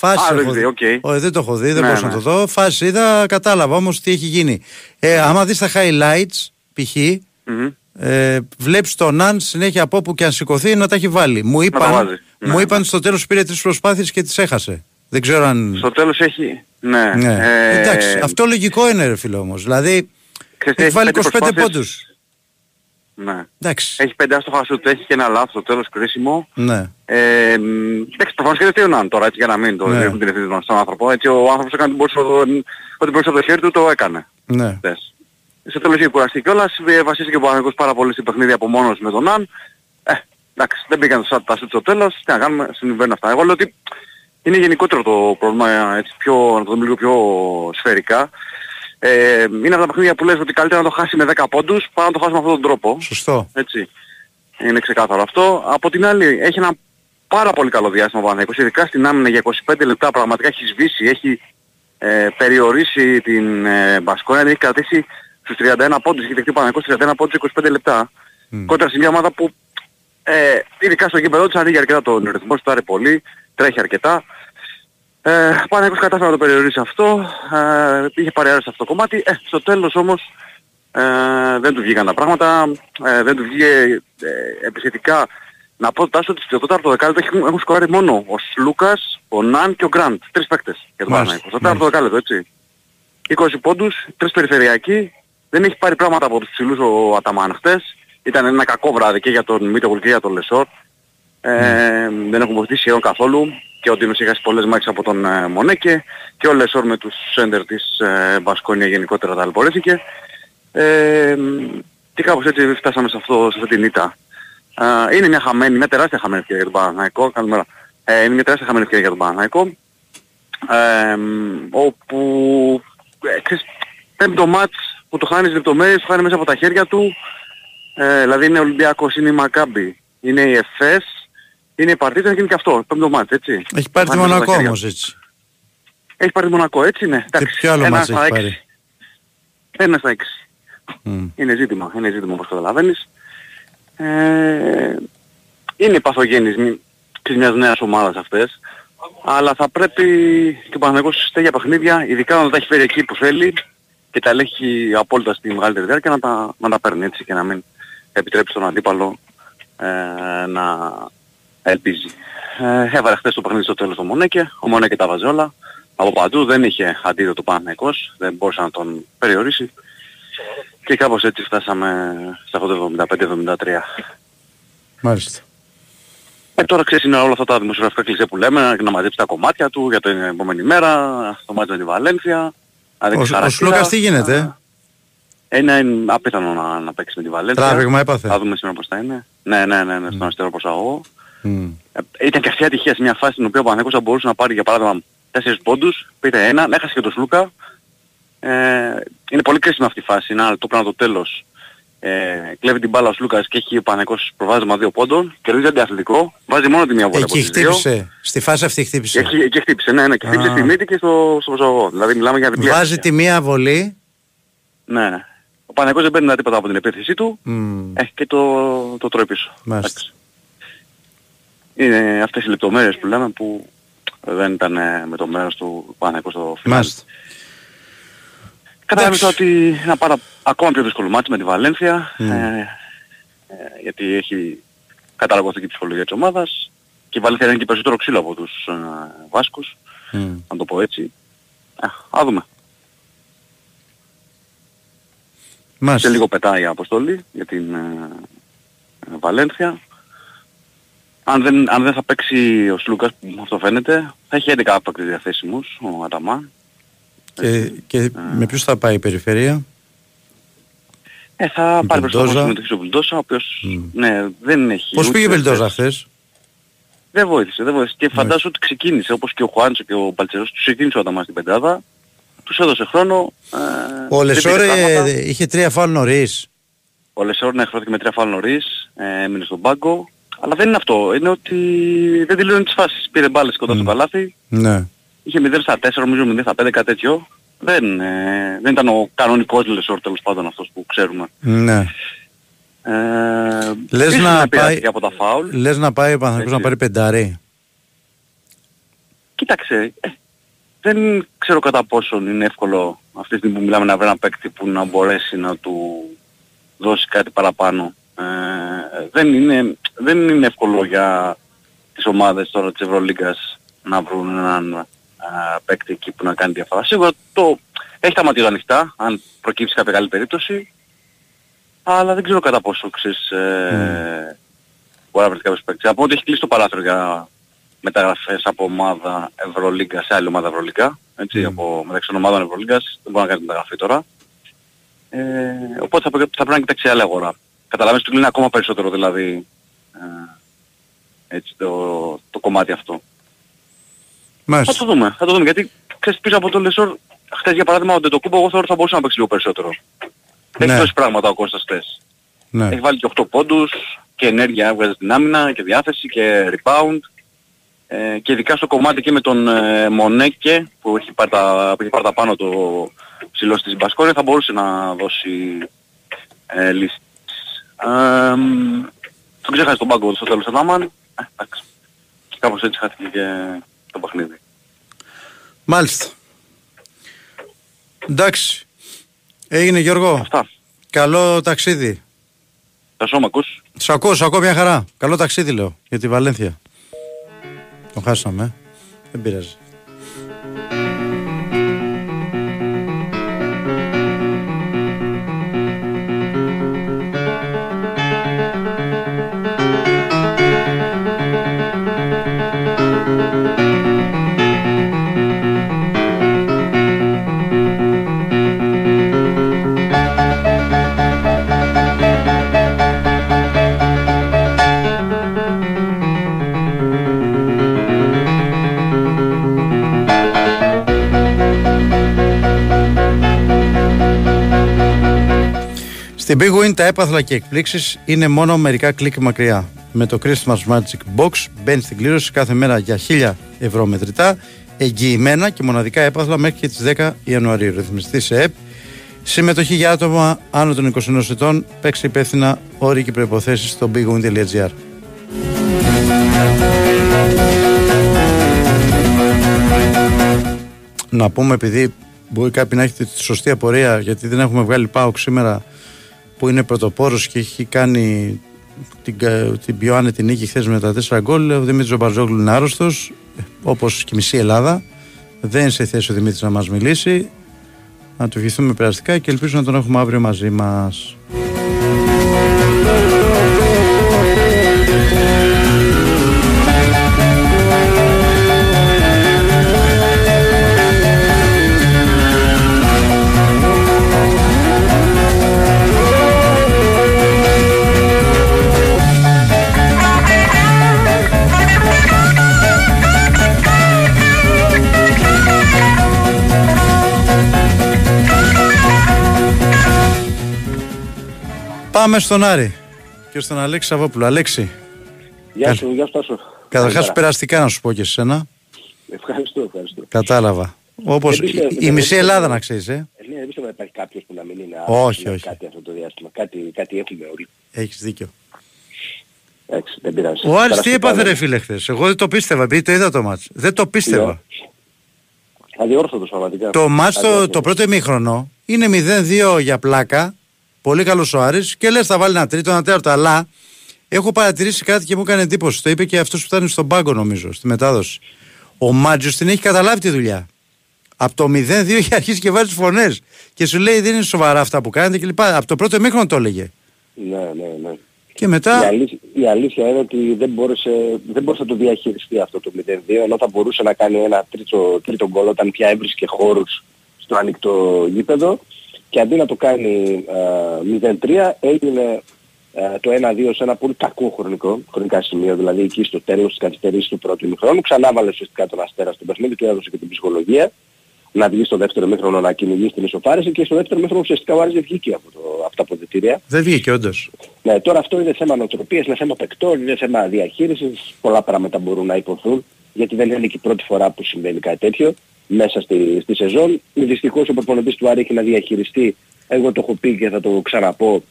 Φάση Α, δεν έχω δει, δει. οκ. Ω, δεν το έχω δει, δεν Ναι, μπορούσα ναι. να το δω. Φάση είδα, κατάλαβα όμως τι έχει γίνει. Ε, άμα δεις τα highlights, π.χ. Μμμ. Ε, Βλέπεις τον Ναν συνέχεια από όπου και αν σηκωθεί να τα έχει βάλει. Μου τα είπαν, βάζει. μου Ναι. είπαν στο τέλος πήρε τρεις προσπάθειες και τις έχασε. Δεν ξέρω αν. Στο τέλος έχει... Ναι. Ναι. Ε, Εντάξει, αυτό λογικό είναι, ρε φίλε όμως. Δηλαδή, ξέρεις τι, έχει βάλει 25 πέντε προσπάθειες. πόντους. Ναι. Εντάξει. Έχει πέντε άστοχα σουτ, έχεις και ένα λάθος στο τέλος κρίσιμο. Ναι. Ε, μ, εντάξει, προφανώς και δεν φταίει ο Ναν τώρα, έτσι για να μην το Ναι. ρίχνουν την ευθύνη στον άνθρωπο. Έτσι ο άνθρωπος έκανε ό,τι μπορούσε, να- ό,τι μπορούσε από το χέρι του, το έκανε. ναι. χθες. Στο τέλος είχε κουραστεί κιόλας, ε, βασίστηκε ο Παναγικός πάρα πολύ στην παιχνίδι από μόνος με τον Ναν. Ε, εντάξει, δεν πήγαν τα τα σουτ στο τέλος, τι να κάνουμε, συμβαίνουν αυτά. Εγώ λέω ότι είναι γενικότερο το πρόβλημα, ε, έτσι πιο, να το δούμε λίγο πιο σφαιρικά. Ε, είναι από τα παιχνίδια που λες ότι καλύτερα να το χάσει με 10 πόντους παρά να το χάσει με αυτόν τον τρόπο. Σωστό. Έτσι. Είναι ξεκάθαρο αυτό. Από την άλλη έχει ένα πάρα πολύ καλό διάστημα ο Παναθηναϊκός, ειδικά στην άμυνα για 25 λεπτά πραγματικά έχει σβήσει, έχει ε, περιορίσει την ε, Μπασκόνια, την έχει κρατήσει στους 31 πόντους, έχει δεχτεί ο Παναθηναϊκός 31 πόντους 25 λεπτά. Μμ. Κόντρα σε μια ομάδα που ε, ειδικά στο γήπεδο της ανοίγει αρκετά τον ρυθμό, στάρει πολύ, τρέχει αρκετά. Ε, ο Παναθηναϊκός κατάφερε να το περιορίσει αυτό, ε, είχε παρεάρει αυτό το κομμάτι, ε, στο τέλος όμως ε, δεν του βγήκαν τα πράγματα, ε, δεν του βγήκε ε, επιθετικά. Να πω Τάσο ότι στο τέταρτο δεκάλεπτο έχουν, έχουν σκοράρει μόνο ο Σλούκας, ο Ναν και ο Γκραντ. Τρεις παίκτες για τον Μάλιστα, Παναθηναϊκό. Στο τέταρτο δεκάλεπτο, έτσι. 20 πόντους, τρεις περιφερειακοί. Δεν έχει πάρει πράγματα από τους ψηλούς ο Αταμάν χτες. Ήταν ένα κακό βράδυ και για τον Μήτογλου και για τον Λεσόρ. Ε, Δεν έχουν βοηθήσει σχεδόν καθόλου. Και ο Ντίνος είχε χάσει πολλές μάχες από τον ε, Μονέκε. Και ο Λεσόρ με τους σέντερ της ε, Μπασκόνια γενικότερα ταλαιπωρήθηκε. Ε, και κάπως έτσι φτάσαμε σε, αυτό, σε αυτή την ήττα. Α, είναι μια χαμένη, μια τεράστια χαμένη ευκαιρία για τον Παναθηναϊκό. Καλημέρα. Ε, είναι μια τεράστια χαμένη ευκαιρία για τον Παναθηναϊκό. Ε, όπου ε, ξέρεις, πέμπτο μάτς που το χάνεις λεπτομέρειες, το χάνει μέσα από τα χέρια του. Ε, δηλαδή είναι ο Ολυμπιακός, είναι η Μακάμπη, είναι η ΕΦΕΣ, είναι η Παρτίζα και είναι και αυτό, πέμπτο μάτς, έτσι. Έχει πάρει Το τη χάνει μέσα από Μονακό τα χέρια όμως του. έτσι. Έχει πάρει τη Μονακό, έτσι ναι. Και Εντάξει, ποιο άλλο ένα μάτς στα έχει έξι. πάρει. Ένα στα έξι. Μμ. Είναι ζήτημα, είναι ζήτημα όπως καταλαβαίνεις. Ε, είναι η παθογένειες μη- της μιας νέας ομάδας αυτές. Αλλά θα πρέπει και ο Παναγιώτης σε τέτοια παιχνίδια, ειδικά να τα έχει φέρει εκεί που θέλει και τα ελέγχει απόλυτα στη μεγαλύτερη διάρκεια να τα, να τα παίρνει έτσι και να μην επιτρέψει τον αντίπαλο ε, να ελπίζει. Ε, έβαλε χθες το παιχνίδι στο τέλος το Μονέκε, ο Μονέκε τα βάζει όλα. Από παντού δεν είχε αντίδοτο Παναγιώτης, δεν μπορούσε να τον περιορίσει. Και κάπως έτσι φτάσαμε σε αυτό το 75-73. Μάλιστα. Ε, τώρα ξέρεις είναι όλα αυτά τα δημοσιογραφικά κλεισέ που λέμε, να μαζέψει τα κομμάτια του για την επόμενη μέρα, το μάτι με τη Βαλένθια. να δείξει Ο, ο χαρακτήρα. Σλούκας τι γίνεται; ε; Ε, είναι απίθανο να, να παίξει με τη Βαλένθια. Τράβηγμα έπαθε. Θα δούμε σήμερα πώς θα είναι. Ναι, ναι, ναι, ναι στον αριστερό προσαγωγό. Μμ. Ε, ήταν και αυτή η ατυχία σε μια φάση στην οποία ο Παναγιώτης θα μπορούσε να πάρει για παράδειγμα 4 πόντους, πήρε ένα, έχασε και τον Σλούκα. Ε, είναι πολύ κρίσιμη αυτή η φάση, είναι το πράγμα το τέλος. Ε, κλέβει την μπάλα ο Σλούκας και έχει ο Παναγιώτης προβάδισμα 2 πόντων, κερδίζει αντιαθλητικό, βάζει μόνο τη μία βόλτα από Εκεί τις δύο. χτύπησε. Στη φάση αυτή χτύπησε. Εκεί, εκεί χτύπησε, ναι, ναι, και χτύπησε Α. στη μύτη και στο, στο προσαγωγό. Δηλαδή μιλάμε για διπλή Βάζει ατυχία. τη μία βολή. Ναι, ναι. Ο Παναγιώτης δεν παίρνει τίποτα από την επίθεσή του Μμ. ε, και το, το τρώει πίσω. Μάλιστα. Εντάξει. Είναι αυτές οι λεπτομέρειες που λέμε που δεν ήταν ε, με το μέρος του Παναγιώτου στο φινάλι. Μάλιστα. Κατάλαβα Εντάξει. ότι ένα πάρα, ακόμα πιο δύσκολο μάτι με τη Βαλένθια Μμ. ε, ε, γιατί έχει καταλαγωθεί και η ψυχολογία της ομάδας και η Βαλένθια είναι και περισσότερο ξύλο από τους ε, Βάσκους, Μμ. να το πω έτσι. Ε, α δούμε. Σε Μάλιστα. λίγο πετάει η αποστολή για την ε, ε, Βαλένθια. Αν δεν, αν δεν θα παίξει ο Σλούκας που αυτό φαίνεται, θα έχει 11 άπακτες διαθέσιμους ο Αταμάν. Και, και με ποιους θα πάει η περιφερεια. Ε, θα Η πάρει προς το Βιλντόζα. συμμετοχή ο Βιλντόζα, ο οποίος Μμ. ναι, δεν έχει... Πώς ούτε πήγε η Βελτόζα θέση. χθες; Δεν βοήθησε, δεν βοήθησε. Και φαντάζομαι ότι ξεκίνησε, όπως και ο Χουάντσο και ο Παλτσερός, τους ξεκίνησε ο Αταμάν στην πεντάδα, τους έδωσε χρόνο. Ε, Ο δεν Λεσόρ πήρε πράγματα. ε, είχε τρία φάουλ νωρίς. Ο Λεσόρ ναι, χρώθηκε με τρία φάουλ νωρίς, ε, έμεινε στον πάγκο. Αλλά δεν είναι αυτό, είναι ότι δεν τελειώνει τις φάσεις. Πήρε μπάλες κοντά στο καλάθι, Ναι. είχε 0 στα 4, νομίζω 0 στα 5, κάτι τέτοιο. Δεν, ε, δεν ήταν ο κανονικός Λεσόρ τέλος πάντων αυτός που ξέρουμε. Ναι. Ε, Λες ίσως να επηρεάστηκε πάει- από τα φάουλ Λες να πάει ο Παναθηναϊκός να Έτσι. πάρει πεντάρι; κοίταξε, ε, δεν ξέρω κατά πόσον είναι εύκολο αυτή τη στιγμή που μιλάμε να βρει ένα παίκτη που να μπορέσει να του δώσει κάτι παραπάνω. Ε, δεν, είναι, δεν είναι εύκολο για τις ομάδες τώρα της Ευρωλίγκας να βρουν έναν α, παίκτη εκεί που να κάνει διαφορά. Σίγουρα το έχει τα μάτια ανοιχτά, αν προκύψει κάποια καλή περίπτωση, αλλά δεν ξέρω κατά πόσο ξέρεις, ε, mm. μπορεί να βρεις κάποιος παίκτης. Από ότι έχει κλείσει το παράθυρο για μεταγραφές από ομάδα Ευρωλίγκα σε άλλη ομάδα Ευρωλίγκα, έτσι, mm. από μεταξύ των ομάδων Ευρωλίγκας, δεν μπορεί να κάνεις μεταγραφή τώρα. Ε, οπότε θα, θα πρέπει να κοιτάξει άλλη αγορά. Καταλαβαίνεις, του κλείνει ακόμα περισσότερο δηλαδή ε, έτσι, το, το κομμάτι αυτό. Μάλιστα. Θα το δούμε, θα το δούμε, γιατί ξέρεις πίσω από το Λεσόρ, χθες για παράδειγμα ο Ντετοκούμπο εγώ θεωρώ θα μπορούσε να παίξει λίγο περισσότερο. Ναι. Έχει δώσει πράγματα ο Κώστας χθες. Ναι. Έχει βάλει και 8 πόντους και ενέργεια έβγαζε στην άμυνα και διάθεση και rebound. Ε, και ειδικά στο κομμάτι και με τον ε, Μονέκε που έχει πάρει τα, που έχει πάρει τα πάνω το ψηλό της Μπασκόρια θα μπορούσε να δώσει ε, λύσεις. Ε, τον ξέχασε τον πάγκο στο τέλος του Νάμαν. Ε, εντάξει. Κάπως έτσι χάθηκε και το παιχνίδι. Μάλιστα. Εντάξει. Έγινε Γιώργο. Αυτά. Καλό ταξίδι. Τα σώμα ακούς. Σ' ακούω, σ' ακούω μια χαρά. Καλό ταξίδι λέω για τη Βαλένθια. Τον χάσαμε. ε. Δεν πειράζει. Στην Big Win τα έπαθλα και εκπλήξεις είναι μόνο μερικά κλικ μακριά. Με το Christmas Magic Box μπαίνει στην κλήρωση κάθε μέρα για 1000 ευρώ μετρητά, εγγυημένα και μοναδικά έπαθλα μέχρι και τις 10 Ιανουαρίου. Ρυθμιστής σε ΕΠ. Συμμετοχή για άτομα άνω των 21 ετών. Παίξε υπεύθυνα όροι και προποθέσει στο bigwin.gr. Να πούμε επειδή μπορεί κάποιοι να έχετε τη σωστή απορία γιατί δεν έχουμε βγάλει ΠΑΟΚ σήμερα που είναι πρωτοπόρος και έχει κάνει την, κα- την πιο άνετη νίκη χθες με τα 4 γκολ. Ο Δημήτρης Μπαρζόγλου είναι άρρωστος, όπως και η μισή Ελλάδα. Δεν είναι σε θέση ο Δημήτρης να μας μιλήσει. Να του ευχηθούμε περαστικά και ελπίζω να τον έχουμε αύριο μαζί μας. Πάμε στον Άρη και στον Αλέξη Σαββόπουλο. Αλέξη, Γεια σου, γεια σου Τάσο. καταρχάς Καλημέρα. περαστικά να σου πω και σε σένα. Ευχαριστώ, ευχαριστώ. Κατάλαβα. Όπως Δεν πιστεύω- η, η δεν μισή πιστεύω- Ελλάδα να ξέρεις, ε. Ε, ναι, δεν πιστεύω να υπάρχει κάποιος που να μην είναι Όχι, άρρωστος με όχι. κάτι αυτό το διάστημα. Κάτι, κάτι έχουμε όλοι. Έχεις δίκιο. Εντάξει, δεν πειράζει. Ο Άρης τι Περαστικά έπαθε δεν- ρε φίλε χθες; Εγώ δεν το πίστευα, επειδή το είδα το μάτς. Δεν το πίστευα. Αδιόρθωτος πραγματικά. Το μάτς το, Αδιόρθωτος. το πρώτο ημίχρονο είναι 0-2 για πλάκα. Πολύ καλός ο Άρης και λες θα βάλει ένα τρίτο, ένα τέταρτο. Αλλά έχω παρατηρήσει κάτι και μου έκανε εντύπωση. Το είπε και αυτός που ήταν στον πάγκο νομίζω, στη μετάδοση. Ο Μάτζος την έχει καταλάβει τη δουλειά. Από το 0-2 έχει αρχίσει και βάζει φωνές. Και σου λέει δεν είναι σοβαρά αυτά που κάνετε κλπ. Από το πρώτο ημίχρονο το έλεγε. Ναι, ναι, ναι. Και Η μετά. αλήθεια, η αλήθεια είναι ότι δεν μπόρεσε, δεν μπόρεσε να το διαχειριστεί αυτό το 0-2 ενώ θα μπορούσε να κάνει ένα τρίτο, τρίτο γκολ όταν πια έβρισκε χώρους στο ανοιχτό γήπεδο και αντί να το κάνει α, 0-3 έγινε α, το 1-2 σε ένα πολύ κακό χρονικό, χρονικά σημείο, δηλαδή εκεί στο τέλος της καθυστερήσης του πρώτου ημιχρόνου, ξανά βάλε ουσιαστικά τον Αστέρα στο παιχνίδι, του έδωσε και την ψυχολογία να βγει στο δεύτερο μήχρονο να κυνηγήσει την ισοφάριση και στο δεύτερο μήχρονο ουσιαστικά ο Άρης δεν βγήκε από, το, από τα αποδητήρια. Δεν βγήκε όντως. Ναι, τώρα αυτό είναι θέμα νοοτροπίας, είναι θέμα παικτών, είναι θέμα διαχείρισης, πολλά πράγματα μπορούν να υποθούν, γιατί δεν είναι και η πρώτη φορά που συμβαίνει κάτι τέτοιο μέσα στη, στη σεζόν. Δυστυχώς ο προπονητής του Άρη έχει να διαχειριστεί, εγώ το έχω πει και θα το ξαναπώ,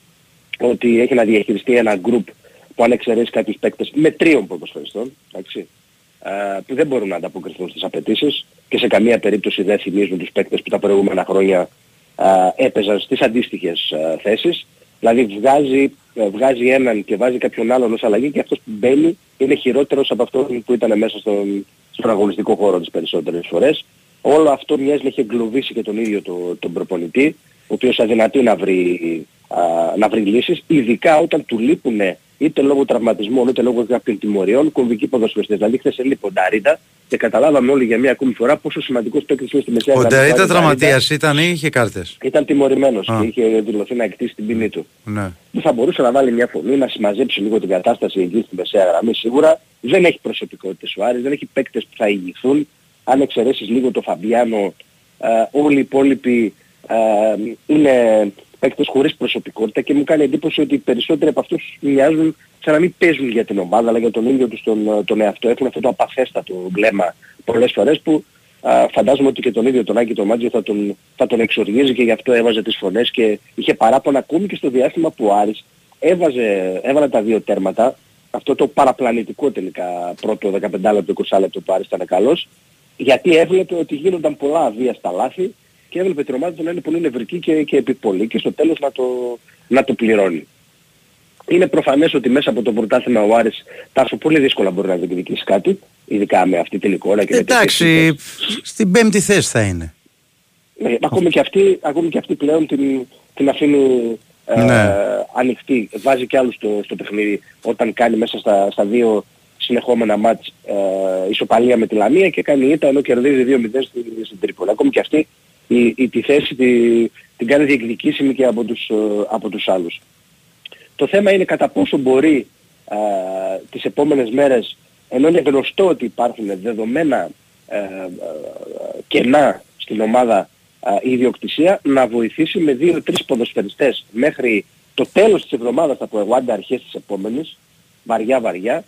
ότι έχει να διαχειριστεί ένα γκρουπ που αν εξαιρέσει κάποιους παίκτες με τρίων ποδοσφαιριστών, εντάξει, ε, που δεν μπορούν να ανταποκριθούν στις απαιτήσεις και σε καμία περίπτωση δεν θυμίζουν τους παίκτες που τα προηγούμενα χρόνια ε, έπαιζαν στις αντίστοιχες ε, θέσεις. Δηλαδή βγάζει, ε, βγάζει έναν και βάζει κάποιον άλλον ως αλλαγή και αυτός που μπαίνει είναι χειρότερος από αυτόν που ήταν μέσα στον, στον αγωνιστικό χώρο τις περισσότερες φορές. Όλο αυτό μοιάζει να έχει εγκλωβίσει και τον ίδιο το, τον προπονητή, ο οποίος αδυνατεί να βρει, α, να βρει λύσεις, ειδικά όταν του λείπουν είτε λόγω τραυματισμού είτε λόγω κάποιων τιμωριών κομβικοί ποδοσφαιριστές. Δηλαδή χθες έλειπε ο Νταρίτα και καταλάβαμε όλοι για μία ακόμη φορά πόσο σημαντικός παίκτης είναι στη μεσαία Ο Νταρίτα τραυματίας ήταν ή είχε κάρτες; Ήταν τιμωρημένος και είχε δηλωθεί να εκτίσει την ποινή του. Ναι. Δεν θα μπορούσε να βάλει μια φωνή, να συμμαζέψει λίγο την κατάσταση εκεί στη μεσαία γραμμή σίγουρα. Δεν έχει προσωπικότητες ο Άρης, δεν έχει παίκτες που θα ηγηθούν. Αν εξαιρέσεις λίγο το Φαμπιάνο, ε, όλοι οι υπόλοιποι ε, είναι παίκτες χωρίς προσωπικότητα και μου κάνει εντύπωση ότι οι περισσότεροι από αυτούς μοιάζουν σαν να μην παίζουν για την ομάδα αλλά για τον ίδιο τους τον, τον εαυτό. Έχουν αυτό το απαθέστατο βλέμμα πολλές φορές που α, φαντάζομαι ότι και τον ίδιο τον Άκη τον Μάτζιο θα τον, θα τον εξοργίζει και γι' αυτό έβαζε τις φωνές και είχε παράπονα ακόμη και στο διάστημα που ο Άρης έβαζε, έβαλε τα δύο τέρματα αυτό το παραπλανητικό τελικά πρώτο 15 λεπτό 20 λεπτό που Άρης ήταν καλός γιατί έβλεπε ότι γίνονταν πολλά αβίαστα λάθη και έβλεπε την ομάδα του να είναι πολύ νευρική και, και επιπολή και στο τέλος να το, να το πληρώνει. Είναι προφανές ότι μέσα από το πρωτάθλημα ο Άρης τάσο πολύ δύσκολα μπορεί να διεκδικήσει κάτι, ειδικά με αυτή την εικόνα και Εντάξει, στην πέμπτη θέση θα είναι. Ναι, ακόμη, και αυτή, ακόμη και αυτή πλέον την, την αφήνει ε, ναι. ανοιχτή. Βάζει και άλλους στο, στο παιχνίδι όταν κάνει μέσα στα, στα δύο συνεχόμενα μάτς ε, ισοπαλία με τη Λαμία και κάνει ήττα ενώ κερδίζει 2-0 στην, στην Τρίπολη. Ακόμη και αυτή η, η, τη θέση τη, την κάνει διεκδικήσιμη και από τους, ε, από τους άλλους. Το θέμα είναι κατά πόσο μπορεί α, τις επόμενες μέρες, ενώ είναι γνωστό ότι υπάρχουν δεδομένα α, κενά στην ομάδα η ιδιοκτησία, να βοηθήσει με δύο-τρεις ποδοσφαιριστές μέχρι το τέλος της εβδομάδας θα πω εγώ, άντε αρχές της επόμενης, βαριά-βαριά,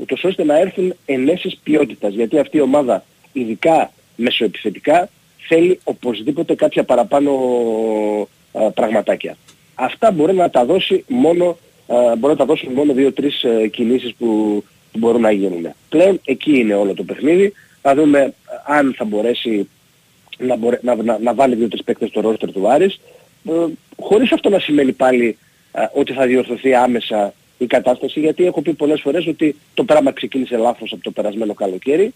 ούτως ώστε να έρθουν ενέσεις ποιότητας. Γιατί αυτή η ομάδα, ειδικά μεσοεπιθετικά, θέλει οπωσδήποτε κάποια παραπάνω πραγματάκια. Αυτά μπορεί να τα δώσει μόνο, μπορεί να τα δώσουν μόνο δύο-τρεις ε, κινήσεις που, που μπορούν να γίνουν. Πλέον εκεί είναι όλο το παιχνίδι. Θα δούμε ε, αν θα μπορέσει να, να, να, να βάλει δύο-τρεις παίκτες στο ρόστερ του Άρης, ε, χωρίς αυτό να σημαίνει πάλι ότι θα διορθωθεί άμεσα η κατάσταση, γιατί έχω πει πολλές φορές ότι το πράγμα ξεκίνησε λάθος από το περασμένο καλοκαίρι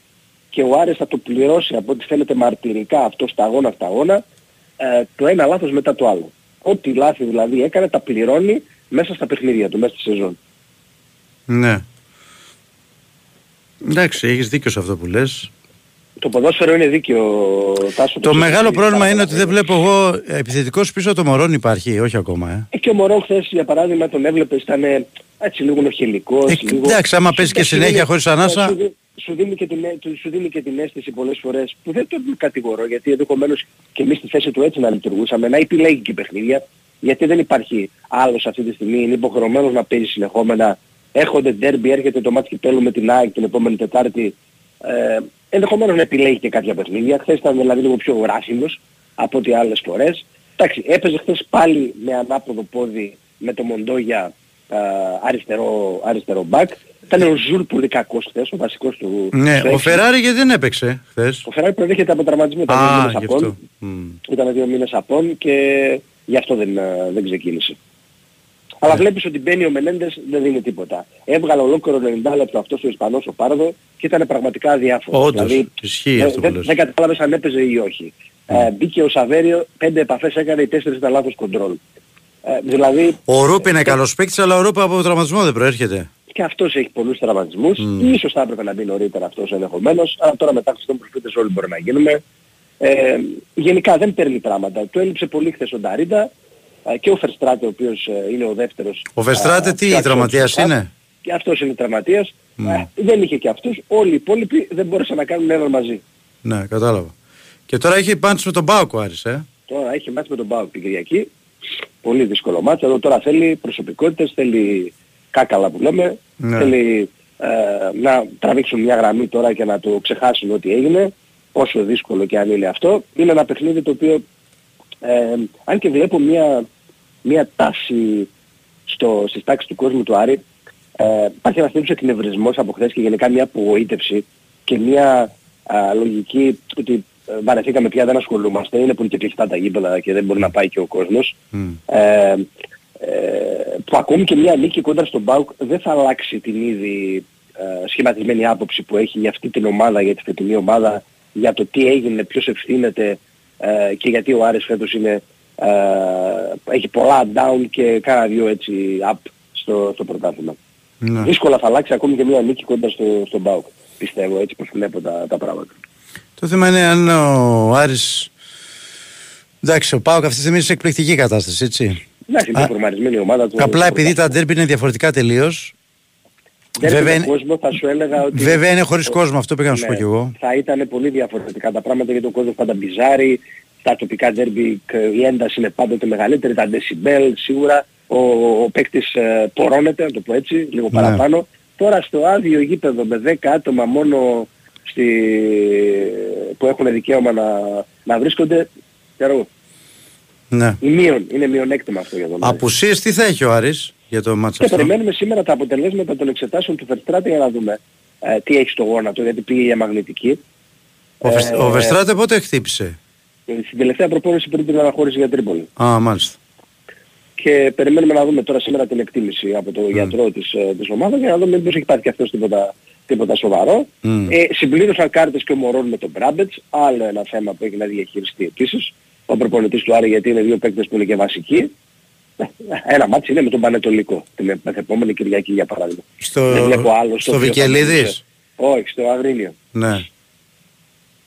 και ο Άρης θα το πληρώσει από ό,τι φαίνεται μαρτυρικά αυτό στα αγώνα στα αγώνα ε, το ένα λάθος μετά το άλλο. Ό,τι λάθη δηλαδή έκανε τα πληρώνει μέσα στα παιχνίδια του, μέσα στη σεζόν. Ναι. Εντάξει, έχεις δίκιο σε αυτό που λες. Το ποδόσφαιρο είναι δίκαιο. Τάσο, το μεγάλο πρόβλημα είναι ότι δεν βλέπω εγώ επιθετικός πίσω το Μωρόν υπάρχει, όχι ακόμα. Ε. ε και ο Μωρόν χθες για παράδειγμα τον έβλεπες ήταν έτσι λίγο νοχελικός. Ε, λίγο... Εντάξει, άμα παίζει και συνέχεια χωρίς ανάσα σου δίνει, και την, σου δίνει και την αίσθηση πολλές φορές που δεν τον κατηγορώ γιατί ενδεχομένως και εμείς στη θέση του έτσι να λειτουργούσαμε να επιλέγει και παιχνίδια γιατί δεν υπάρχει άλλος αυτή τη στιγμή είναι υποχρεωμένος να παίζει συνεχόμενα έρχονται ντέρμπι, έρχεται το ματς κυπέλου με την ΑΕΚ την επόμενη Τετάρτη ε, ενδεχομένως να επιλέγει και κάποια παιχνίδια χθες ήταν δηλαδή λίγο πιο γράσιμος από ό,τι άλλες φορές εντάξει έπαιζε χθες πάλι με ανάποδο πόδι με το Μοντόγια ε, αριστερό, αριστερό μπακ ήταν ο Ζουλ πολύ κακός χθες, ο βασικός του. Ναι, ο Φεράρι γιατί δεν έπαιξε χθες; Ο Φεράρι προέρχεται από τραυματισμό, ήταν δύο μήνες απόν. Ήταν δύο μήνες απόν και γι' αυτό δεν, ε, δεν ξεκίνησε. Αλλά ναι. βλέπεις ότι μπαίνει ο Μενέντες δεν δίνει τίποτα. Έβγαλε ολόκληρο 90 λεπτό αυτός ο Ισπανός ο Πάρδο και ήταν πραγματικά αδιάφορο. Όντως, δηλαδή, ισχύει αυτό δεν, δεν κατάλαβες αν έπαιζε ή όχι. Mm. Ε, μπήκε ο Σαβέριο, πέντε επαφές έκανε, οι τέσσερις ήταν λάθος κοντρόλ. Ε, δηλαδή, ο Ρούπ είναι καλός παίκτης, αλλά ο Ρούπ από τραυματισμό δεν προέρχεται και αυτός έχει πολλούς τραυματισμούς. Mm. Ίσως θα έπρεπε να μπει νωρίτερα αυτός ενδεχομένως, αλλά τώρα μετά στον προφήτες όλοι μπορεί να γίνουμε. Ε, γενικά δεν παίρνει πράγματα. Του έλειψε πολύ χθες ο Νταρίντα ε, και ο Φερστράτε ο οποίος ε, είναι ο δεύτερος. Ο Φερστράτε τι τραυματίας είναι; Και αυτός είναι τραυματίας. Mm. Ε, δεν είχε και αυτούς. Όλοι οι υπόλοιποι δεν μπόρεσαν να κάνουν ένα μαζί. Ναι, κατάλαβα. Και τώρα έχει πάντως με τον Μπάουκ ο Άρης, ε. Τώρα έχει μάτς με τον Μπάουκ την Κυριακή. Πολύ δύσκολο μάτσο. Εδώ τώρα θέλει προσωπικότητες, θέλει κάκαλα που λέμε. Ναι. Θέλει ε, να τραβήξουν μια γραμμή τώρα και να το ξεχάσουν ό,τι έγινε. Όσο δύσκολο και αν είναι αυτό. Είναι ένα παιχνίδι το οποίο, ε, αν και βλέπω μια, μια τάση στο, στις τάξεις του κόσμου του Άρη, ε, υπάρχει ένας τέτοιος εκνευρισμός από χθες και γενικά μια απογοήτευση και μια α, λογική ότι ε, βαρεθήκαμε πια, δεν ασχολούμαστε, είναι που είναι και κλειστά τα γήπεδα και δεν μπορεί να πάει και ο κόσμος. Ε, ε, που ακόμη και μια νίκη κόντρα στον Μπάουκ δεν θα αλλάξει την ήδη ε, σχηματισμένη άποψη που έχει για αυτή την ομάδα, για τη φετινή ομάδα, για το τι έγινε, ποιος ευθύνεται ε, και γιατί ο Άρης φέτος είναι, ε, έχει πολλά down και κάνα δύο έτσι up στο, στο πρωτάθλημα. Ναι. Δύσκολα θα αλλάξει ακόμη και μια νίκη κοντά στο, στον Μπάουκ, πιστεύω, έτσι πως βλέπω τα, τα πράγματα. Το θέμα είναι αν ο Άρης... Εντάξει, ο Πάοκ αυτή τη στιγμή είναι σε εκπληκτική κατάσταση, έτσι. Εντάξει, είναι φορμαρισμένη ομάδα του. Απλά επειδή τα ντέρμπι είναι διαφορετικά τελείως. Βέβαια, είναι... κόσμο, θα σου έλεγα ότι... Βέβαια είναι χωρίς κόσμο, αυτό πήγα να σου πω ναι, κι εγώ. Θα ήταν πολύ διαφορετικά τα πράγματα γιατί ο κόσμος πάντα μπιζάρει, στα τοπικά ντέρμπι η ένταση είναι πάντοτε μεγαλύτερη, τα decibel σίγουρα, ο, ο παίκτης ε, πορώνεται, να το πω έτσι, λίγο ναι. παραπάνω. Τώρα στο άδειο γήπεδο με 10 άτομα μόνο στη... που έχουν δικαίωμα να, να βρίσκονται, ξέρω ναι. μείον, είναι μειονέκτημα αυτό για τον Απουσίες τι θα έχει ο Άρης για το μάτς Και περιμένουμε σήμερα τα αποτελέσματα των εξετάσεων του Φερστράτε για να δούμε ε, τι έχει στο γόνατο, γιατί πήγε για μαγνητική. Ο, ε, ο Βερστράτε πότε χτύπησε; Ε, στην τελευταία προπόνηση πριν την αναχώρηση για Τρίπολη. Α, μάλιστα. Και περιμένουμε να δούμε τώρα σήμερα την εκτίμηση από τον mm. γιατρό της, ε, της ομάδας για να δούμε μήπως έχει πάθει και αυτός τίποτα, τίποτα σοβαρό. Μμ. Ε, συμπλήρωσαν κάρτες και ο Μωρόν με τον Μπράμπετς, άλλο ένα θέμα που έχει να διαχειριστεί επίσης. Ο προπονητής του Άρη γιατί είναι δύο παίκτες που είναι και βασικοί. Ένα ματς είναι με τον Πανετολικό την επόμενη Κυριακή για παράδειγμα. Στο, Δεν βλέπω άλλο στο, στο Βικελίδης; Όχι, στο Αγρίνιο. Ναι.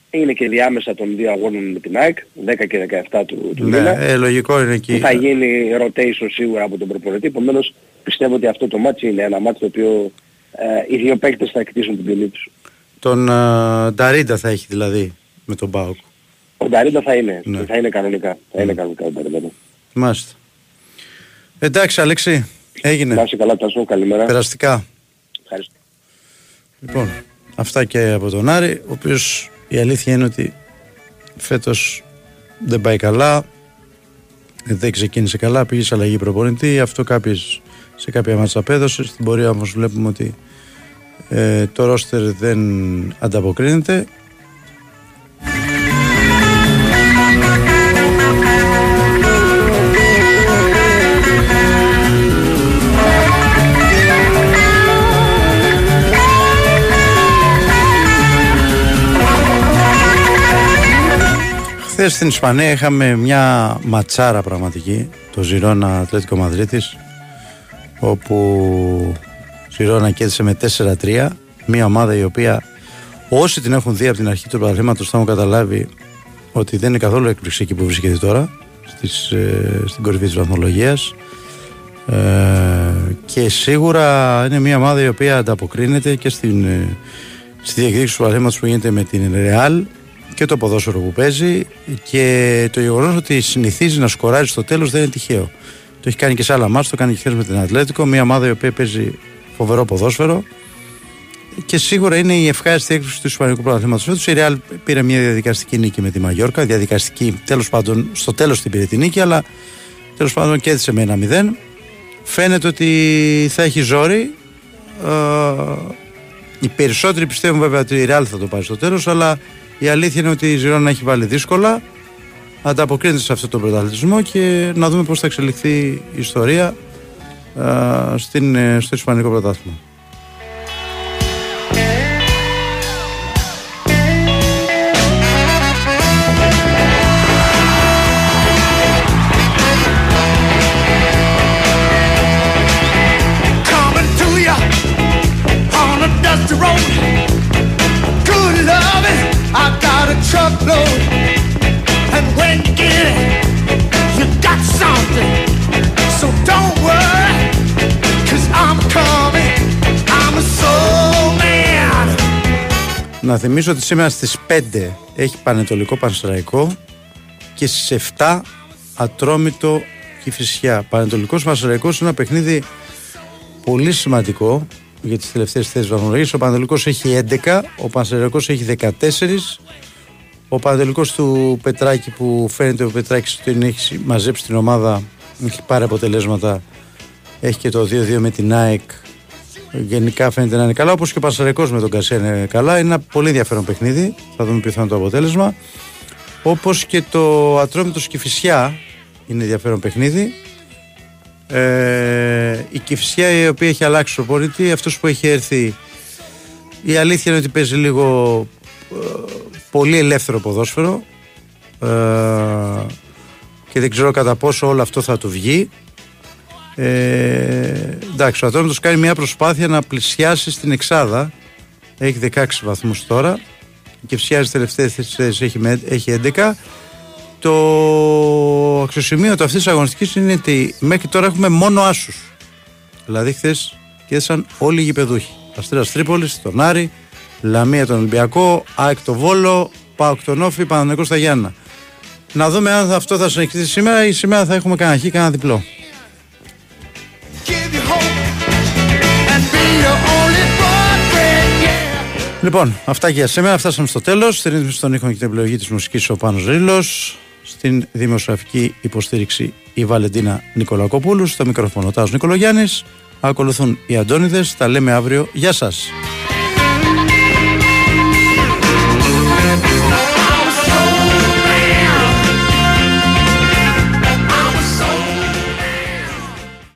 Είναι και διάμεσα των δύο αγώνων με την ΑΕΚ, 10 και 17 του, του ναι, μήνα. Ε, λογικό είναι εκεί. Θα γίνει rotation σίγουρα από τον προπονητή, επομένως πιστεύω ότι αυτό το ματς είναι ένα ματς το οποίο ε, οι δύο παίκτες θα εκτίσουν την ποινή τους. Τον ε, Νταρίντα θα έχει δηλαδή με τον ΠΑΟΚ. Ο Νταρίντα θα είναι, ναι. θα είναι κανονικά. Θα είναι κανονικά ο Νταρίντα. Μάλιστα. Εντάξει, Αλέξη, έγινε. Να είσαι καλά, Τάσο, καλημέρα. Περαστικά. Ευχαριστώ. Λοιπόν, αυτά και από τον Άρη, ο οποίος η αλήθεια είναι ότι φέτος δεν πάει καλά, δεν ξεκίνησε καλά, πήγε σε αλλαγή προπονητή, αυτό κάποιες, σε κάποια μάτσα απέδωσε, στην πορεία όμως βλέπουμε ότι ε, το ρόστερ δεν ανταποκρίνεται Χθες στην Ισπανία είχαμε μια ματσάρα πραγματική, το Ζηρώνα Ατλέτικο Μαδρίτης, όπου Ζηρώνα κέρδισε με 4-3, μια ομάδα η οποία όσοι την έχουν δει από την αρχή του πρωταθλήματος θα έχουν καταλάβει ότι δεν είναι καθόλου εκπληκτική που βρίσκεται τώρα στις, ε, στην κορυφή της βαθμολογίας. Ε, και σίγουρα είναι μια ομάδα η οποία ανταποκρίνεται και στην, ε, στη διεκδίκηση του πρωταθλήματος που γίνεται με την Ρεάλ και το ποδόσφαιρο που παίζει και το γεγονός ότι συνηθίζει να σκοράζει στο τέλος δεν είναι τυχαίο. Το έχει κάνει και σε άλλα μάτια, το κάνει και χθες με την Ατλέτικο, μια ομάδα η οποία παίζει φοβερό ποδόσφαιρο και σίγουρα είναι η ευχάριστη έκπληξη του Ισπανικού Πρωταθλήματος φέτος. Η Ρεάλ πήρε μια διαδικαστική νίκη με τη Μαγιόρκα. Διαδικαστική, τέλος πάντων, στο τέλος την πήρε τη νίκη, αλλά τέλος πάντων κέρδισε με ένα 0. Φαίνεται ότι θα έχει ζόρι. Ε, οι περισσότεροι πιστεύουν βέβαια ότι η Ρεάλ θα το πάρει στο τέλος, αλλά η αλήθεια είναι ότι η Ζηρώνα έχει βάλει δύσκολα. Ανταποκρίνεται σε αυτό το πρωταθλητισμό και να δούμε πώς θα εξελιχθεί η ιστορία α, στην, ε, στο Ισπανικό πρωτάθλημα. Να θυμίσω ότι σήμερα στις 5 έχει Πανετολικό Πανσεραϊκό και στις 7 Ατρόμητο και Φυσιά. Πανετολικός Πανσεραϊκός είναι ένα παιχνίδι πολύ σημαντικό για τις τελευταίες θέσεις βαθμολογίας. Ο Πανετολικός έχει 11, ο Πανσεραϊκός έχει 14. Ο Πανετολικός του Πετράκη που φαίνεται ο Πετράκης ότι έχει μαζέψει την ομάδα, έχει πάρει αποτελέσματα, έχει και το 2-2 με την ΑΕΚ γενικά φαίνεται να είναι καλά. Όπως και ο Πασαρικό με τον Κασία είναι καλά. Είναι ένα πολύ ενδιαφέρον παιχνίδι. Θα δούμε ποιο θα είναι το αποτέλεσμα. Όπως και το Ατρόμητος Κηφισιά είναι ενδιαφέρον παιχνίδι. Ε, η Κηφισιά η οποία έχει αλλάξει το πολίτη, αυτός που έχει έρθει. Η αλήθεια είναι ότι παίζει λίγο ε, πολύ ελεύθερο ποδόσφαιρο ε, και δεν ξέρω κατά πόσο όλο αυτό θα του βγει. Ε, εντάξει, ο Ατρόμητος κάνει μια προσπάθεια να πλησιάσει στην Εξάδα. Έχει 16 βαθμούς τώρα και φυσιάζει τελευταίες θέσεις έχει, έχει 11. Το αξιοσημείωτο αυτής της αγωνιστικής είναι ότι μέχρι τώρα έχουμε μόνο άσους. Δηλαδή χθες κέρδισαν όλοι οι γηπεδούχοι. Αστέρας Τρίπολης, τον Άρη, Λαμία τον Ολυμπιακό, ΑΕΚ το Βόλο, ΠΑΟΚ τον Όφη, Παναγενικό στα Γιάννα. Να δούμε αν αυτό θα συνεχίσει σήμερα ή σήμερα θα έχουμε κανένα χ, κανένα διπλό. Λοιπόν, αυτά και για σήμερα. Φτάσαμε στο τέλος. Στην ρύθμιση των ήχων και την επιλογή της μουσικής ο Πάνος Ρήλο. Στην δημοσιογραφική υποστήριξη η Βαλεντίνα Νικολακοπούλου. Στο μικρόφωνο Τάζο Νικολογιάννης. Ακολουθούν οι Αντώνιδες. Τα λέμε αύριο. Γεια σας.